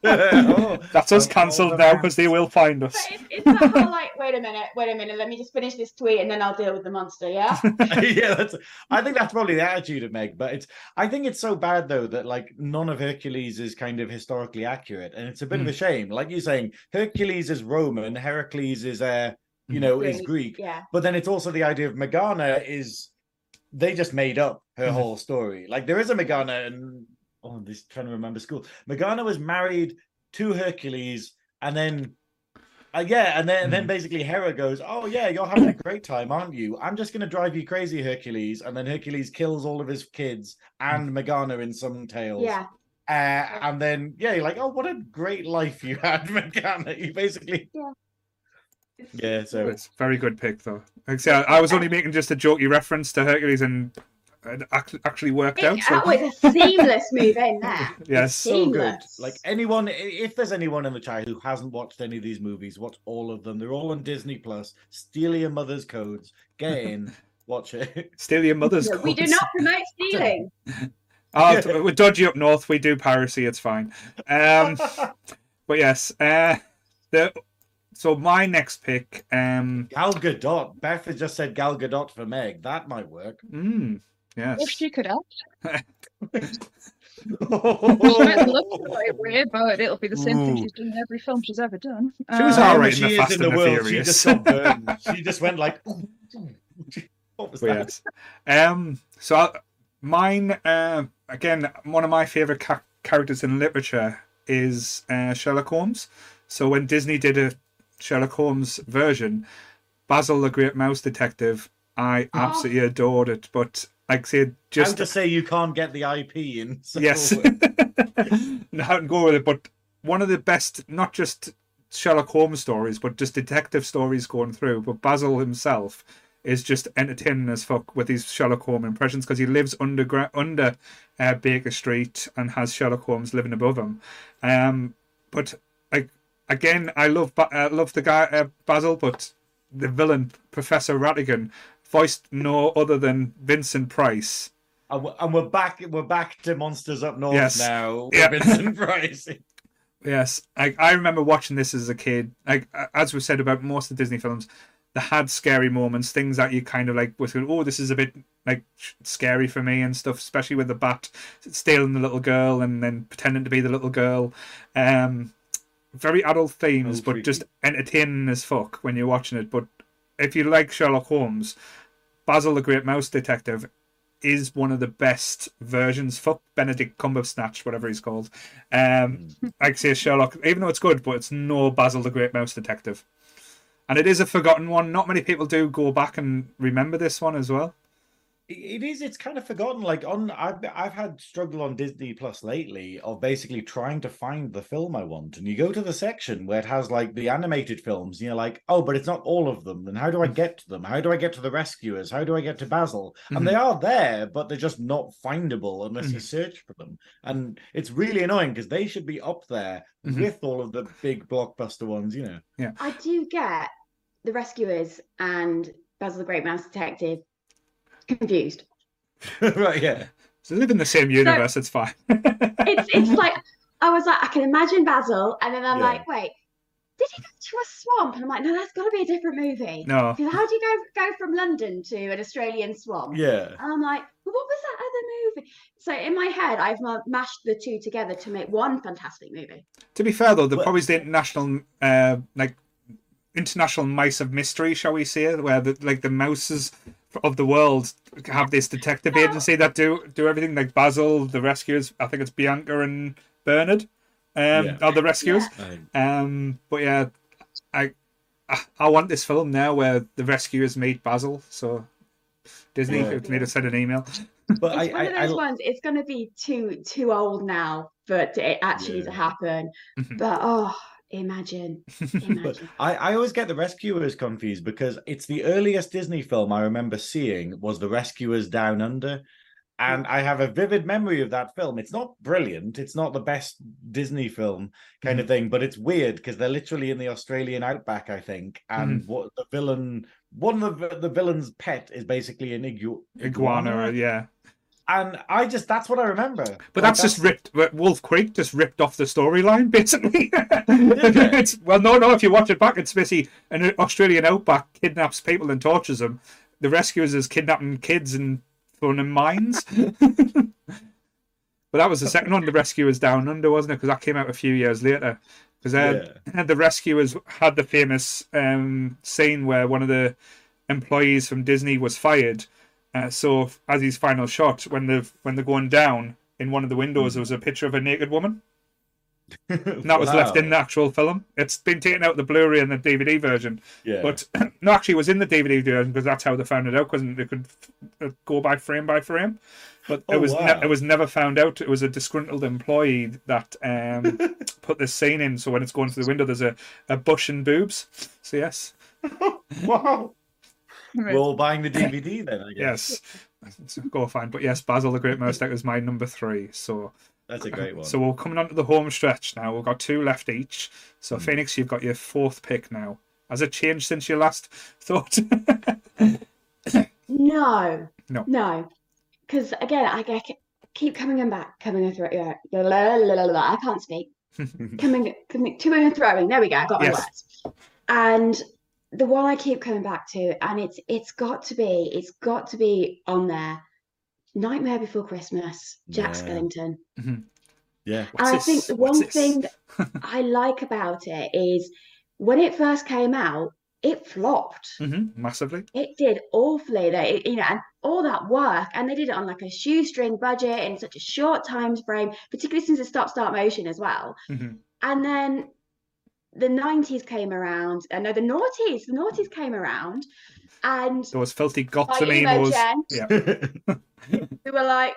Oh, that's us cancelled now because they will find But us. it's, it's that whole like, wait a minute, wait a minute, let me just finish this tweet and then I'll deal with the monster, yeah? yeah, that's. I think that's probably the attitude of Meg, but it's. I think it's so bad though that like none of Hercules is kind of historically accurate, and it's a bit of a shame. Like you're saying, Hercules is Roman, Heracles is uh, you know, is Greek, Greek, Yeah. but then it's also the idea of Megara is they just made up her Mhm. whole story. Like there is a Megara, and oh, I'm just trying to remember school. Megara was married to Hercules, and then. Uh, yeah, and then and then Mhm. basically Hera goes, "Oh yeah, you're having a great time, aren't you? I'm just gonna drive you crazy, Hercules." And then Hercules kills all of his kids and Megara in some tales. Yeah. Uh, and then yeah, you're like, "Oh, what a great life you had, Megara." You basically Yeah. yeah. So It's very good pick though. Like I I I was only making just a jokey reference to Hercules and it actually worked out. So That was a seamless move in there. yes, so good. Like anyone, if there's anyone in the chat who hasn't watched any of these movies, watch all of them. They're all on Disney Plus. Steal your mother's codes. Get in, watch it. steal your mother's. No, we do not promote stealing. Oh, we're dodgy up north. We do piracy. It's fine. Um, but yes, uh, the so my next pick. Um, Gal Gadot. Beth has just said Gal Gadot for Meg. That might work. mm, If she could act, she might she look the right way, but it'll be the same thing she's done in every film she's ever done. She was Um, alright. she in the is Fast in the and the world. She just got burned. She just went like. "Ooh, ooh." What was that? yes. Um, so I, mine uh, again. One of my favorite ca- characters in literature is uh, Sherlock Holmes. So when Disney did a Sherlock Holmes version, Basil the Great Mouse Detective, I Oh. absolutely adored it. But like I said, How just to say you can't get the IP in? yes, several how to go with it. But one of the best, not just Sherlock Holmes stories, but just detective stories going through. But Basil himself is just entertaining as fuck with these Sherlock Holmes impressions because he lives underground under uh, Baker Street and has Sherlock Holmes living above him. Um, but like again, I love Ba- uh, love the guy uh, Basil, but the villain Professor Ratigan, voiced no other than Vincent Price. And we're- back. We're back to Monsters Up North Yes. now. Yeah. Vincent Price. Yes, I, I remember watching this as a kid. Like as we said about most of the Disney films, they had scary moments, things that you kind of like was going, oh, this is a bit like scary for me and stuff. Especially with the bat stealing the little girl and then pretending to be the little girl. Um, very adult themes, Oh, but just entertaining as fuck when you're watching it. But if you like Sherlock Holmes, Basil the Great Mouse Detective is one of the best versions. Fuck Benedict Cumberbatch, whatever he's called. Um, like say Sherlock, even though it's good, but it's no Basil the Great Mouse Detective. And it is a forgotten one. Not many people do go back and remember this one as well. It is. It's kind of forgotten. Like on, I've I've had struggle on Disney Plus lately of basically trying to find the film I want, and you go to the section where it has like the animated films, and you're like, oh, but it's not all of them. Then how do I mm. get to them? How do I get to the Rescuers? How do I get to Basil? And they mm-hmm. are there, but they're just not findable unless you mm-hmm. search for them. And it's really annoying because they should be up there Mhm. with all of the big blockbuster ones, you know. Yeah. I do get the rescuers and Basil the Great Mouse Detective confused. right? Yeah. So they live in the same universe. it's fine. It's it's like I was like, I can imagine Basil, and then I'm Yeah. like, wait, did he go to a swamp? And I'm like, no, that's got to be a different movie. no. Because how do you go go from London to an Australian swamp? Yeah. And I'm like, well, what was that other movie? So in my head, I've ma- mashed the two together to make one fantastic movie. To be fair though, the probably the international uh like international mice of mystery, shall we say, where the like the mouses of the world have this detective Yeah. agency that do do everything like Basil, the rescuers, I think it's Bianca and Bernard. Um Yeah. are the rescuers. I- Um but yeah, I I- I want this film now where the rescuers meet Basil, so Disney, Yeah. if you need to send an email. But I, It's one I, of I, those ones. It's going to be too too old now for it actually to Yeah. happen. Mhm. But oh, imagine, But imagine. I, I always get the Rescuers confused because it's the earliest Disney film I remember seeing was The Rescuers Down Under. And I have a vivid memory of that film. It's not brilliant. It's not the best Disney film kind of mm. thing, but it's weird because they're literally in the Australian outback, I think. And mm. what the villain, one of the, the villain's pet is basically an igu- Iguana, yeah. And I just, that's what I remember. But Like, that's just ripped. Wolf Creek just ripped off the storyline, basically. it's, well, no, no. If you watch it back, it's basically an Australian outback kidnaps people and tortures them. The rescuers is kidnapping kids and throwing in mines. but that was the second one. The rescuers down under, wasn't it? Because that came out a few years later. Because uh, the rescuers had the famous um, scene where one of the employees from Disney was fired. Uh, so as his final shot, when the when they're going down in one of the windows, there was a picture of a naked woman. And that was left in the actual film. It's been taken out of the Blu-ray and the DVD version, Yeah. but no, actually, it was in the DVD version because that's how they found it out. Because they could uh, go by frame by frame, but it Oh, was wow. ne- it was never found out. It was a disgruntled employee that um, put this scene in. So when it's going through the window, there's a, a bush and boobs. So yes, wow. Right. We're all buying the DVD then, I guess. yes, So go fine. But yes, Basil the Great Mouse Deck is my number three. So That's a great one. So we're coming on to the home stretch now. We've got two left each. So Hmm. Phoenix, you've got your fourth pick now. Has it changed since your last thought? No, No. no, because again, I get keep coming and back, coming and throwing. I can't speak. coming, coming, to and throwing. There we go. I got my Yes. words. And the one I keep coming back to, and it's it's got to be, it's got to be on there. Nightmare Before Christmas, Jack Yeah. Skellington. yeah. What's and I think the What's one this? thing that I like about it is when it first came out, it flopped. Mhm, massively. It did awfully. They, you know, and all that work, and they did it on like a shoestring budget in such a short time frame, particularly since it's stop start motion as well. Mhm. And then the 90s came around, and no, the noughties, the noughties came around, and Those filthy goths by and emo emos. Yeah. we were like,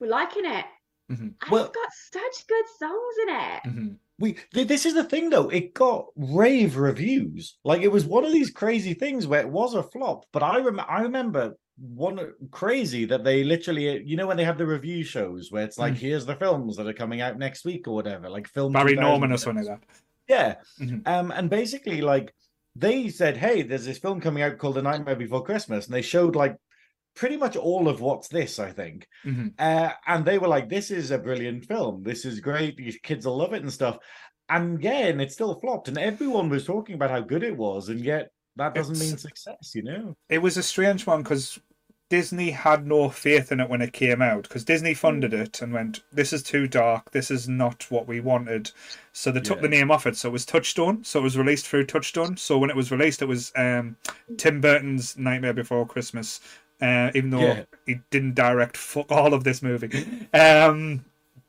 we're liking it. Mhm. And Well- it's got such good songs in it. Mhm. We th- this is the thing though, it got rave reviews. Like it was one of these crazy things where it was a flop, but I rem- I remember one crazy that they literally you know when they have the review shows where it's like Mm. here's the films that are coming out next week or whatever, like film Barry 2000 Norman or something like that. Yeah. Mhm. Um, and basically, like, they said, hey, there's this film coming out called The Nightmare Before Christmas. And they showed, like, pretty much all of what's this, I think. Mhm. Uh, and they were like, this is a brilliant film. This is great. These kids will love it and stuff. And yeah, and it still flopped. And everyone was talking about how good it was. And yet, that doesn't mean success, you know? It was a strange one because Disney had no faith in it when it came out because Disney funded it and went, "This is too dark. This is not what we wanted." So they took Yeah. the name off it. So it was Touchstone. So it was released through Touchstone. So when it was released, it was um, Tim Burton's Nightmare Before Christmas uh, even though Yeah. he didn't direct fuck all of this movie. Um,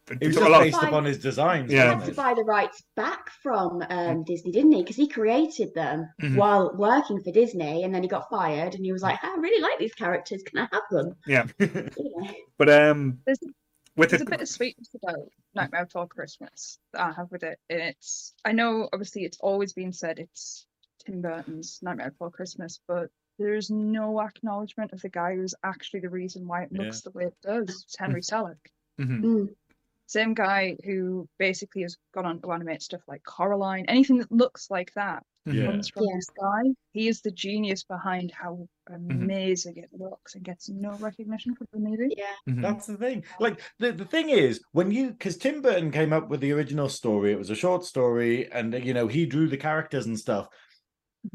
It was a just lot of- based upon his designs. He had to buy the rights back from um, Disney, didn't he? Because he created them Mhm. while working for Disney, and then he got fired, and he was like, "I really like these characters. Can I have them?" yeah, You know. but um, There's, with there's it, a bit of sweetness about Nightmare Before Christmas that I have with it. And it's, I know obviously it's always been said it's Tim Burton's Nightmare Before Christmas, but there's no acknowledgement of the guy who's actually the reason why it Yeah. looks the way it does. It's Henry Selick. Mhm. Mm. Same guy who basically has gone on to animate stuff like Coraline, anything that looks like that Mhm. Yeah. comes from Yeah. this guy. He is the genius behind how amazing it looks and gets no recognition for the movie. Yeah. Mhm. That's the thing. Like the, the thing is, when you because Tim Burton came up with the original story, it was a short story, and you know he drew the characters and stuff.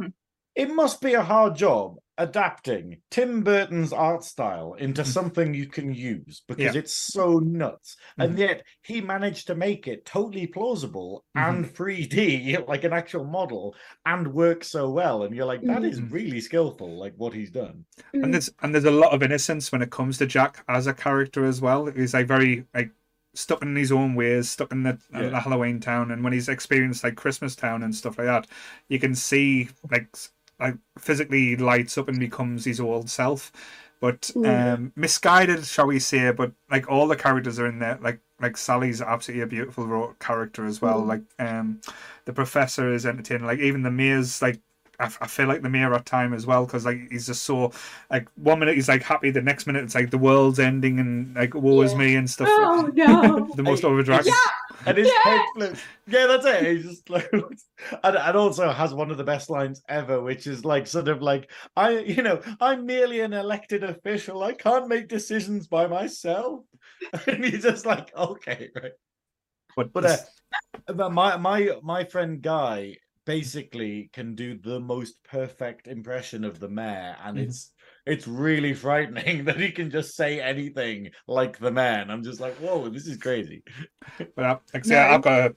Mhm. It must be a hard job adapting Tim Burton's art style into Mhm. something you can use because Yeah. it's so nuts. And yet he managed to make it totally plausible Mhm. and 3D, like an actual model, and work so well. And you're like, that is Mhm. really skillful, like what he's done. Mm. and there's and there's a lot of innocence when it comes to Jack as a character as well. He's like very like stuck in his own ways, stuck in the, Yeah. the Halloween town, and when he's experienced like Christmas town and stuff like that, you can see like s- like physically lights up and becomes his old self. But Mm. um misguided, shall we say? But like all the characters are in there. Like like Sally's absolutely a beautiful character as well. Mm. Like um the professor is entertaining. Like even the mayor's like. I, feel like the mayor at time as well because like he's just so like one minute he's like happy, the next minute it's like the world's ending and like woe is me and stuff. Oh no! the most overdramatic. And his Yeah. head flips. Yeah, that's it. He's just like, and, and also has one of the best lines ever, which is like sort of like, I, you know, I'm merely an elected official. I can't make decisions by myself. And he's just like, okay, right. But, But uh, but my my my friend Guy basically can do the most perfect impression of the mayor, and Mhm. it's it's really frightening that he can just say anything like the man. I'm just like, whoa, this is crazy. But I, like I say, No. I've got a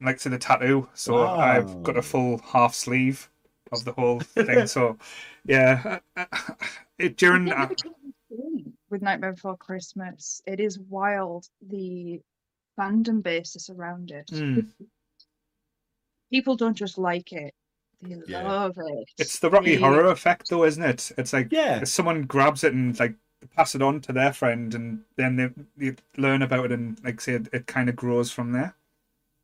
like to the tattoo, so I've got a full half sleeve of the whole thing. so yeah, it during I uh, think the with Nightmare Before Christmas, it is wild the fandom basis around it. mm, People don't just like it; they Yeah. love it. it's the Rocky They- Horror effect, though, isn't it? It's like Yeah. if someone grabs it and like pass it on to their friend, and then they, they learn about it, and like say it, it kind of grows from there.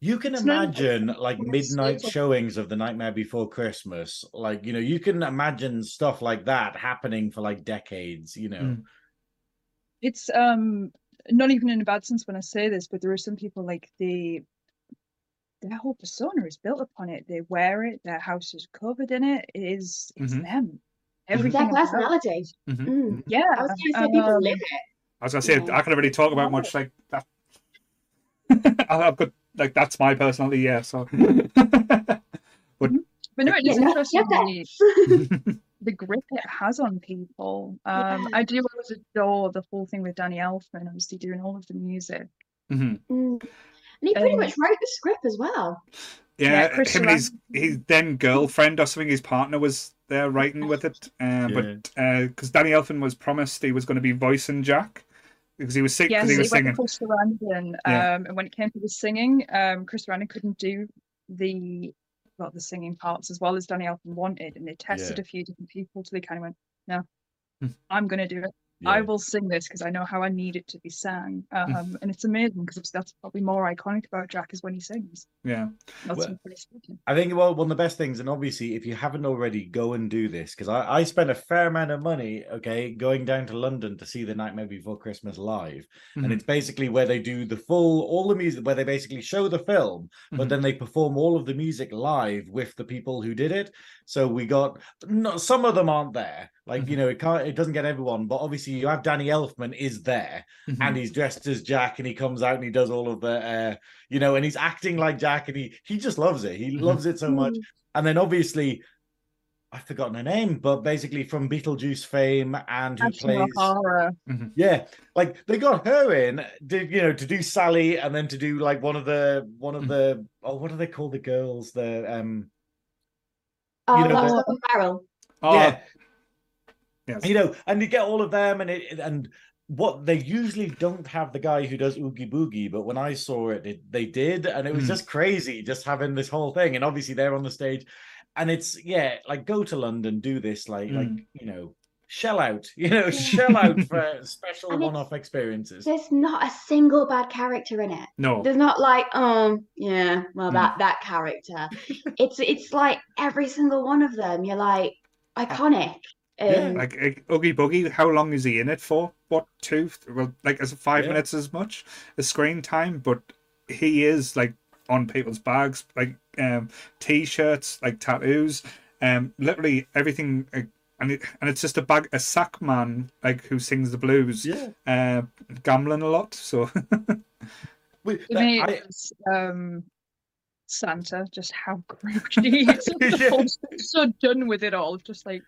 You can imagine like midnight showings of The Nightmare Before Christmas. Like, you know, you can imagine stuff like that happening for like decades, you know. Mm. It's um not even in a bad sense when I say this, but there are some people like they their whole persona is built upon it. They wear it, their house is covered in it. It is it's Mhm. them. It's Everything their about it. personality. Mhm. Mm. Yeah. I was going to say people um, live it. I was gonna say Yeah. I can't really talk about much like that. I've got like that's my personality, yeah. So But no, it Yeah, is no, interesting yeah, the, the grip it has on people. Um, Yeah. I do always adore the whole thing with Danny Elfman, obviously doing all of the music. Mhm. Mm. And he pretty Um, much wrote the script as well. Yeah, Yeah, him and his his then girlfriend or something, his partner was there writing with it. Uh, But because Danny Elfman was promised he was going to be voicing Jack because he was sick Yes, because he it was went to singing. Chris Sarandon, Yeah. um, and when it came to the singing, um, Chris Sarandon couldn't do the well the singing parts as well as Danny Elfman wanted, and they tested Yeah. a few different people till they kind of went, "No, Hmm. I'm going to do it. I will sing this because I know how I need it to be sang." Um, and it's amazing because that's probably more iconic about Jack is when he sings. Yeah, That's Well. I think well, one of the best things, and obviously, if you haven't already, go and do this because I, I spent a fair amount of money, okay, going down to London to see the Nightmare Before Christmas live, Mhm. and it's basically where they do the full, all the music, where they basically show the film, but Mhm. then they perform all of the music live with the people who did it. So we got no, some of them aren't there, like you Mhm. know, it can't, it doesn't get everyone, but obviously you have Danny Elfman is there, Mhm. and he's dressed as Jack, and he comes out and he does all of the, uh, you know, and he's acting like Jack, and he he just loves it. He Mhm. loves it so much. Mm. And then obviously, I've forgotten her name, but basically from Beetlejuice fame and who Ashton plays, O'Hara. yeah, like they got her in, did you know, to do Sally, and then to do like one of the one of Mhm. the oh, what do they call the girls? The um, Oh, You know, the- Stock Barrel. oh, yeah, Yes. you know, and you get all of them, and it and what they usually don't have the guy who does Oogie Boogie, but when I saw it, it they did, and it was Mm. just crazy, just having this whole thing, and obviously they're on the stage, and it's yeah, like go to London, do this, like like Mm. you know, shell out, you know, shell out for special And one-off experiences. There's not a single bad character in it. No. There's not like, um, yeah, well, Mm. that that character. it's it's like every single one of them. You're like iconic. Yeah. Um, Like uh, Oogie Boogie, how long is he in it for? What two? Well, like is it five Yeah. minutes as much as screen time? But he is like on people's bags, like um, t-shirts, like tattoos, um, literally everything. Uh, and it, and it's just a bag, a sack man, like who sings the blues, Yeah, uh, gambling a lot. So We- To me, I- um, Santa, just how grouchy he is. Yeah. So done with it all. Just like,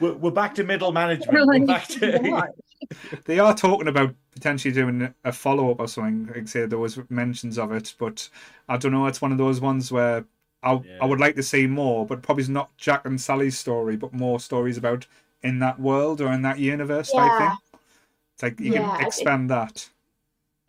we're, we're back to middle management. We're back to they are talking about potentially doing a follow up or something. Like I say, there was mentions of it, but I don't know. It's one of those ones where I Yeah. I would like to see more, but probably not Jack and Sally's story, but more stories about in that world or in that universe type Yeah. thing. It's like you Yeah, can it- expand that.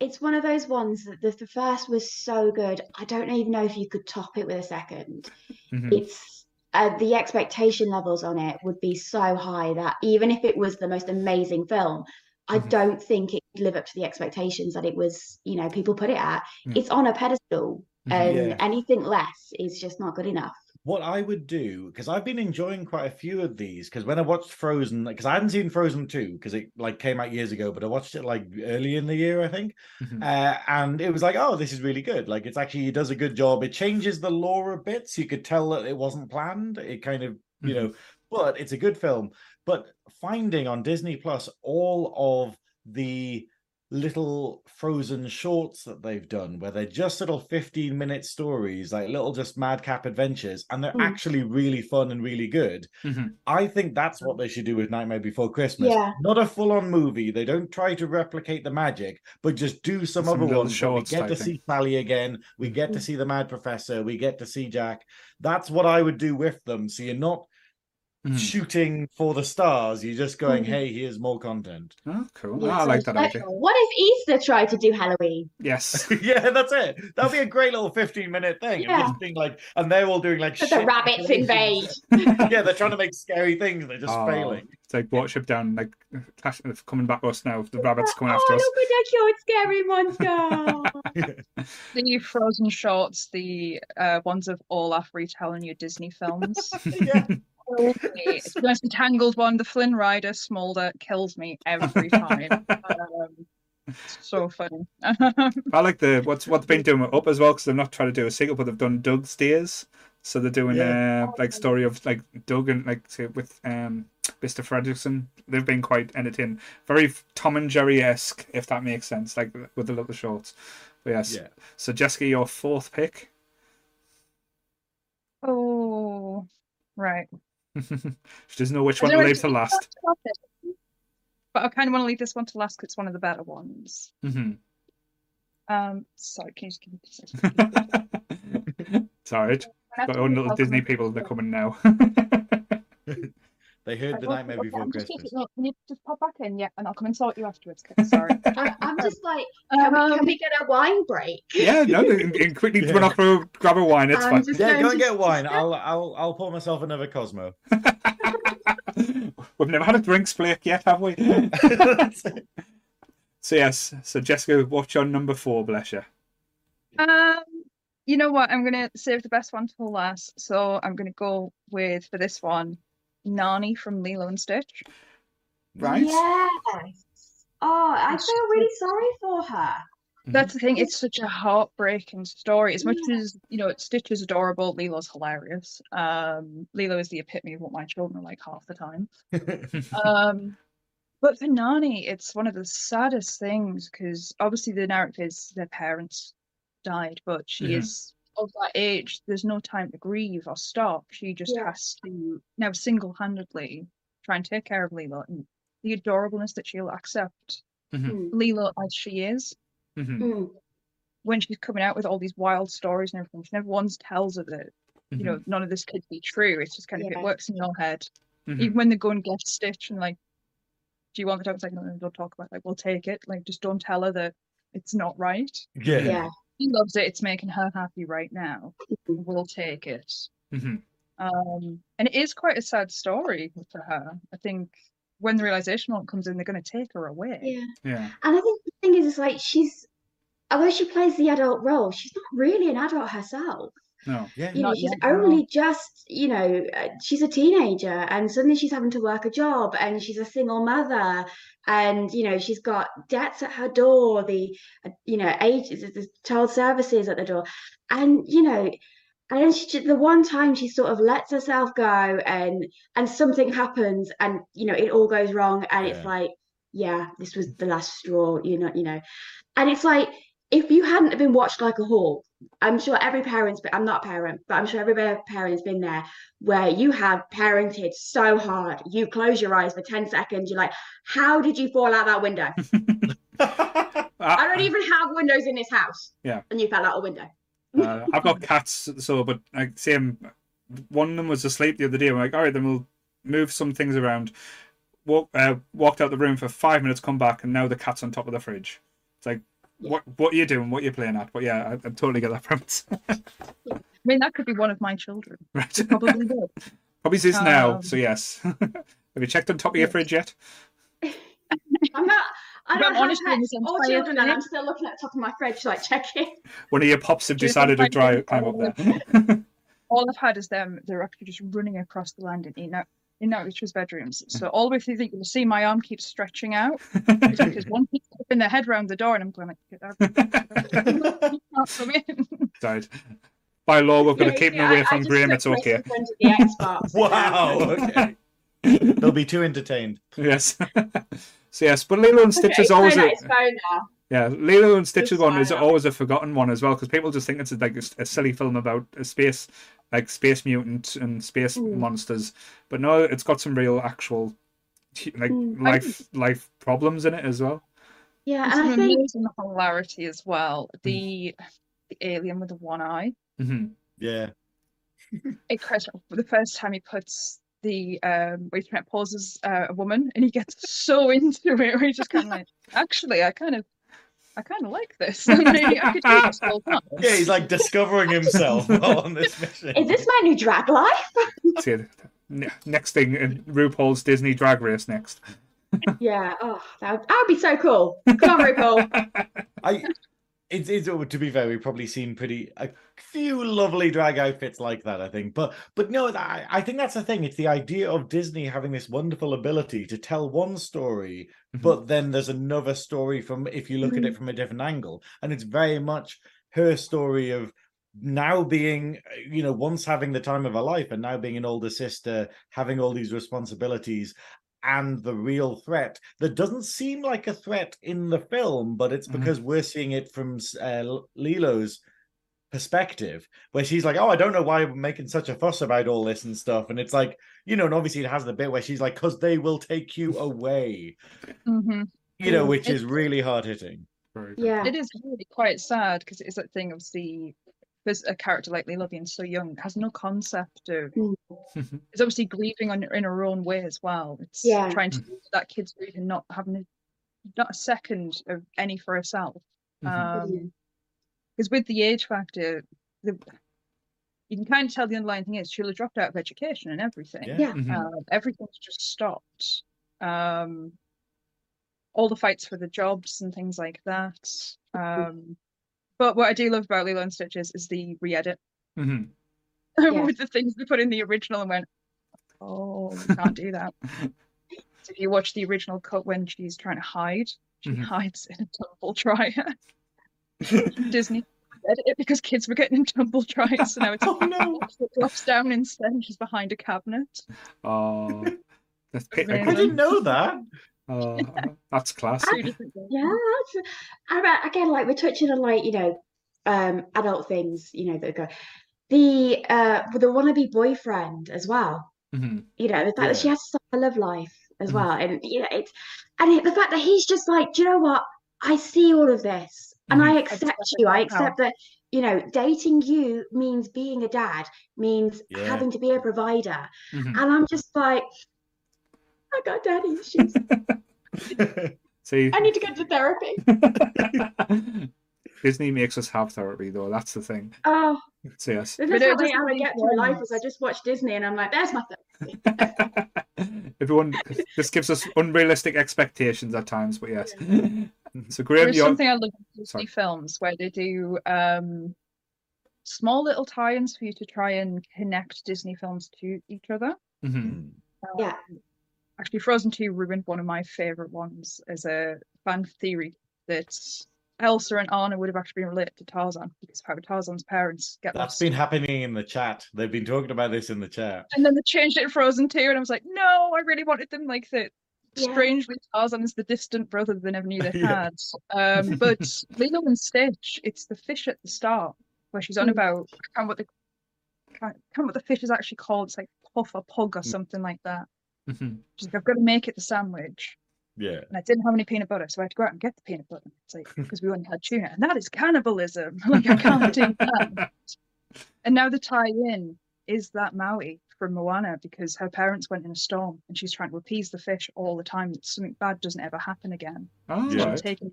it's one of those ones that the, the first was so good. I don't even know if you could top it with a second. Mhm. It's uh, the expectation levels on it would be so high that even if it was the most amazing film, I Mhm. don't think it could live up to the expectations that it was. You know, people put it at. Mm. It's on a pedestal, Mhm. and Yeah. anything less is just not good enough. What I would do because I've been enjoying quite a few of these because when I watched Frozen because I hadn't seen Frozen two because it like came out years ago but I watched it like early in the year I think. Mhm. uh, and it was like oh this is really good. Like it's actually it does a good job. It changes the lore a bit so you could tell that it wasn't planned. It kind of you know but it's a good film. But finding on Disney Plus all of the little frozen shorts that they've done where they're just little 15 minute stories like little just madcap adventures and they're Mm. actually really fun and really good Mhm. i think that's what they should do with nightmare before christmas Yeah. not a full-on movie they don't try to replicate the magic but just do some, Some other ones where we shorts get to type see sally again we get to Mm. see the mad professor we get to see jack that's what i would do with them so you're not Mhm. shooting for the stars you're just going Mhm. hey here's more content Oh, cool. Yeah, I like that like, idea. What if Easter tried to do Halloween? Yes. yeah, that's it. That'll be a great little 15 minute thing. Yeah. Just being like, and they're all doing like But the rabbits decorations. invade. yeah, they're trying to make scary things. They're just Oh, failing. It's like Watership Down, like coming back to us now. The rabbits coming oh, after us. look at that cute, scary monster. the Frozen shorts, the uh, ones of Olaf retelling your Disney films. yeah. Kills me. The most entangled one, the Flynn Rider Smolder, kills me every time. um, so funny. I like the what's what they've been doing with Up as well because they're not trying to do a sequel, but they've done Dug's Days. So they're doing Yeah. uh, like story of like Doug and like say, with um Mr. Fredricksen. They've been quite entertaining, very Tom and Jerry esque, if that makes sense, like with the little shorts. But yes. Yeah. So Jessica, your fourth pick. oh, right. she doesn't know which one to leave to last. But I kind of want to leave this one to last because it's one of the better ones. Mhm. Um, sorry, can you just give me two seconds? it's alright. When I Got to little Disney people. They're coming now. They heard the Right, Nightmare Before I'm just Christmas. no, Can you just pop back in? Yeah, and I'll come and sort you afterwards. Sorry. I, I'm just like, can we, Um, can we get a wine break? yeah, no, and- and quickly Yeah. run off for grab a wine. It's I'm fine. just Yeah, going go and get wine. I'll I'll I'll pour myself another Cosmo. We've never had a drinks break yet, have we? So yes, so Jessica, watch your number four, bless you? Um, you know what? I'm gonna save the best one till last. So I'm gonna go with for this one, Nani from Lilo and Stitch. Right? Yes. Oh, I feel really sorry for her. That's the thing. It's such a heartbreaking story. As much as you know, Stitch is adorable. Lilo's hilarious. Um, Lilo is the epitome of what my children are like half the time. Um, but for Nani, it's one of the saddest things because obviously the narrative is their parents died, but she Mhm. is of that age. There's no time to grieve or stop. She just Yeah. has to now single-handedly try and take care of Lilo and the adorableness that she'll accept Mm, Lilo as she is Mhm, mm, when she's coming out with all these wild stories and everything. She never once tells her that you mhm, know none of this could be true. It's just kind of Yeah. it works in your head. Mhm. Even when they go and get Stitch and like, do you want the dog? It's like, no, no, don't talk about it. Like, we'll take it. Like, just don't tell her that it's not right. Yeah. Yeah. She loves it. It's making her happy right now. We'll take it. Mhm. Um, and it is quite a sad story for her. I think when the realization moment comes in, they're going to take her away. Yeah. Yeah. And I think the thing is, it's like she's, although she plays the adult role, she's not really an adult herself. No. Yeah. You know, she's yet, no. only just, you know, uh, she's a teenager and suddenly she's having to work a job and she's a single mother and, you know, she's got debts at her door, the, uh, you know, age, the the child services at the door. And, you know, and then she, the one time she sort of lets herself go and, and something happens and, you know, it all goes wrong and it's like, yeah, this was the last straw, you know, you know. And it's like, if you hadn't been watched like a hawk, I'm sure every parent's been, I'm not a parent, but I'm sure every parent's been there where you have parented so hard. You close your eyes for 10 seconds, you're like, how did you fall out that window? I I, don't even have windows in this house. Yeah. And you fell out a window. uh, I've got cats, so but like same. One of them was asleep the other day. I'm like, all right, then we'll move some things around. Walk, uh, walked out the room for five minutes, come back, and now the cat's on top of the fridge. It's like, Yeah. what what are you doing? What are you playing at? But yeah, I, I totally get that premise. I mean, that could be one of my children. right. Probably would. Probably is now. Um, So yes. Have you checked on top of your fridge yet? I'm not, I But don't I'm have honestly in pets or children, and I'm still looking at the top of my fridge, like checking. One of your pops have decided to think I dry climb up there. All I've had is them. They're actually just running across the land and in out in out each other's bedrooms. Hmm. So all the way through, you'll see my arm keeps stretching out because one keeps putting their head round the door, and I'm going like, "Get out, can't come in." Died. By law, we've got to keep yeah, them away I- I from just Graham. put It's okay. places under the Xbox. wow. Okay. They'll be too entertained. Yes. so yes, but Lilo and Stitch Okay, is always phone a, at his phone now. yeah. Lilo and Stitch Just one is always a forgotten one as well because people just think it's like a, a silly film about a space like space mutant and space Mm. monsters, but no, it's got some real actual like Mm. life life problems in it as well. Yeah, There's and I some think amazing hilarity as well. The the alien with the one eye. hmm Yeah. It Chris, the first time he puts the um where he pauses uh, a woman and he gets so into it where he just kind of like, actually, I kind of, I kind of like this. Maybe I could do this all time. Yeah, he's like discovering himself while on this mission. is this my new drag life? See, ne- next thing, uh, RuPaul's Disney Drag Race next. Yeah. Oh, that would, that would be so cool. Come on, RuPaul. I it's it's to be fair, we've probably seen pretty a few lovely drag outfits like that, I think. But but no, I, I think that's the thing. It's the idea of Disney having this wonderful ability to tell one story, Mhm. but then there's another story from if you look at it from a different angle. And it's very much her story of now being you know once having the time of her life and now being an older sister having all these responsibilities and the real threat that doesn't seem like a threat in the film, but it's Mhm. because we're seeing it from uh, Lilo's perspective, where she's like, "Oh, I don't know why we're making such a fuss about all this and stuff," and it's like, you know, and obviously it has the bit where she's like, "Cause they will take you away," hmm you know, Mm. which is really hard hitting. Yeah. It is really quite sad because it is that thing of the because a character like Lilo being so young has no concept of Mm. it's obviously grieving on in her own way as well. It's Yeah. trying to do that kid's grief and not having a, not a second of any for herself. Mhm. Um, because with the age factor, the you can kind of tell the underlying thing is she'll have dropped out of education and everything. Yeah. Yeah. Mhm. Um, everything's just stopped. Um, all the fights for the jobs and things like that. Um, but what I do love about Lilo and Stitch is, is the re-edit Mhm. Yeah. with the things they put in the original and went, oh, we can't do that. so if you watch the original cut when she's trying to hide, she Mhm. hides in a tumble dryer. Disney edited it because kids were getting in tumble dryers, so now it's Oh no! it drops down instead she's behind a cabinet. Oh, that's pi- I didn't know that. Oh, that's class. Two. Yeah. that's- I again, like we're touching on like, you know, um, adult things, you know, that go the uh the wannabe boyfriend as well. Mhm. You know, the fact that she has to start her love life as Mhm. well. And you know, it's and it- the fact that he's just like, do you know what? I see all of this and I accept Accept you. I accept that, you know, dating you means being a dad, means Yeah. having to be a provider. Mhm. And I'm just like, I got daddy issues. See, I need to go to therapy. Disney makes us have therapy, though. That's the thing. Oh, So yes. this is it how I, doesn't how I make get through life. Is I just watch Disney and I'm like, there's my therapy. Everyone, this gives us unrealistic expectations at times, but yes. So There Graham, is you're something I love in Disney Sorry. films where they do um, small little tie-ins for you to try and connect Disney films to each other. Mhm. Yeah. Actually, Frozen 2 ruined one of my favorite ones as a fan theory that Elsa and Anna would have actually been related to Tarzan because of how Tarzan's parents get That's lost. been happening in the chat. They've been talking about this in the chat. And then they changed it in Frozen 2, and I was like, no, I really wanted them like that. Yeah. Strangely, Tarzan is the distant brother they never knew they Yeah. had. Um, but Lilo and Stitch, it's the fish at the start where she's on Mm. about I can't what the can't, can't what the fish is actually called. It's like puff or pug or Mm. something like that. Mhm. She's like, I've got to make it the sandwich, Yeah. and I didn't have any peanut butter, so I had to go out and get the peanut butter. It's like because we only had tuna, and that is cannibalism. like I can't do that. And now the tie-in is that Maui from Moana because her parents went in a storm and she's trying to appease the fish all the time that something bad doesn't ever happen again. Oh, Yeah. She's taking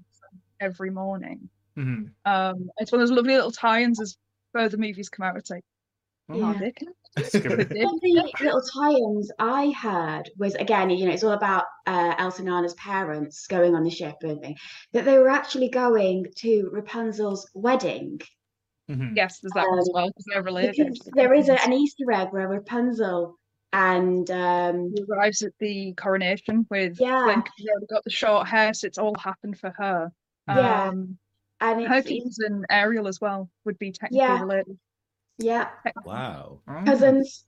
every morning. Mhm. Um, it's one of those lovely little tie-ins as further movies come out. It's like, oh, Yeah. they can. Let's give One of the little tie-ins I heard was again, you know, it's all about uh, Elsa and Anna's parents going on the ship and thing, that they were actually going to Rapunzel's wedding. Mhm. Yes, there's that one as Um, well because they're related. Because there is a, an Easter egg where Rapunzel and um, She arrives at the coronation with Yeah. Flynn. She's already got the short hair, so it's all happened for her. Yeah. Um, and it's, it's Hercules and Ariel as well would be technically Yeah. related. Yeah, Wow. Cousins,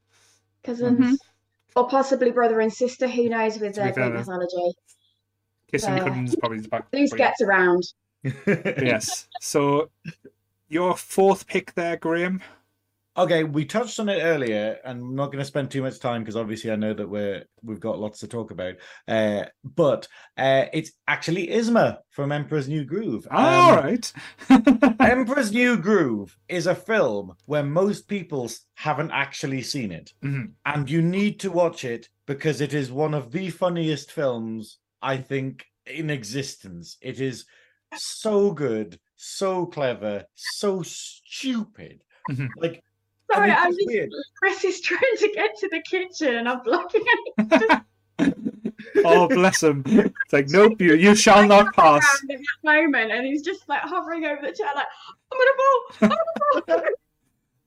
cousins, Mhm. or possibly brother and sister. Who knows with To be uh, Greek fair, mythology? Kissing uh, cousins probably the back. Who's but gets around? Yes. So your fourth pick there, Graham. Okay, we touched on it earlier, and I'm not going to spend too much time because obviously I know that we're we've got lots to talk about. Uh, but uh, it's actually Yzma from Emperor's New Groove. All Um, right. Emperor's New Groove is a film where most people haven't actually seen it, Mhm. and you need to watch it because it is one of the funniest films I think in existence. It is so good, so clever, so stupid. Mhm. Like, Sorry, I'm just just weird. Chris is trying to get to the kitchen and I'm blocking it. oh, bless him. It's like, nope, you, you shall not pass. Around at that moment, and he's just like hovering over the chair, like, I'm gonna fall. I'm gonna fall.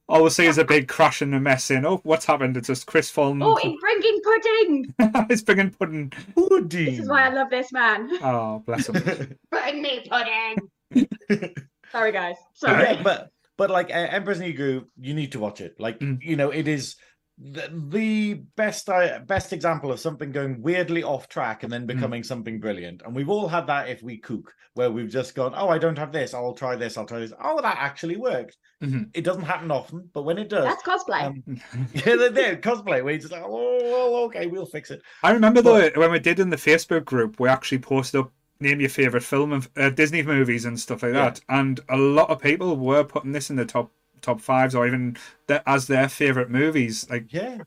All we see is a big crash and a mess in. Oh, what's happened? It's just Chris falling. oh, he's bringing pudding. he's bringing pudding. Pudding. This is why I love this man. Oh, bless him. Bring me pudding. Sorry, guys. Sorry. Okay, but but like uh, Emperor's New Groove, you need to watch it. Like Mm. you know, it is the, the best uh, best example of something going weirdly off track and then becoming something brilliant. And we've all had that if we cook, where we've just gone, oh, I don't have this, I'll try this, I'll try this. Oh, that actually worked. Mhm. It doesn't happen often, but when it does, That's cosplay. um, yeah, they're there cosplay where you just like, oh, okay, we'll fix it. I remember though when we did in the Facebook group, we actually posted up name your favorite film of uh, Disney movies and stuff like Yeah. that, and a lot of people were putting this in the top top fives or even the, as their favorite movies. Like, Yeah.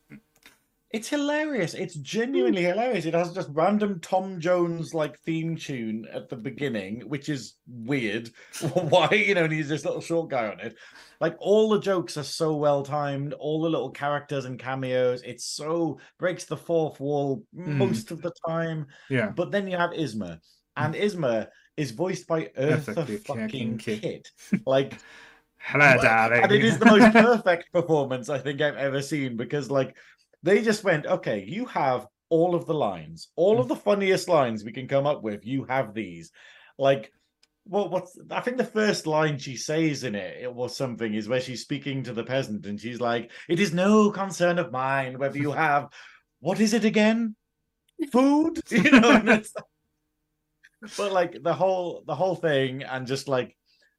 It's hilarious. It's genuinely hilarious. It has just random Tom Jones like theme tune at the beginning, which is weird. Why, you know, and he's this little short guy on it. Like all the jokes are so well timed, all the little characters and cameos. It's so breaks the fourth wall most of the time. yeah, But then you have Yzma, and mm. Yzma is voiced by Eartha fucking. Kitt. Like hello, darling. and it is the most perfect performance I think I've ever seen because, like, they just went, okay, you have all of the lines, all of mm. the funniest lines we can come up with. You have these, like, well, what's I think the first line she says in it, it was something is where she's speaking to the peasant and she's like, "It is no concern of mine whether you have what is it again, food, you know." But like the whole the whole thing and just like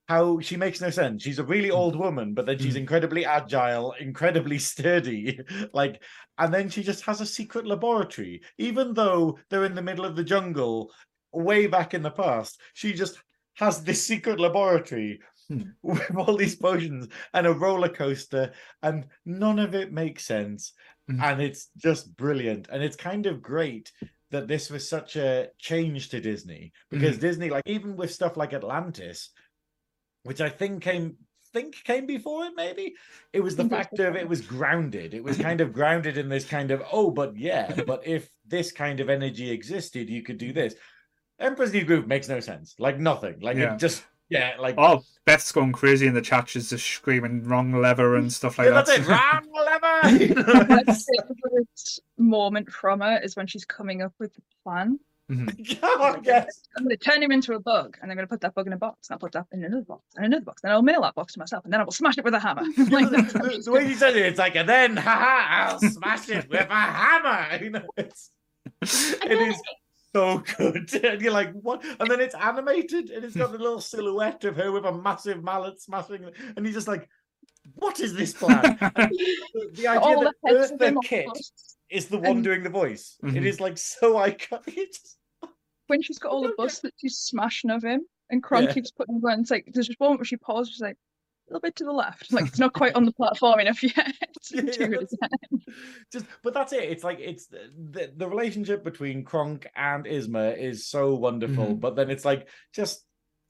how she makes no sense. She's a really hmm. old woman, but then she's hmm. incredibly agile, incredibly sturdy. Like, and then she just has a secret laboratory, even though they're in the middle of the jungle, way back in the past. She just has this secret laboratory Hmm. with all these potions and a roller coaster, and none of it makes sense. Hmm. And it's just brilliant. And it's kind of great that this was such a change to Disney because mm-hmm. Disney, like even with stuff like Atlantis, which I think came think came before it, maybe it was the think it was fact of it was grounded. It was mm-hmm. kind of grounded in this kind of oh, but yeah, but if this kind of energy existed, you could do this. Emperor's New Groove makes no sense. Like nothing. Like Yeah. it just yeah, like Oh, Beth's going crazy in the chat. She's just screaming wrong lever and stuff like yeah, that. that's it. Wrong lever. You know, favorite moment from her is when she's coming up with the plan. oh, yes. I'm going to turn him into a bug, and I'm going to put that bug in a box. And I'll put that in another box, and another box. Then I'll mail that box to myself, and then I will smash it with a hammer. like, the, the way doing you said it, it's like, and then, haha, I'll smash it with a hammer. You know, it's it is so good. And you're like, what? And then it's animated, and it's got the little silhouette of her with a massive mallet smashing, and you're just like, what is this plan? The, the idea all the that heads of Eartha them on Kitt busts. is the one and- doing the voice. It Mhm. is like so iconic. It's when she's got all the Okay. busts that she's smashing of him, and Kronk Yeah. keeps putting them. It's like there's just one where she pauses, she's like a little bit to the left, like it's not quite on the platform enough yet. Yeah, to do it that's- again. just but that's it it's like it's the, the, the relationship between kronk and Yzma is so wonderful Mhm. but then it's like just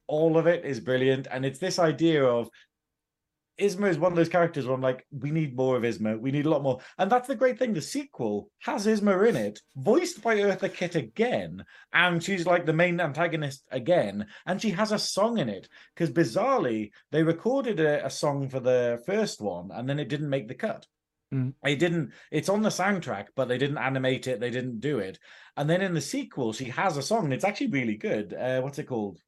all of it is brilliant and it's this idea of Yzma is one of those characters where i'm like we need more of Yzma. We need a lot more. And that's the great thing. The sequel has Yzma in it voiced by eartha kitt again and she's like the main antagonist again and she has a song in it. Because bizarrely they recorded a, a song for the first one and then it didn't make the cut. It didn't it's on the soundtrack but they didn't animate it they didn't do it. And then in the sequel she has a song and it's actually really good. Uh what's it called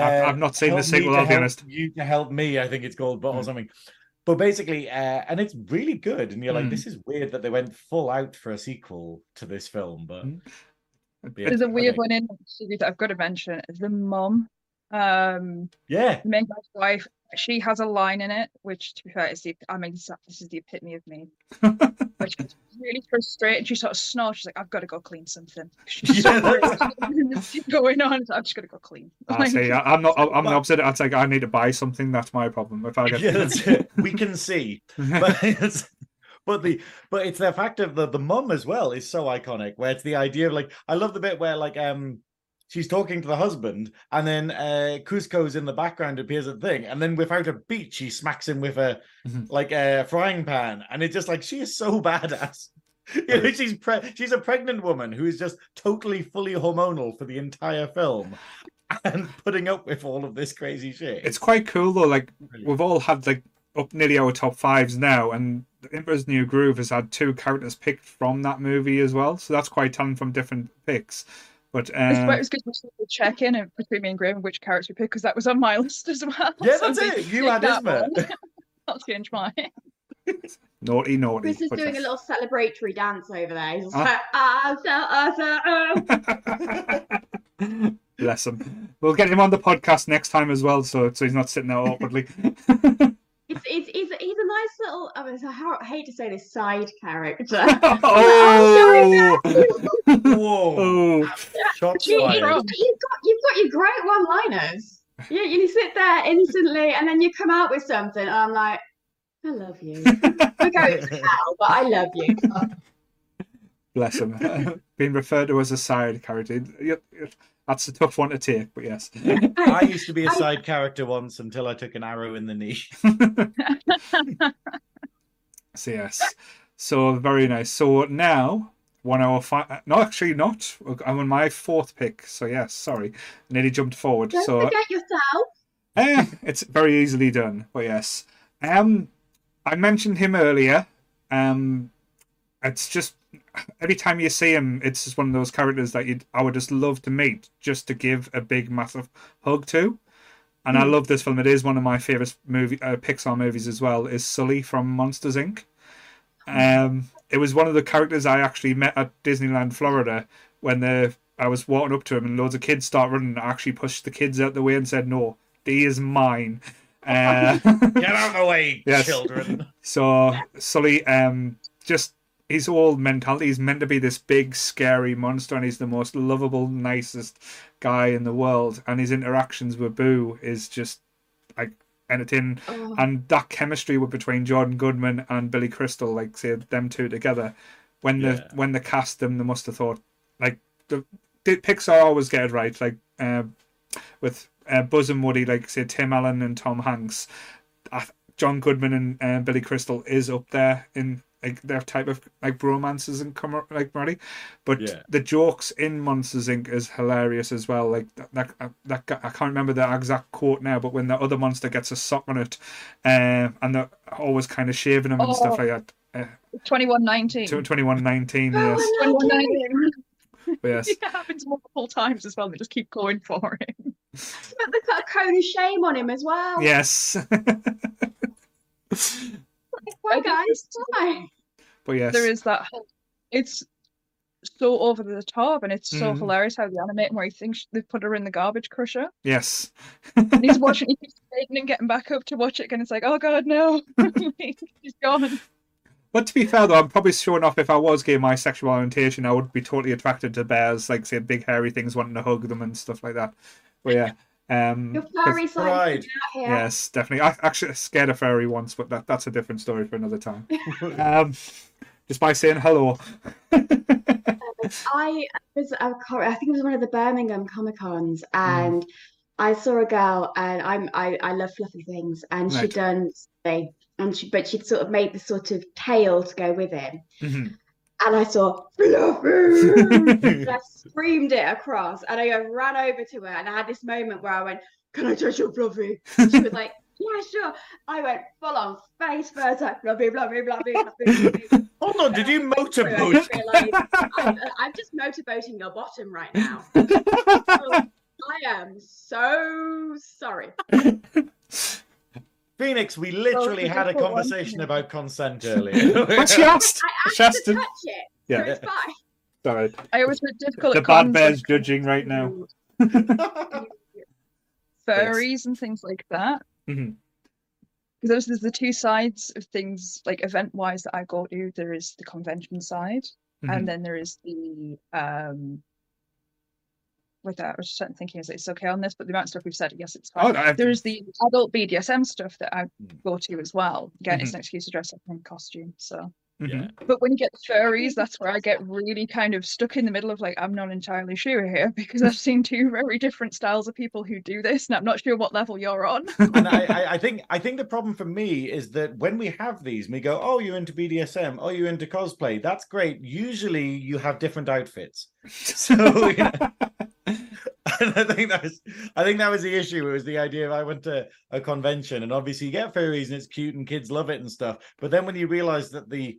Uh, I've not seen the sequel, I'll be honest. you to help me i think it's called but or Mm. something but basically uh and it's really good and you're like Mm. this is weird that they went full out for a sequel to this film but Mm. yeah, There's a weird okay. one in that I've got to mention. The mom, um, yeah the main guy's wife, she has a line in it, which to be fair is the I mean this this is the epitome of me. Which is really frustrated. She sort of snorts. She's like, "I've got to go clean something." She's Yeah, that's- worried. going on. So I'm just gonna go clean. I Like, say, I- I'm not. I'm the opposite. I'd say I need to buy something. That's my problem. If I get, yeah that's it we can see but it's but the but it's the fact of the the mum as well is so iconic where it's the idea of like i love the bit where like um she's talking to the husband and then uh Kuzco's in the background appears a thing and then without a beat she smacks him with a Mhm. like a frying pan and it's just like she is so badass you know, she's pre- she's a pregnant woman who is just totally fully hormonal for the entire film and putting up with all of this crazy shit it's quite cool though. Like Brilliant. we've all had like up nearly our top fives now, and the Emperor's New Groove has had two characters picked from that movie as well. So that's quite telling from different picks. But It's um, why it was good to check in and between me and Graham which character we picked because that was on my list as well. yeah So that's it you picked had that Yzma one. I'll change mine. naughty, naughty. Chris is but doing a little celebratory dance over there. He's just Ah. like, ah, so, ah, so, ah." Bless him. We'll get him on the podcast next time as well, so so he's not sitting there awkwardly. It's, it's, he's, he's a nice little, I, mean, I hate to say this, side character. oh, Whoa! oh, Shots you, have got, you've got your great one-liners. You, you sit there instantly, and then you come out with something, and I'm like, I love you. We're going to hell, but I love you. bless him. Being referred to as a side character. Yep, yep. That's a tough one to take, but yes. I used to be a side character once until I took an arrow in the knee. So yes. So very nice. So now one hour five. No, actually not. I'm on my fourth pick. So yes, sorry, nearly jumped forward. Don't so forget yourself. eh, it's very easily done. But yes, um, I mentioned him earlier. Um, it's just every time you see him, it's just one of those characters that you I would just love to meet, just to give a big, massive hug to. And I Mm. love this film. It is one of my favorite movie uh, Pixar movies as well. Is Sully from Monsters Inc. Um, it was one of the characters I actually met at Disneyland, Florida, when the I was walking up to him and loads of kids start running. I actually pushed the kids out the way and said, "No, D is mine." Uh, Get out of the way, Yes. children. so Sully, um, just his whole mentality is meant to be this big, scary monster, and he's the most lovable, nicest guy in the world. And his interactions with Boo is just like entertaining, Oh, and that chemistry with between John Goodman and Billy Crystal, like say them two together, when the when they cast them, they must have thought like the, the Pixar always get it right. Like uh, with uh, Buzz and Woody, like say Tim Allen and Tom Hanks, I, John Goodman and uh, Billy Crystal is up there in like their type of like bromances and com- like comedy, but Yeah. the jokes in Monsters Inc. is hilarious as well. Like that, that, uh, that I can't remember the exact quote now, but when the other monster gets a sock on it, uh, and they're always kind of shaving him and stuff Oh. like that. Uh, 2119. twenty one nineteen, Oh, yes, it. 2119. yes, It happens multiple times as well. They just keep going for it. But they put a cone of shame on him as well. yes, Why, I guys? it's- Why? But yes, There is that. whole- It's so over the top, and it's so Mhm. hilarious how they animate him where he thinks they put her in the garbage crusher. yes. And he's watching, he keeps waiting and getting back up to watch it, and it's like, oh god, no, he's gone. But to be fair though, I'm probably showing off if I was gay my sexual orientation, I would be totally attracted to bears, like say big hairy things wanting to hug them and stuff like that. But yeah. Um Your 'cause- furry side Pride. out here. Yes, definitely. I actually scared a fairy once, but that, that's a different story for another time. um just by saying hello. I was, I can't- I think it was one of the Birmingham Comic Cons, and I saw a girl, and I'm, I, I love fluffy things, and Right. she'd done, something, and she, but she'd sort of made the sort of tail to go with it, Mhm. And I saw fluffy, and I screamed it across, and I ran over to her, and I had this moment where I went, "Can I touch your fluffy?" And she was like. Yeah, sure. I went full on face first, like fluffy, fluffy, fluffy, fluffy. Hold on, did you motorboat? I'm, uh, I'm just motorboating your bottom right now. I am so sorry. Phoenix, we literally had a difficult one, conversation about consent earlier. But she asked. I She asked asked to to- touch it, Yeah. so it's fine. Sorry. I always find it difficult The at bad cons, bear's like, judging right now. furries and things like that. Because there's the two sides of things, like event wise, that I go to. There is the convention side, Mhm. and then there is the um. With that, I was just thinking, is it's okay on this? But the amount of stuff we've said, yes, it's Oh, fine. I, There is the adult BDSM stuff that I Mm. go to as well. Again, it's Mhm. an excuse to dress up in costume. So, mhm. but when you get the furries, that's where I get really kind of stuck in the middle of like, I'm not entirely sure here because I've seen two very different styles of people who do this, and I'm not sure what level you're on. and I, I, I think I think the problem for me is that when we have these, we go, "Oh, you're into BDSM. Oh, you're into cosplay. That's great." Usually, you have different outfits. So, you know, and I think that was I think that was the issue. It was the idea of I went to a convention, and obviously you get furries and it's cute and kids love it and stuff. But then when you realize that the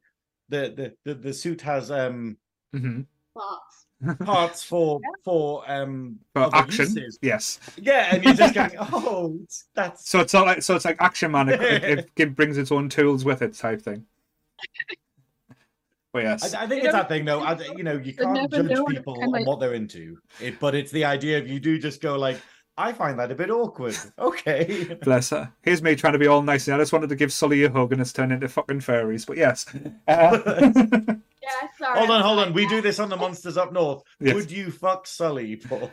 the the the, the suit has um Mhm. But parts for for um For action, uses, yes. yeah, and you're just going, "Oh, it's- that's So it's not like so it's like Action Man. It, it, it brings its own tools with it, type thing. But yes, I, I think You it's that thing, though. I, you know, you you can't judge know, and people on like- what they're into. It, but it's the idea of you do just go like, I find that a bit awkward. Okay. bless her. Here's me trying to be all nice. and I just wanted to give Sully a hug, and it's turned into fucking fairies. But yes, uh, yeah, sorry. hold on, I'm hold on. We do this on the Monsters Up North. Yes. Would you fuck Sully, Paul?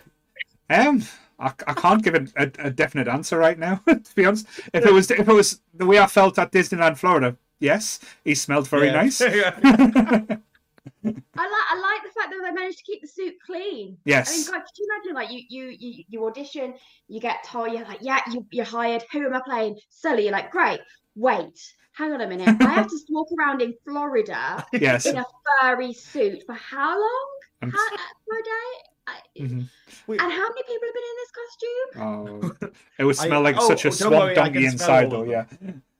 um, I, I can't give it a, a definite answer right now. to be honest, if it was if it was the way I felt at Disneyland, Florida, yes, he smelled very Yeah. nice. I like I like the fact that they managed to keep the suit clean. I mean, yes, God, could you imagine like you you you, you audition, you get told you're like, yeah, you, you're hired. Who am I playing? Sully. You're like, great. Wait, hang on a minute. I have to walk around in Florida yes. in a furry suit for how long? I'm- How, for a day? I, mhm. And how many people have been in this costume? Oh, it would I- smell like oh, such a swamp worry, donkey inside, though. Yeah,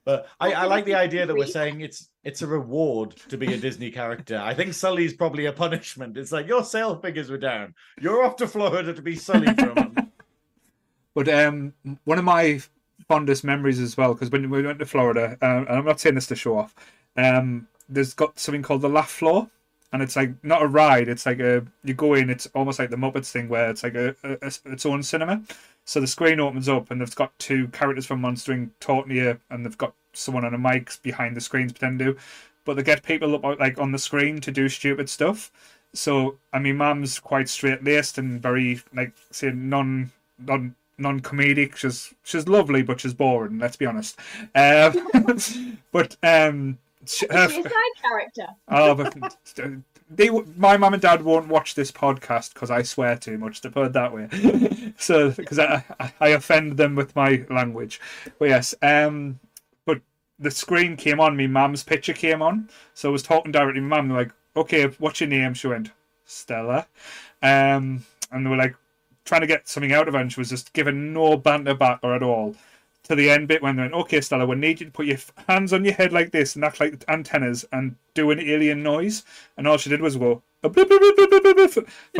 But I, I like the idea that we're saying it's it's a reward to be a Disney character. I think Sully's probably a punishment. It's like your sale figures were down. You're off to Florida to be Sully for a month. But um, one of my fondest memories as well, because when we went to Florida, uh, and I'm not saying this to show off, um, there's got something called the Laugh Floor, and it's like not a ride. It's like a you go in. It's almost like the Muppets thing, where it's like a, a, a- its own cinema. So the screen opens up, and they've got two characters from Monster Inc. talking to you, and they've got someone on a mic behind the screens pretending to. But they get people up like on the screen to do stupid stuff. So I mean, Mum's quite straight laced and very like say non non non comedic. She's she's lovely, but she's boring. Let's be honest. Um, but um, her- side character? Oh, but they, my mum and dad won't watch this podcast because I swear too much. To put it that way, so because I, I offend them with my language. But yes, um, but the screen came on. Me mum's picture came on, so I was talking directly to my mum. They're like, "Okay, what's your name?" She went, "Stella," um, and they were like trying to get something out of her, and she was just giving no banter back or at all to the end bit when they went, okay, Stella, we need you to put your hands on your head like this and act like antennas and do an alien noise. And all she did was go for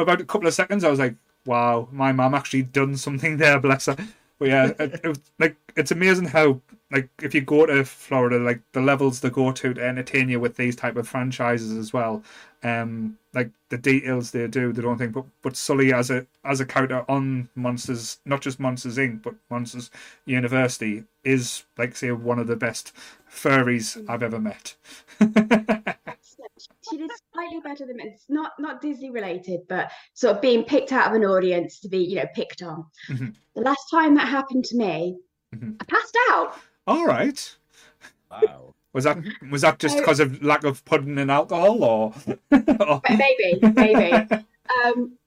about a couple of seconds. I was like, wow, my mum actually done something there, bless her. But yeah, it, it, like it's amazing how like if you go to Florida, like the levels they go to to entertain you with these type of franchises as well. Um, like the details they do, they don't think. But but Sully as a as a character on Monsters, not just Monsters Inc. but Monsters University, is like say one of the best furries I've ever met. She did slightly better than it's not not Disney related, but sort of being picked out of an audience to be, you know, picked on. Mhm. The last time that happened to me, Mhm. I passed out. All right. Wow. Was that was that just because of lack of pudding and alcohol, or? or- maybe, maybe. um,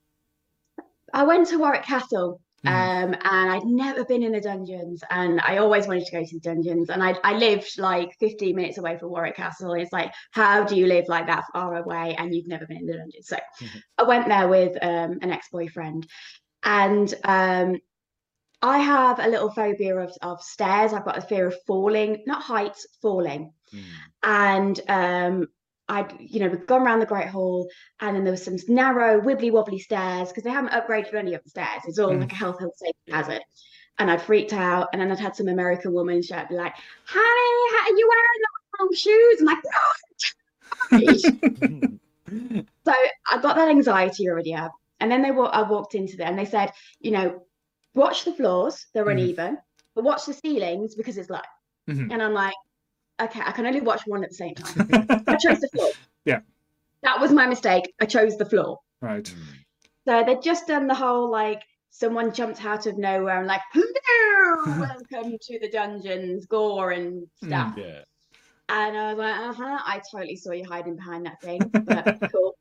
I went to Warwick Castle, Mhm. um, and I'd never been in the dungeons, and I always wanted to go to the dungeons. And I, I lived like 15 minutes away from Warwick Castle. It's like, how do you live like that far away and you've never been in the dungeons? So Mhm. I went there with um, an ex-boyfriend, and um, I have a little phobia of, of stairs. I've got a fear of falling, not heights, falling Mm. and um I'd you know we'd gone around the Great Hall and then there was some narrow wibbly wobbly stairs because they haven't upgraded any of the stairs it's all Mm. like a health health safety hazard and I'd freaked out and then I'd had some American woman shout be like honey how are you wearing the wrong shoes I'm like no so I got that anxiety already up and then they wa- I walked into there and they said you know watch the floors they're Mhm. uneven but watch the ceilings because it's low Mhm. and I'm like okay I can only watch one at the same time I chose the floor. Yeah. That was my mistake. I chose the floor. right. Mm. So they'd just done the whole like someone jumped out of nowhere and like, hello, welcome to the dungeons, gore and stuff. Yeah. And I was like, uh-huh, I totally saw you hiding behind that thing. But cool.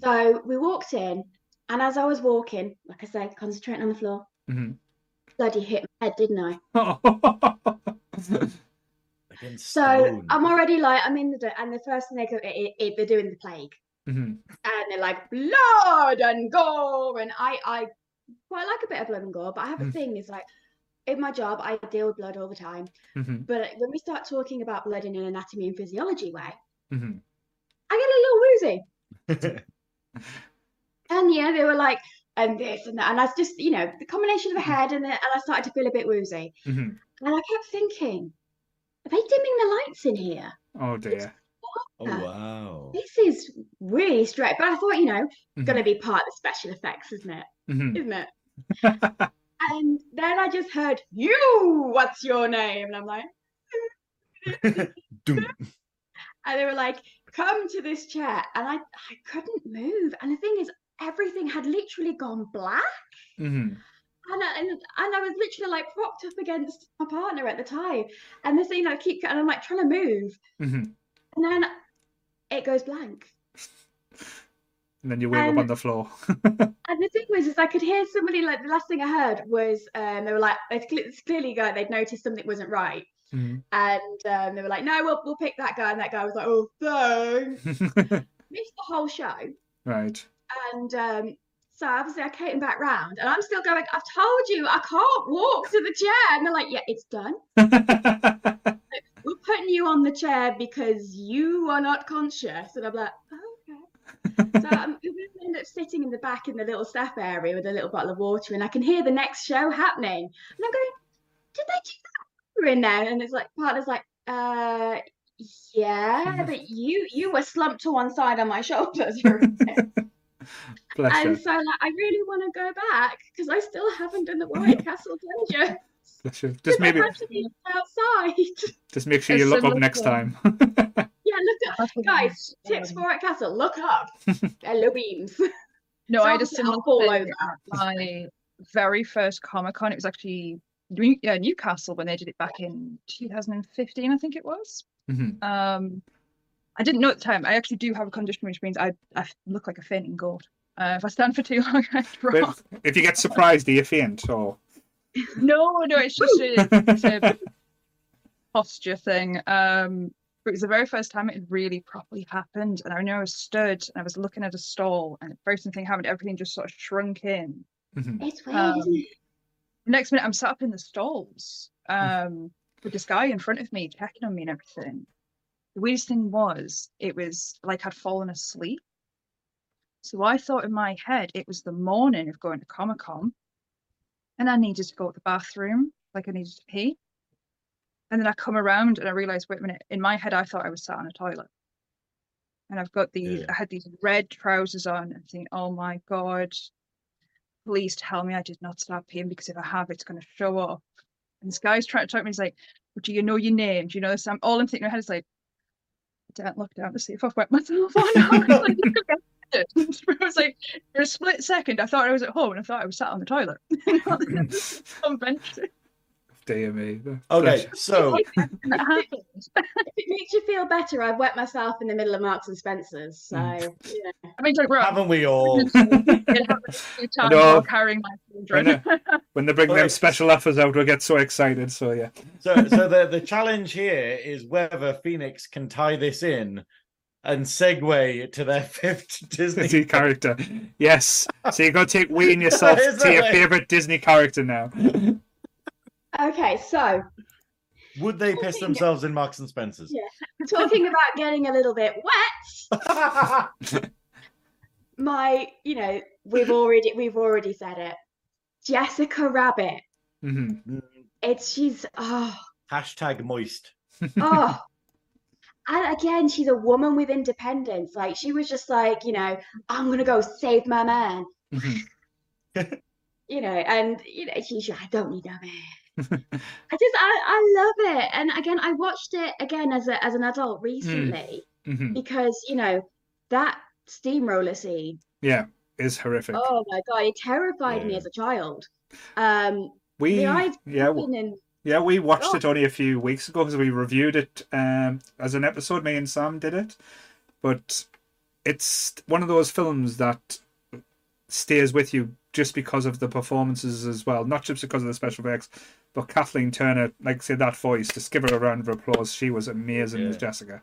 So we walked in, and as I was walking, like I said, concentrating on the floor, Mhm. bloody hit my head, didn't I? Against So stone. I'm already like, I'm in the, do- and the first thing they go, it, it, they're doing the plague. Mhm. and they're like blood and gore and I I quite like a bit of blood and gore but I have a Mm. thing is like in my job I deal with blood all the time Mhm. but when we start talking about blood in an anatomy and physiology way Mhm. I get a little woozy and yeah they were like and this and that and I was just you know the combination of the head and the, and I started to feel a bit woozy Mhm. and I kept thinking are they dimming the lights in here Oh dear. oh wow. this is really straight but I thought you know Mhm. gonna be part of the special effects isn't it Mhm. isn't it? and then I just heard, You, what's your name? And I'm like, and they were like, Come to this chair. And I, I couldn't move. And the thing is, everything had literally gone black. Mhm. And I, and, and I was literally like propped up against my partner at the time. And the thing I keep, and I'm like trying to move. Mhm. And then it goes blank. And then you wake up on the floor. And the thing was, is I could hear somebody like the last thing I heard was um, they were like, it's clearly go, they'd noticed something wasn't right. Mhm. And um, they were like, no, we'll, we'll pick that guy. And that guy was like, oh, thanks. Missed the whole show. right. And um, so obviously I came back round and I'm still going, I've told you I can't walk to the chair. And they're like, yeah, it's done. We're putting you on the chair because you are not conscious. And I'm like, oh, okay. So I'm end up sitting in the back in the little staff area with a little bottle of water and I can hear the next show happening. And I'm going, did they do that water in there? And it's like, partner's like, uh, yeah, but you you were slumped to one side on my shoulders for a bit. Bless and you. so like I really want to go back because I still haven't done the White Castle dungeon. Bless you. Just maybe, I to be outside. just make sure It's you look up similar next to- time. yeah, look up, guys. Tips for Warwick Castle. Look up. Hello beams. No, I had a Something similar I'll fall over. my very first Comic Con. It was actually New- yeah, Newcastle when they did it back in 2015, I think it was. Mhm. Um, I didn't know at the time. I actually do have a condition which means I I look like a fainting goat. Uh, if I stand for too long, I drop. But if you get surprised, do you faint? Or No, no, it's just a, it's a posture thing. Um, but it was the very first time it had really properly happened, and I know I was stood and I was looking at a stall, and the very same thing happened. Everything just sort of shrunk in. Mhm. It's weird, Um. Next minute, I'm sat up in the stalls um, with this guy in front of me checking on me and everything. The weirdest thing was, it was like I'd fallen asleep. So I thought in my head it was the morning of going to Comic Con, and I needed to go to the bathroom, like I needed to pee. And then I come around and I realized, wait a minute, in my head I thought I was sat on a toilet. And I've got these, Yeah. I had these red trousers on and thinking, oh my God, please tell me I did not start peeing because if I have, it's going to show up. And this guy's trying to talk to me. He's like, well, do you know your name? Do you know this? I'm, all I'm thinking in my head is like, I don't look down to see if I've wet myself or. I was like, was like, for a split second, I thought I was at home and I thought I was sat on the toilet. Convention. Dear me. Okay, so If it makes you feel better, I've wet myself in the middle of Marks and Spencer's. So, Mm. you know. I mean, don't get me wrong. haven't we all? It happened a few times know. while carrying my children. When they bring them special offers out, we get so excited. So yeah, So, so the the challenge here is whether Phoenix can tie this in and segue to their fifth Disney. Disney character. Yes. So you've got to take weighing yourself to your favorite Disney character now. Okay, so Would they piss themselves in Marks and Spencers? Yeah. talking about getting a little bit wet, my, you know, we've already we've already said it. Jessica Rabbit. hmm It's she's oh Hashtag moist. oh. And again, she's a woman with independence. Like she was just like, you know, I'm gonna go save my man. hmm you know, and you know, she's I don't need a man. I just I, I love it. And again, I watched it again as a as an adult recently hmm because, you know, that steamroller scene, Yeah, is horrific. oh my god, it terrified me as a child. Um we yeah and yeah we watched Oh. it only a few weeks ago because we reviewed it um as an episode. Me and Sam did it, but it's one of those films that stays with you just because of the performances as well, not just because of the special effects. But Kathleen Turner, like I said, that voice, just give her a round of applause. She was amazing as Jessica.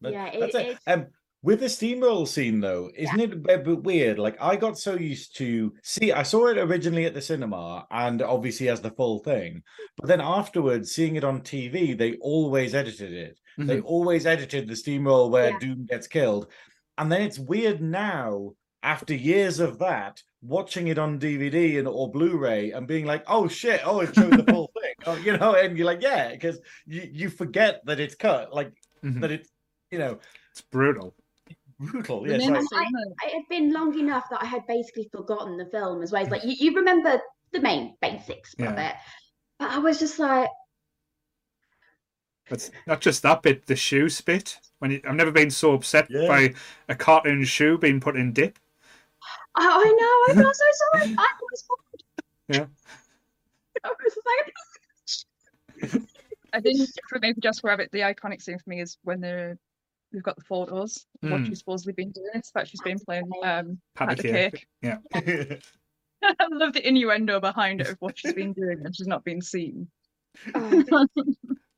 But Yeah, it- that's it. it's- Um, with the steamroll scene though, isn't it a bit bit weird? Like I got so used to see, I saw it originally at the cinema, and obviously as the full thing. But then afterwards, seeing it on TV, they always edited it. They always edited the steamroll where Yeah. Doom gets killed, and then it's weird now after years of that watching it on DVD and or Blu-ray and being like, oh shit, oh it showed the full thing, oh, you know, and you're like, yeah, because you you forget that it's cut, like Mhm. that it's you know It's brutal. brutal. The Yeah, name so- it had been long enough that I had basically forgotten the film as well. It's like you, you remember the main basics of Yeah. it. But I was just like, But not just that bit, the shoe spit. When you, I've never been so upset Yeah. by a cartoon shoe being put in dip. I, I know, I felt so sorry. I was bored. Yeah. I was like, I think for me, for Jessica Rabbit, the iconic scene for me is when the we've got the photos of what Mm. she's supposedly been doing. It's that she's been playing um Pat at the the cake. cake. Yeah. I love the innuendo behind it of what she's been doing and she's not been seen. oh,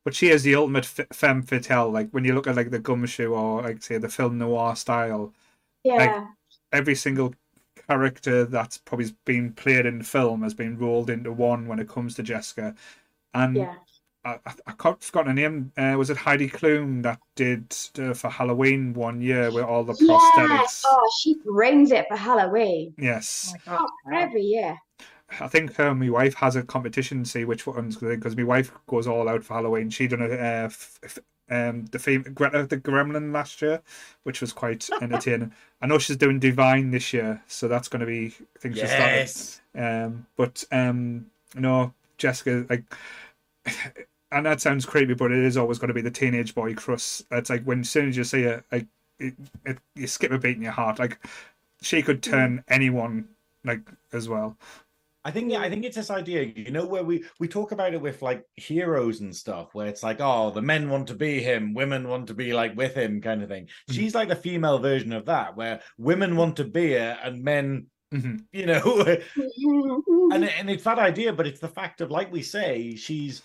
But she is the ultimate femme fatale. Like when you look at like the gumshoe or like say the film noir style, yeah. every single character that's probably been played in film has been rolled into one when it comes to Jessica. And yeah. I, I, I can't forgot her name. Uh, was it Heidi Klum that did uh, for Halloween one year with all the Yes. prosthetics? Oh, she brings it for Halloween. Yes. Oh. Oh, every year. I think her and my wife has a competition to see which ones because my wife goes all out for Halloween. She done a uh, f- f- um the fam- Greta the Gremlin last year, which was quite entertaining. I know she's doing Divine this year, so that's going to be I think she's yes. Um, but um, no, Jessica, like, and that sounds creepy, but it is always going to be the teenage boy crush. It's like when as soon as you see it, like, it, it, you skip a beat in your heart. Like, she could turn anyone like as well. I think yeah, I think it's this idea, you know, where we we talk about it with like heroes and stuff, where it's like, oh, the men want to be him, women want to be like with him, kind of thing. Mhm. She's like the female version of that, where women want to be her and men, Mhm. you know, Mm-hmm. and and it's that idea, but it's the fact of like we say, she's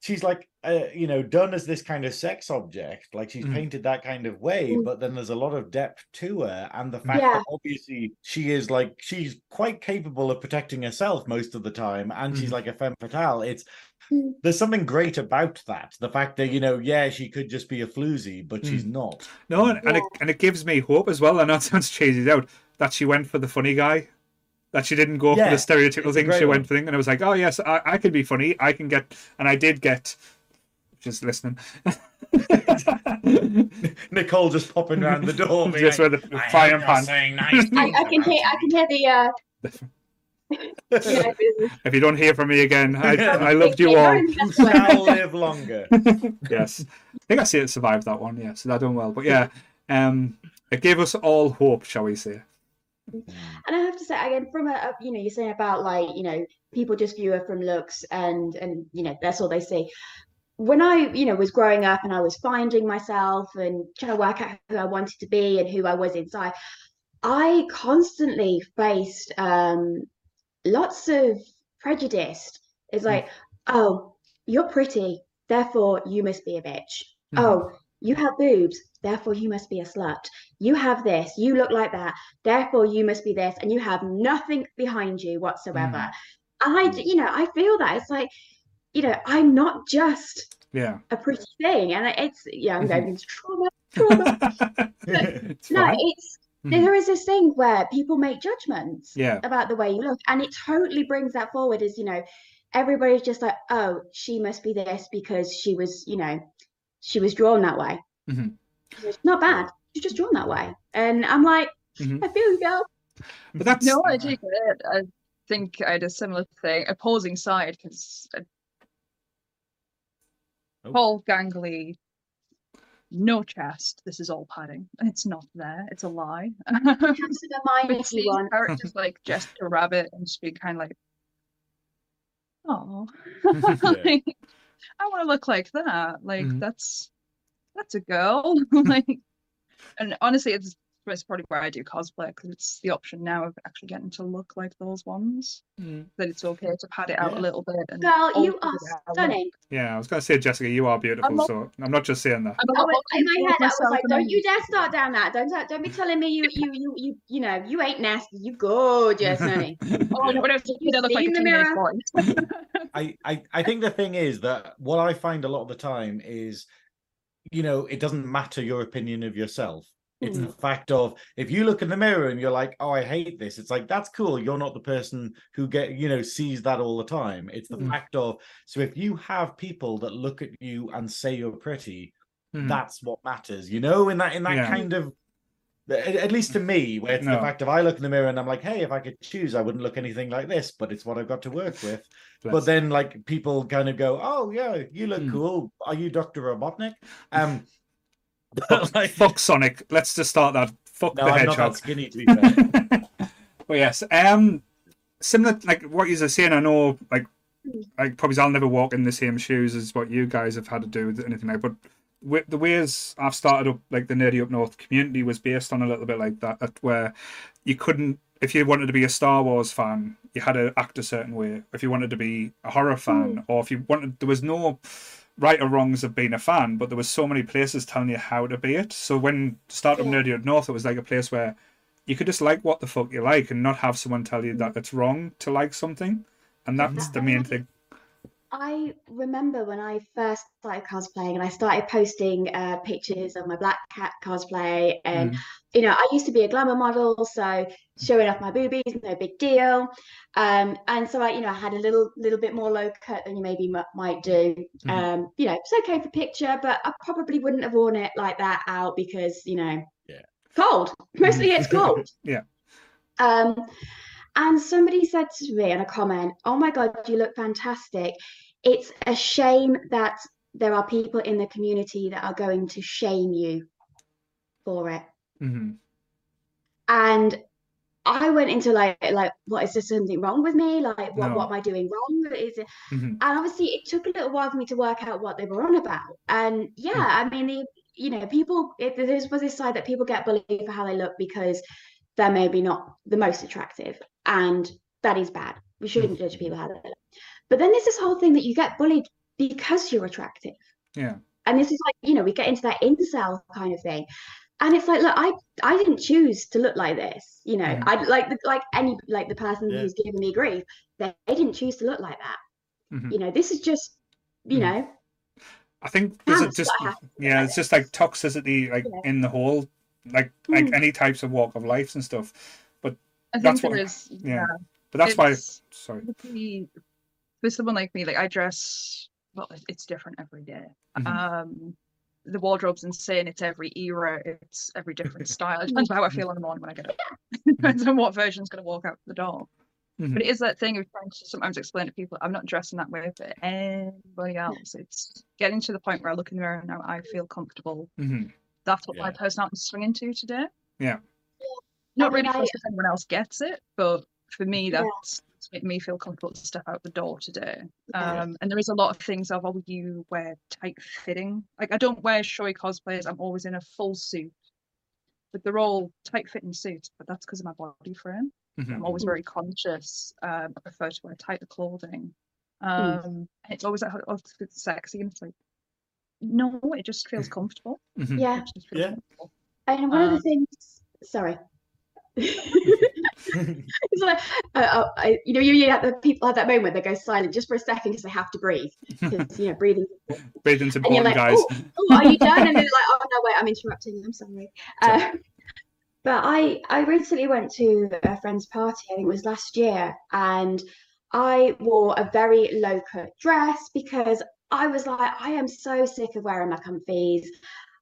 she's like uh, you know done as this kind of sex object, like she's Mhm. painted that kind of way, Mm. but then there's a lot of depth to her, and the fact Yeah. that obviously she is like she's quite capable of protecting herself most of the time, and she's Mhm. like a femme fatale. It's Mm. there's something great about that. The fact that you know, yeah, she could just be a floozy, but she's not. No, and, and, it, and it gives me hope as well. and know it sounds cheesy out that she went for the funny guy. That she didn't go Yeah, for the stereotypical thing. She one. went for thing, and I was like, oh yes, I, I can be funny. I can get, and I did get. Just listening. Nicole just popping around the door. being just like, with the "I frying pan. saying nice I, I can hear I can hear the uh If you don't hear from me again, I, I loved you all. learn You shall live longer. yes, I think I see it survived that one. Yeah, so that done well. But yeah, um, it gave us all hope, shall we say? And I have to say again, from a, you know, you're saying about like you know people just view her from looks and and you know that's all they see. When I you know was growing up and I was finding myself and trying to work out who I wanted to be and who I was inside, I constantly faced um, lots of prejudice. It's like, oh, you're pretty, therefore you must be a bitch. Mhm. Oh, you have boobs, therefore you must be a slut. You have this, you look like that, therefore you must be this, and you have nothing behind you whatsoever. Mm. And I, d- you know, I feel that it's like, you know, I'm not just Yeah. a pretty thing, and it's yeah, I'm going into trauma, trauma. it's no, fine. it's Mhm. there is this thing where people make judgments Yeah. about the way you look, and it totally brings that forward. Is you know, everybody's just like, oh, she must be this because she was, you know, she was drawn that way. Mhm. It's not bad. She's just drawn that way, and I'm like, Mhm. I feel you, girl. But that's No, I do get it. I think I had a similar thing, opposing side, because Oh. Paul Gangley, no chest. This is all padding. It's not there. It's a lie. Have some of mine But if seeing you want. characters like Jessica Rabbit and just being kind of like, oh, I want to look like that. Like Mhm. that's that's a girl. like, and honestly, it's it's probably where I do cosplay because it's the option now of actually getting to look like those ones. Mm. That it's okay to pad it out Yeah. a little bit. And Girl, you are it how I look. stunning. yeah. I was gonna say, Jessica, you are beautiful. not- so I'm not just saying that. I'm a I lot was, more in my head, I was like, "Don't you dare start down that! Don't don't be telling me you you you you you know you ain't nasty. You gorgeous, honey." Oh, when I You kid, I looked see like a in the mirror? I, I I think the thing is that what I find a lot of the time is, you know, it doesn't matter your opinion of yourself. It's the fact of if you look in the mirror and you're like, oh, I hate this. It's like that's cool. You're not the person who get you know sees that all the time. It's the Mm. fact of so if you have people that look at you and say you're pretty, Mhm. that's what matters. You know, in that in that Yeah. kind of. At at least to me, where it's No. the fact of I look in the mirror and I'm like, hey, if I could choose, I wouldn't look anything like this, but it's what I've got to work with. Bless. But then, like people kind of go, "Oh yeah, you look Mm. cool. Are you Doctor Robotnik?" Um, Fuck, like, fuck Sonic. Let's just start that. Fuck no, the I'm not hedgehog. that skinny to be fair. but yes, um, similar like what you're saying. I know, like, like probably I'll never walk in the same shoes as what you guys have had to do with anything like. But the ways I've started up, like the nerdy up north community, was based on a little bit like that, where you couldn't, if you wanted to be a Star Wars fan, you had to act a certain way. If you wanted to be a horror hmm. fan, or if you wanted, there was no right or wrongs of being a fan, but there was so many places telling you how to be it. So when Startup Yeah. Nerdy Up North, it was like a place where you could just like what the fuck you like and not have someone tell you that hmm. it's wrong to like something. And that's the main thing. I remember when I first started cosplaying and I started posting uh, pictures of my Black Cat cosplay. And, Mm. you know, I used to be a glamour model, so showing off my boobies, no big deal. Um, and so I, you know, I had a little little bit more low cut than you maybe m- might do. Mhm. Um, you know, it's okay for picture, but I probably wouldn't have worn it like that out because, you know, Yeah. cold. Mostly it's cold. Yeah. Um, and somebody said to me in a comment, Oh my God, you look fantastic. It's a shame that there are people in the community that are going to shame you for it. hmm And I went into like like what is there something wrong with me? Like what No. what am I doing wrong? Is it Mhm. and obviously it took a little while for me to work out what they were on about. And yeah, I mean the you know, people it, there's was this side that people get bullied for how they look because they're maybe not the most attractive. And that is bad. We shouldn't judge people how they look. But then there's this whole thing that you get bullied because you're attractive. Yeah. And this is like, you know, we get into that incel kind of thing. And it's like, look, I I didn't choose to look like this. You know, Mhm. I like the, like any like the person Yeah. who's giving me grief, they, they didn't choose to look like that. Mhm. You know, this is just, you Mhm. know, I think there's a just what happened. yeah, it's just like toxicity like Yeah. in the whole like like Mm. any types of walk of life and stuff. I think That's there what- is. yeah. But that's why sorry. For someone like me, like I dress well, it's different every day. Mhm. Um, the wardrobe's insane. It's every era. It's every different style. It depends on how I feel in the morning when I get up. depends on what version's going to walk out the door. Mhm. But it is that thing of trying to sometimes explain to people, I'm not dressing that way for anybody else. It's getting to the point where I look in the mirror and now I feel comfortable. Mhm. That's what my Yeah. personality's swinging to today. Yeah. Not I mean, really I- fussed if anyone else gets it, but for me, Yeah. that's it's made me feel comfortable to step out the door today. Yeah. Um, and there is a lot of things of, oh, you wear tight fitting. Like I don't wear showy cosplayers, I'm always in a full suit, but they're all tight fitting suits. But that's because of my body frame. Mhm. I'm always very conscious. Um, I prefer to wear tighter clothing. Um, and it's always like, oh, it's sexy, and it's like, no, it just feels comfortable. Mhm. yeah. Feels Yeah. comfortable. And one of the Um, things, sorry. it's like, uh, uh, I, you know, you, you have the people have that moment they go silent just for a second because they have to breathe. Because you know, breathing. Breathing's important, like, guys. oh, oh, are you done? And they're like, oh no, wait, I'm interrupting. I'm sorry. Uh, but I, I recently went to a friend's party. I think it was last year, and I wore a very low cut dress because I was like, I am so sick of wearing my comfies.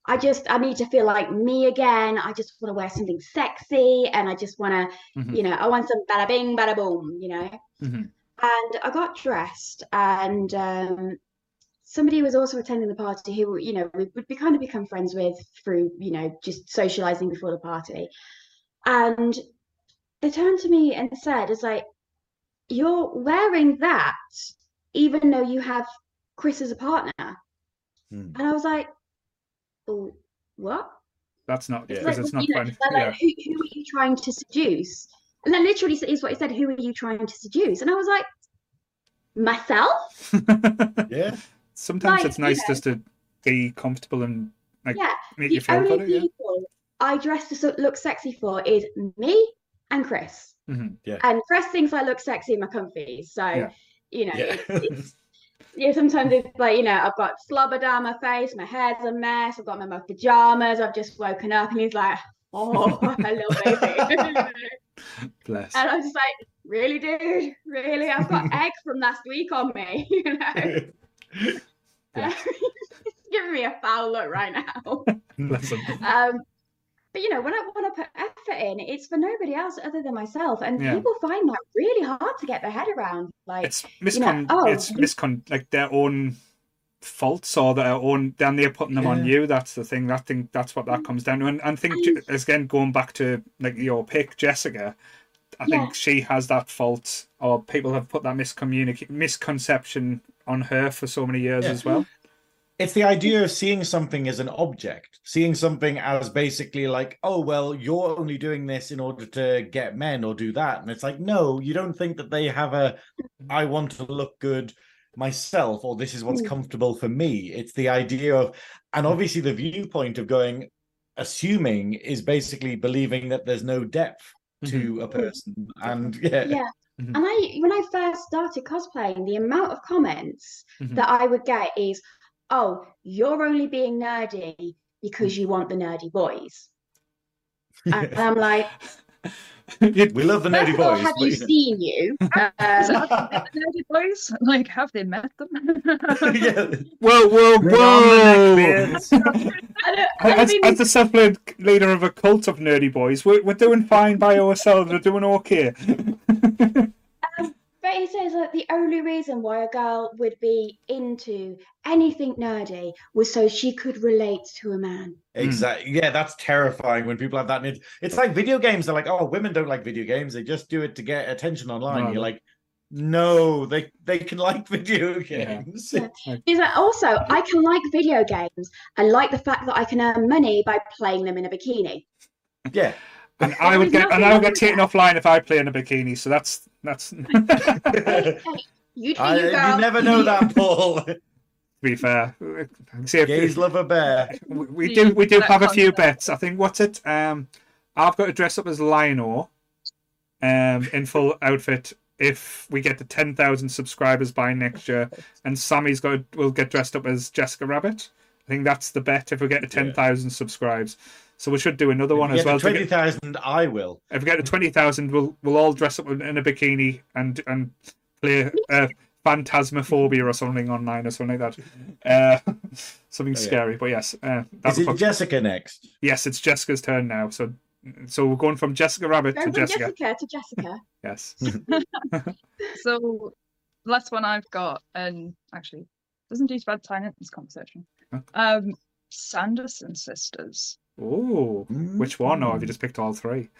I just, I need to feel like me again. I just want to wear something sexy, and I just want to, Mhm. you know, I want some bada bing, bada boom, you know. Mhm. And I got dressed, and um, somebody was also attending the party who, you know, we would be kind of become friends with through, you know, just socializing before the party. And they turned to me and said, "It's like you're wearing that, even though you have Chris as a partner." Hmm. And I was like, "Oh, what?" That's not Yeah. because like, it's not you know, fun. they're Yeah. like, who, who are you trying to seduce? And that literally is what he said. Who are you trying to seduce? And I was like, myself. yeah. Sometimes Like, it's you nice know. just to be comfortable and like Yeah. make The you feel only better. Yeah. people I dress to look sexy for is me and Chris. Mhm. And Chris thinks I look sexy in my comfies. So, Yeah. you know, Yeah. it's, it's, yeah, sometimes it's like, you know, I've got slobber down my face, my hair's a mess, I've got my, my pajamas, I've just woken up, and he's like, oh, hello, baby. Bless. and I'm just like, really, dude? Really? I've got egg from last week on me, you know? Bless. It's giving me a foul look right now. Bless him. Um, but you know, when I want to put effort in, it's for nobody else other than myself. And Yeah. people find that really hard to get their head around. Like, It's miscon. oh, it's miscon. Like their own faults or their own. Then they're putting them on you. That's the thing. That thing. That's what that mm. comes down to. And, and think Je- again going back to like your pick, Jessica. I Yeah. think she has that fault, or people have put that miscommunic misconception on her for so many years Yeah. as well. It's the idea of seeing something as an object, seeing something as basically like, oh, well, you're only doing this in order to get men or do that. And it's like, no, you don't think that they have a, I want to look good myself or this is what's Mm. comfortable for me. It's the idea of, and obviously the viewpoint of going, assuming is basically believing that there's no depth to a person. And yeah, yeah. Mhm. And I, when I first started cosplaying, the amount of comments Mhm. that I would get is, "Oh, you're only being nerdy because you want the nerdy boys." and I'm like, we love the nerdy boys. have you you know. seen you? Is Um, that the nerdy boys? Like, have they met them? yeah. whoa, whoa, Bring on the whoa! neckbeards. I don't, I don't As, mean as the self-led leader of a cult of nerdy boys, we're, we're doing fine by ourselves. We're doing okay. But But he says that the only reason why a girl would be into anything nerdy was so she could relate to a man. Hmm. Exactly. Yeah, that's terrifying when people have that. It's, it's like video games. They're like, oh, women don't like video games. They just do it to get attention online. No. You're like, no, they they can like video games. Yeah. He's like, also, I can like video games I like the fact that I can earn money by playing them in a bikini. Yeah. And I would get and I would get taken offline if I play in a bikini. So that's that's to Hey, hey, you do I, you, you never know that, Paul. To be fair. See if, Gays love a bear. we we Do do we do have a few bets. I think what's it? Um, I've got to dress up as Lionel, um, in full outfit if we get to ten thousand subscribers by next year, and Sammie's got will get dressed up as Jessica Rabbit. I think that's the bet if we get to ten thousand subscribes. So we should do another one as well. to Twenty get- thousand, I will. if we get to twenty thousand, we'll we'll all dress up in a bikini and and play uh, Phantasmophobia or something online or something like that. Uh, something Oh, yeah. scary, but yes, uh, Is that's it Jessica next? yes, it's Jessica's turn now. So so we're going from Jessica Rabbit Go to from Jessica. Jessica to Jessica. Yes. So the last one I've got, and actually doesn't do bad time in this conversation. Huh? Um, Sanderson sisters, Oh, which one? Or have you Mm. just picked all three?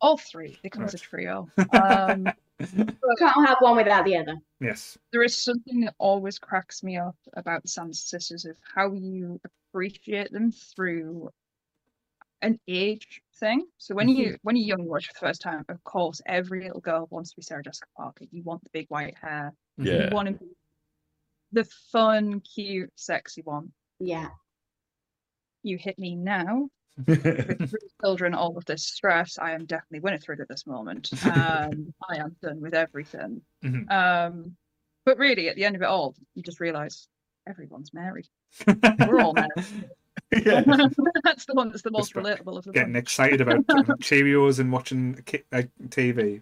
all three. They come as a Right. trio. Um, Can't have one without the other. Yes. there is something that always cracks me up about the Sand sisters of how you appreciate them through an age thing. So when you when you're young, you watch for the first time. Of course, every little girl wants to be Sarah Jessica Parker. You want the big white hair. Yeah. You want to be the fun, cute, sexy one. Yeah. You hit me now. With three children, all of this stress, I am definitely Winifred at this moment. Um, I am done with everything. Mhm. Um, but really, at the end of it all, you just realise everyone's Mary. We're all Mary. yeah. that's the one that's the most relatable of the Getting bunch. excited about Cheerios and watching TV.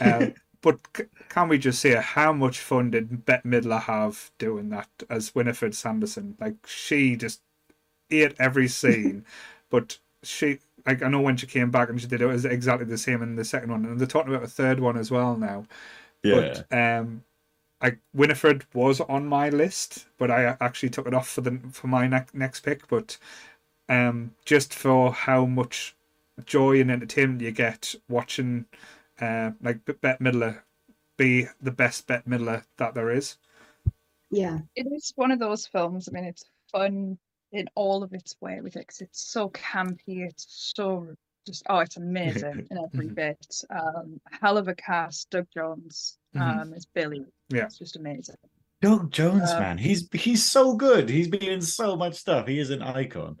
Um, but c- can we just say how much fun did Bette Midler have doing that as Winifred Sanderson? Like she just ate every scene, but she like I know when she came back and she did it, it was exactly the same in the second one, and they're talking about a third one as well now. Yeah. But um, I Winifred was on my list, but I actually took it off for the for my ne- next pick. But um, just for how much joy and entertainment you get watching, uh, like B- Bette Midler be the best Bette Midler that there is. Yeah. It is one of those films. I mean, it's fun in all of its way with it 'cause it's so campy. It's so just oh, it's amazing in every Mhm. bit. Um, hell of a cast. Doug Jones Mhm. um, is Billy. Yeah. it's just amazing. Doug Jones, Um, man, he's he's so good. He's been in so much stuff. He is an icon.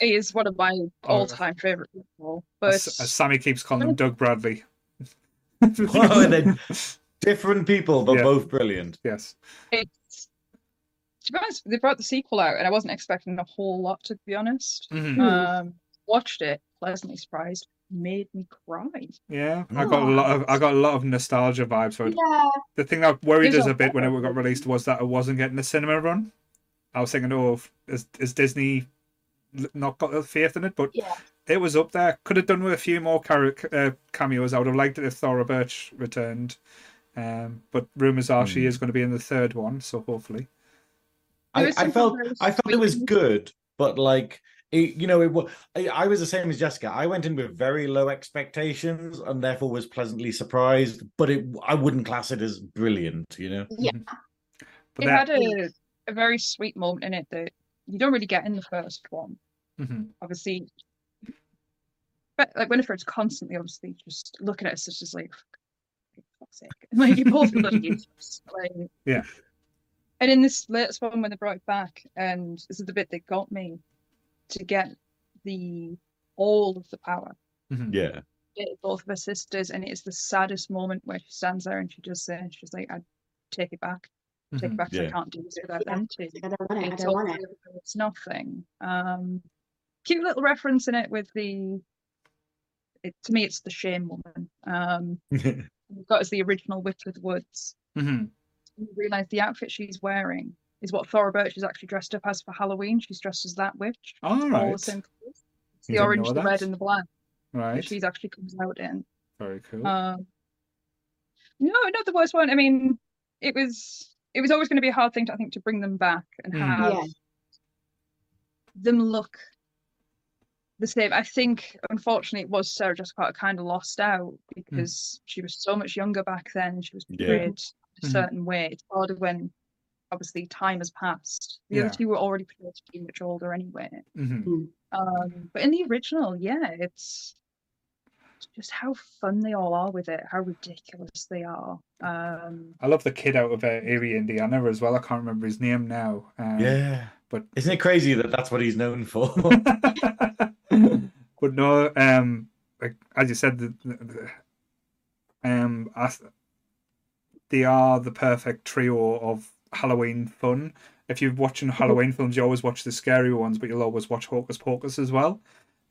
He is one of my Oh, all-time favorite people. But As, as Sammie keeps calling him, Doug Bradley. Oh, and then different people, but Yeah. both brilliant. yes. it's to be honest, they brought the sequel out, and I wasn't expecting a whole lot. To be honest, Mhm. Hmm. um, watched it, pleasantly surprised, made me cry. Yeah, I got a lot of I got a lot of nostalgia vibes for it. Yeah. The thing that worried There's us a a bit when it got released was that it wasn't getting a cinema run. I was thinking, oh, is, is Disney not got the faith in it? But Yeah. it was up there. Could have done with a few more char- uh, cameos. I would have liked it if Thora Birch returned. Um, but rumors are she Hmm. is going to be in the third one, so hopefully. There I, I felt I felt it was good, but like it, you know, it was. I, I was the same as Jessica. I went in with very low expectations and therefore was pleasantly surprised. But it, I wouldn't class it as brilliant. You know. Yeah. But It that, had a, a very sweet moment in it that you don't really get in the first one. Mhm. Obviously, but like Winifred's constantly, obviously, just looking at us, it's just like, for like you both bloody useless. Like, Yeah. And in this latest one, when they brought it back, and this is the bit that got me to get the all of the power. Mhm. Yeah. Get both of her sisters, and it is the saddest moment where she stands there and she just says, "She's like, I take it back, take Mhm. it back. 'cause I can't do this without Yeah. them too." I don't want it. I It's don't want it. It's nothing. Um, cute little reference in it with the. It, to me, it's the shame woman. Um, we've got as the original Witch of the Woods. Mhm. You realise the outfit she's wearing is what Thora Birch is actually dressed up as for Halloween. She's dressed as that witch. All All the right. same colours. It's the orange, the red, and the black Right. she's actually comes out in. Very cool. Um, No, not the worst one. I mean, it was it was always going to be a hard thing to I think to bring them back and Mm. have Yeah. them look the same. I think unfortunately it was Sarah Jessica Parker kind of lost out because she was so much younger back then. She was Yeah. portrayed a Mhm. certain way. It's harder when obviously time has passed. The Yeah. other two were already portrayed to be much older anyway. hmm Um, but in the original, yeah, it's it's just how fun they all are with it, how ridiculous they are. Um, I love the kid out of uh, Erie, Indiana as well. I can't remember his name now. Um, Yeah. but- isn't it crazy that that's what he's known for? but no, um, like as you said, the, the, um, they are the perfect trio of Halloween fun. If you're watching Halloween films, you always watch the scary ones, but you'll always watch Hocus Pocus as well.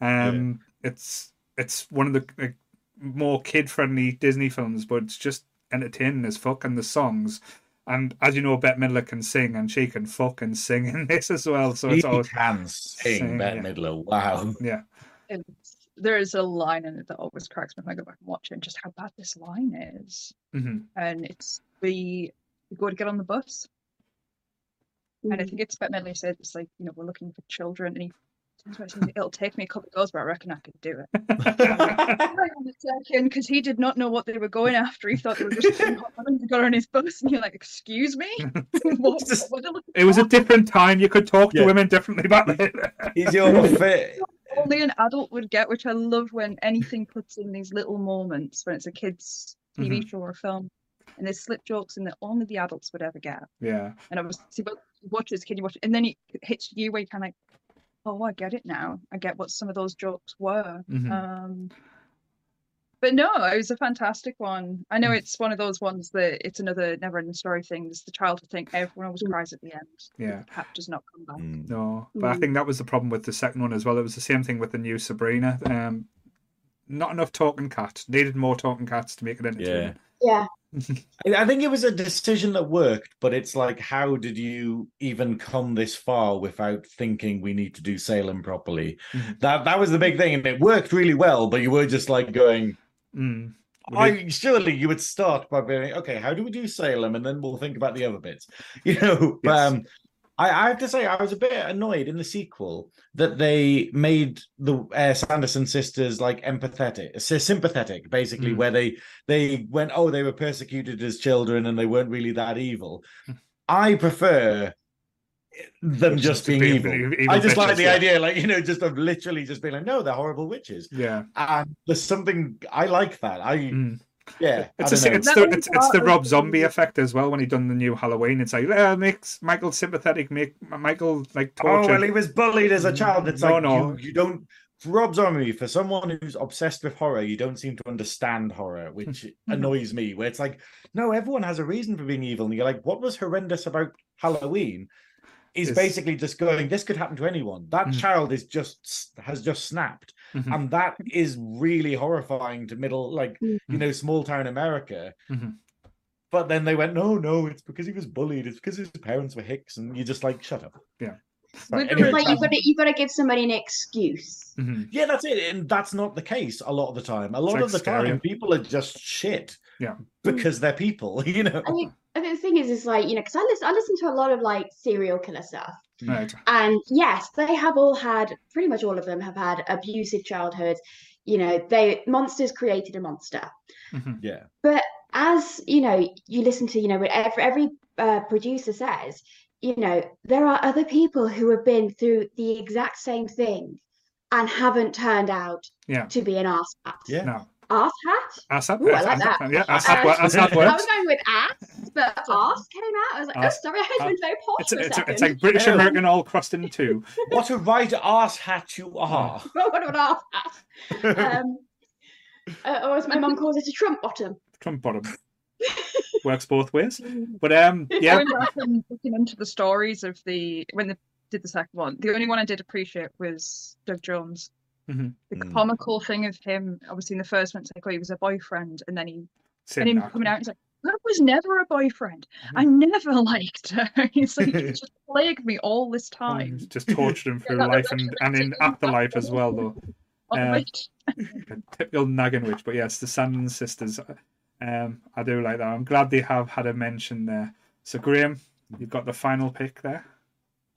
Um, it's it's one of the like, more kid-friendly Disney films, but it's just entertaining as fuck, and the songs. And as you know, Bette Midler can sing, and she can fucking sing in this as well. So he it's always can sing, Sing, Bette yeah. Midler. Wow. yeah. It's, there is a line in it that always cracks me when I go back and watch it, and just how bad this line is. hmm And it's we, we go to get on the bus, and I Mm. think it's Bette Midler said it's like you know we're looking for children, and he turns around and says, it'll take me a couple of goes, but I reckon I could do it. Hang on a second, because he did not know what they were going after. He thought they were just going to go on his bus, and you're like, "Excuse me, what, Just- what were they looking It was a different time. You could talk to women differently back then. He's your fit. Only an adult would get, which I love when anything puts in these little moments when it's a kids' TV show or film, and there's slip jokes in that only the adults would ever get. yeah. And obviously, but you watch this kid, you watch it, and then it hits you where you kind of like, oh, I get it now. I get what some of those jokes were. Mhm. Um, but no, it was a fantastic one. I know Mm. it's one of those ones that it's another never-ending story thing. It's the childhood thing. Everyone always Mm. cries at the end. Yeah. The cat does not come back. Mm. No, but I Mm. think that was the problem with the second one as well. It was the same thing with the new Sabrina. Um, not enough talking cat. Needed more talking cats to make it entertaining. Yeah. I I think it was a decision that worked, but it's like, how did you even come this far without thinking we need to do Salem properly? Mhm. That that was the big thing, and it worked really well. But you were just like going, Mm. I surely you would start by being okay. How do we do Salem, and then we'll think about the other bits, you know. Yes. um, I, I have to say, I was a bit annoyed in the sequel that they made the uh, Sanderson sisters like empathetic, sympathetic, basically, Mm. where they they went, oh, they were persecuted as children and they weren't really that evil. I prefer them Just just being be evil. evil I just like the yeah. idea, like you know, just of literally just being like, no, they're horrible witches. Yeah. And there's something I like that. I Mm. yeah, It's, a, it's, the, it's, it's the Rob Zombie effect as well when he done the new Halloween. It's like, uh, makes Michael sympathetic, make Michael like Oh tortured. well, he was bullied as a child. It's No, like no. You, you don't. Rob Zombie, for someone who's obsessed with horror, you don't seem to understand horror, which annoys me. Where it's like, no, everyone has a reason for being evil, and you're like, what was horrendous about Halloween? Is Is- basically just going, this could happen to anyone. That Mm. child is just has just snapped, Mhm. and that is really horrifying to middle, like Mm. you know, small town America. Mhm. But then they went, no, no, it's because he was bullied. It's because his parents were hicks, and you're just like, shut up. Yeah. Right, With the anyway, Like you've got to you've got to give somebody an excuse. Mhm. Yeah, that's it. And that's not the case a lot of the time. A lot like of the scary. time, people are just shit. Yeah. Because they're people, you know. I mean, I think the thing is, is like you know, because I listen, I listen to a lot of like serial killer stuff, Right. and yes, they have all had pretty much all of them have had abusive childhoods. You know, they monsters created a monster. Mhm. Yeah. But as you know you listen to you know what every, every uh, producer says you know there are other people who have been through the exact same thing and haven't turned out Yeah. to be an arse Yeah. No. Arse hat ASAP. Ooh, I like that. Yeah, ASAP, wo- Uh, ASAP i works. was going with ass but ass came out i was like oh Arse- sorry i had uh, went very posh It's, for a it's, second it's like British Oh. American all crossed in two. What a right ass hat you are. what an arse hat um uh, or as my mum calls it a trump bottom Trump bottom. Works both ways. But um, yeah. Going back and looking into the stories of the when they did the second one, the only one I did appreciate was Doug Jones. Mhm. The Mm. comical thing of him, obviously in the first one, it's like, oh, he was a boyfriend, and then he Same and him knock. coming out, he's like, I was never a boyfriend. I Mm-hmm. never liked her. He's like, you just plagued me all this time. he's Just tortured him through that- life and, and in actually afterlife as well, though. Uh. A typical nagging witch. But yes, the Sanderson sisters. Um, I do like that. I'm glad they have had a mention there. So Graeme, you've got the final pick there.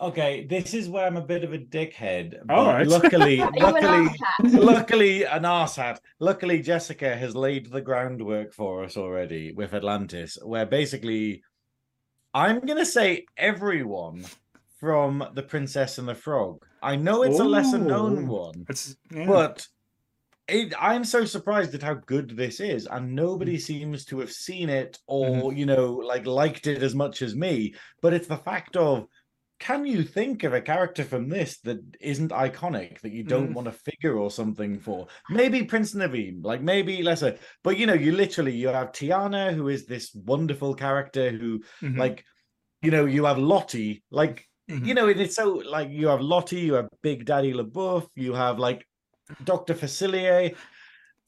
Okay, this is where I'm a bit of a dickhead. All but right. Luckily, an luckily, luckily, an arsehat. Luckily, Jessica has laid the groundwork for us already with Atlantis, where basically, I'm gonna say everyone from The Princess and the Frog. I know it's a lesser known one, It's yeah. but it, I'm so surprised at how good this is, and nobody mm. seems to have seen it or mm-hmm. you know like liked it as much as me. But it's the fact of can you think of a character from this that isn't iconic that you don't Mm. want a figure or something for? Maybe Prince Naveen, like maybe lesser, but you know, you literally you have Tiana, who is this wonderful character who, Mhm. like, you know, you have Lottie, like Mhm. you know, it- it's so like you have Lottie, you have Big Daddy La Bouff, you have like Dr. Facilier,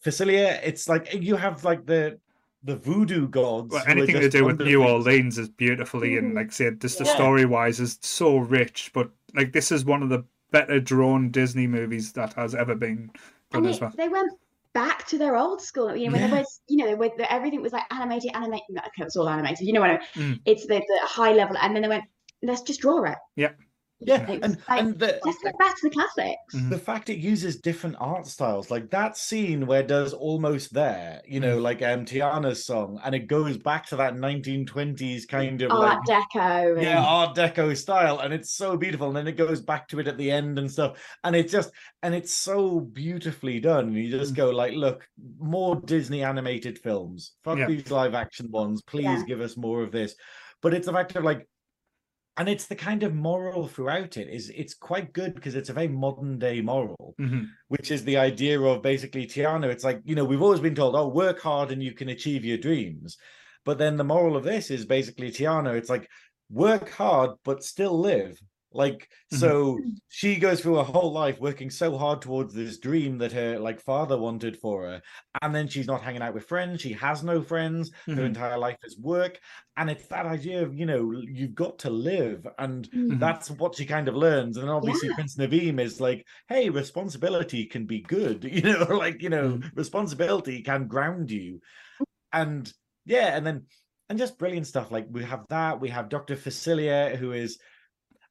Facilier. It's like you have like the the voodoo gods. Well, anything to do with New Orleans is beautifully and like I said, just the Yeah. story wise is so rich. But like this is one of the better drawn Disney movies that has ever been done and as it, well. they went back to their old school. You know, when Yeah. there was, you know, where the, everything was like animated, animated. No, okay, it was all animated. You know what I mean? Mm. It's the, the high level, and then they went, let's just draw it. Yeah, It was and like, and the let's go back to the classics. Mhm. the fact it uses different art styles, like that scene where it does almost there, you know, like um Tiana's song, and it goes back to that 1920s kind of like Art Deco. yeah and- art deco style and it's so beautiful and then it goes back to it at the end and stuff and it's just and it's so beautifully done and you just Mm. go like look more disney animated films fuck Yeah. these live action ones please Yeah. give us more of this but it's the fact of like and it's the kind of moral throughout it is it's quite good because it's a very modern day moral Mhm. which is the idea of basically Tiana. It's like, you know, we've always been told, oh, work hard and you can achieve your dreams. But then the moral of this is basically Tiana, it's like, work hard, but still live. Like, Mhm. so she goes through her whole life working so hard towards this dream that her like father wanted for her. And then she's not hanging out with friends. She has no friends. Her Mhm. entire life is work. And it's that idea of, you know, you've got to live. And Mm. that's what she kind of learns. And then obviously Yeah. Prince Naveen is like, hey, responsibility can be good, you know, like, you know, Mm. responsibility can ground you. And yeah, and then and just brilliant stuff. Like we have that, we have Dr. Facilier, who is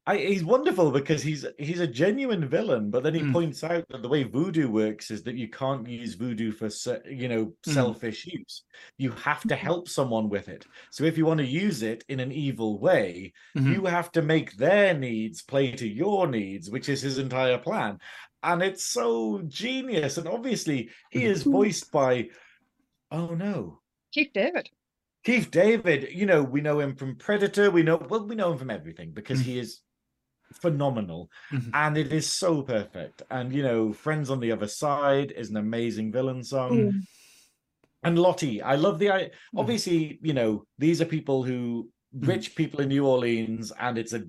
I, he's wonderful because he's he's a genuine villain, but then he Mm. points out that the way voodoo works is that you can't use voodoo for you know Mm. selfish use. You have to help someone with it. So if you want to use it in an evil way, Mhm. you have to make their needs play to your needs, which is his entire plan. And it's so genius. And obviously, he Mhm. is voiced by, oh no, Keith David. Keith David. You know, we know him from Predator. We know, well, we know him from everything because he is phenomenal. Mhm. And it is so perfect. And, you know, Friends on the Other Side is an amazing villain song. Mm. And Lottie, I love the. I Mm-hmm. obviously, you know, these are people who rich people in New Orleans, and it's a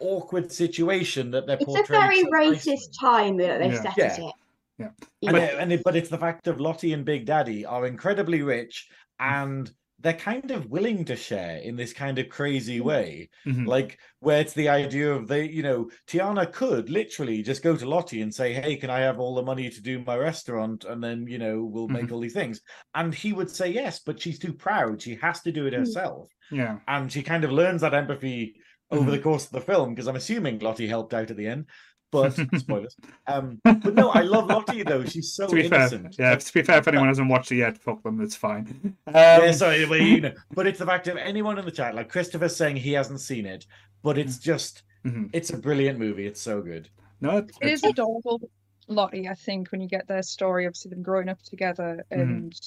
awkward situation that they're It's a very so nicely. racist time that they've Yeah. set Yeah. it in. Yeah. And, know, it, and it, but it's the fact of Lottie and Big Daddy are incredibly rich, Mm. and they're kind of willing to share in this kind of crazy way. Mhm. like where it's the idea of they you know tiana could literally just go to lottie and say hey can i have all the money to do my restaurant and then you know we'll make Mhm. all these things and he would say yes but she's too proud she has to do it Mm. herself Yeah. and she kind of learns that empathy over Mhm. the course of the film because i'm assuming lottie helped out at the end but spoilers um but no i love lottie though she's so to be innocent fair, yeah. To be fair, if anyone hasn't watched it yet, fuck them. It's fine. Um, yeah, sorry, but, you know, but it's the fact of anyone in the chat, like Christopher saying he hasn't seen it, but it's just, mhm. it's a brilliant movie. It's so good. No, it, It is adorable, Lottie. I think when you get their story, obviously them growing up together, Mhm. and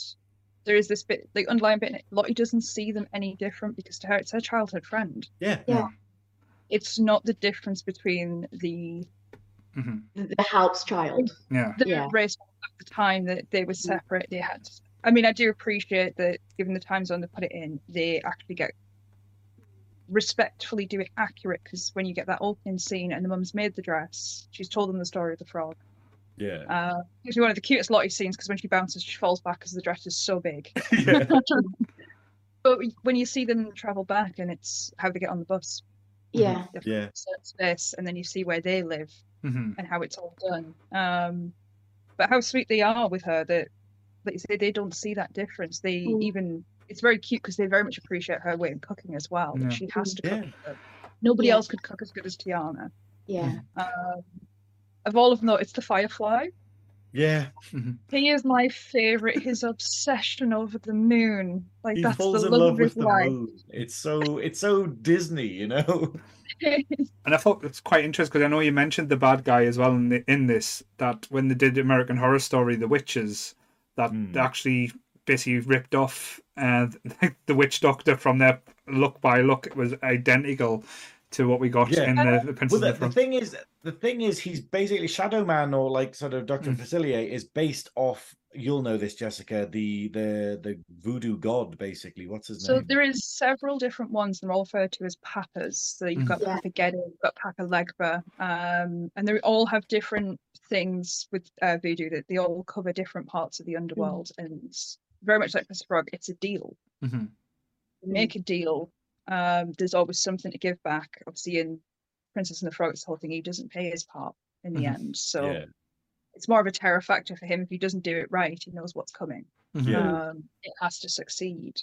there is this bit, the underlying bit. Lottie doesn't see them any different because to her it's her childhood friend. Yeah. Yeah. It's not the difference between the mhm. the, the helps child. yeah. the Yeah. race at the time that they were separate. They had. I mean, I do appreciate that, given the time zone they put it in, they actually get respectfully do it accurate because when you get that opening scene and the mum's made the dress, she's told them the story of the frog. Yeah. Uh, it's one of the cutest Lottie scenes because when she bounces, she falls back because the dress is so big. yeah. But when you see them travel back and it's how they get on the bus, Yeah. they Yeah. certain space, and then you see where they live Mhm. and how it's all done. Um, but how sweet they are with her that like you say, they don't see that difference. They Mm. even it's very cute because they very much appreciate her way of cooking as well. Yeah. She has to cook. Yeah. Nobody Yeah. else could cook as good as Tiana. Yeah. Um, of all of them, though, it's the Firefly. Yeah, He is my favorite. His obsession over the moon, like he that's falls the in love love of with the life. moon. It's so it's so Disney, you know. And I thought it's quite interesting because I know you mentioned the bad guy as well in, the, in this. That when they did American Horror Story, the witches, that they actually basically ripped off uh, the witch doctor from their look by look. It was identical to what we got Yeah. in the, the Princess Well, of the, the the thing is, the thing is, he's basically Shadow Man or like sort of Doctor Mm. Facilier is based off. You'll know this, Jessica. The the the voodoo god, basically. What's his So name? So there is several different ones, and they're all referred to as papas. So you've Mhm. got Yeah. Papa Geddon, you've got Papa Legba, um, and they all have different things with uh, voodoo that they all cover different parts of the underworld, and very much like Mr. Frog, it's a deal. Mhm. You make a deal. Um, there's always something to give back. Obviously, in Princess and the Frog, it's the whole thing. He doesn't pay his part in the Mhm. end, so Yeah. it's more of a terror factor for him. If he doesn't do it right, he knows what's coming Mhm. Um, it has to succeed.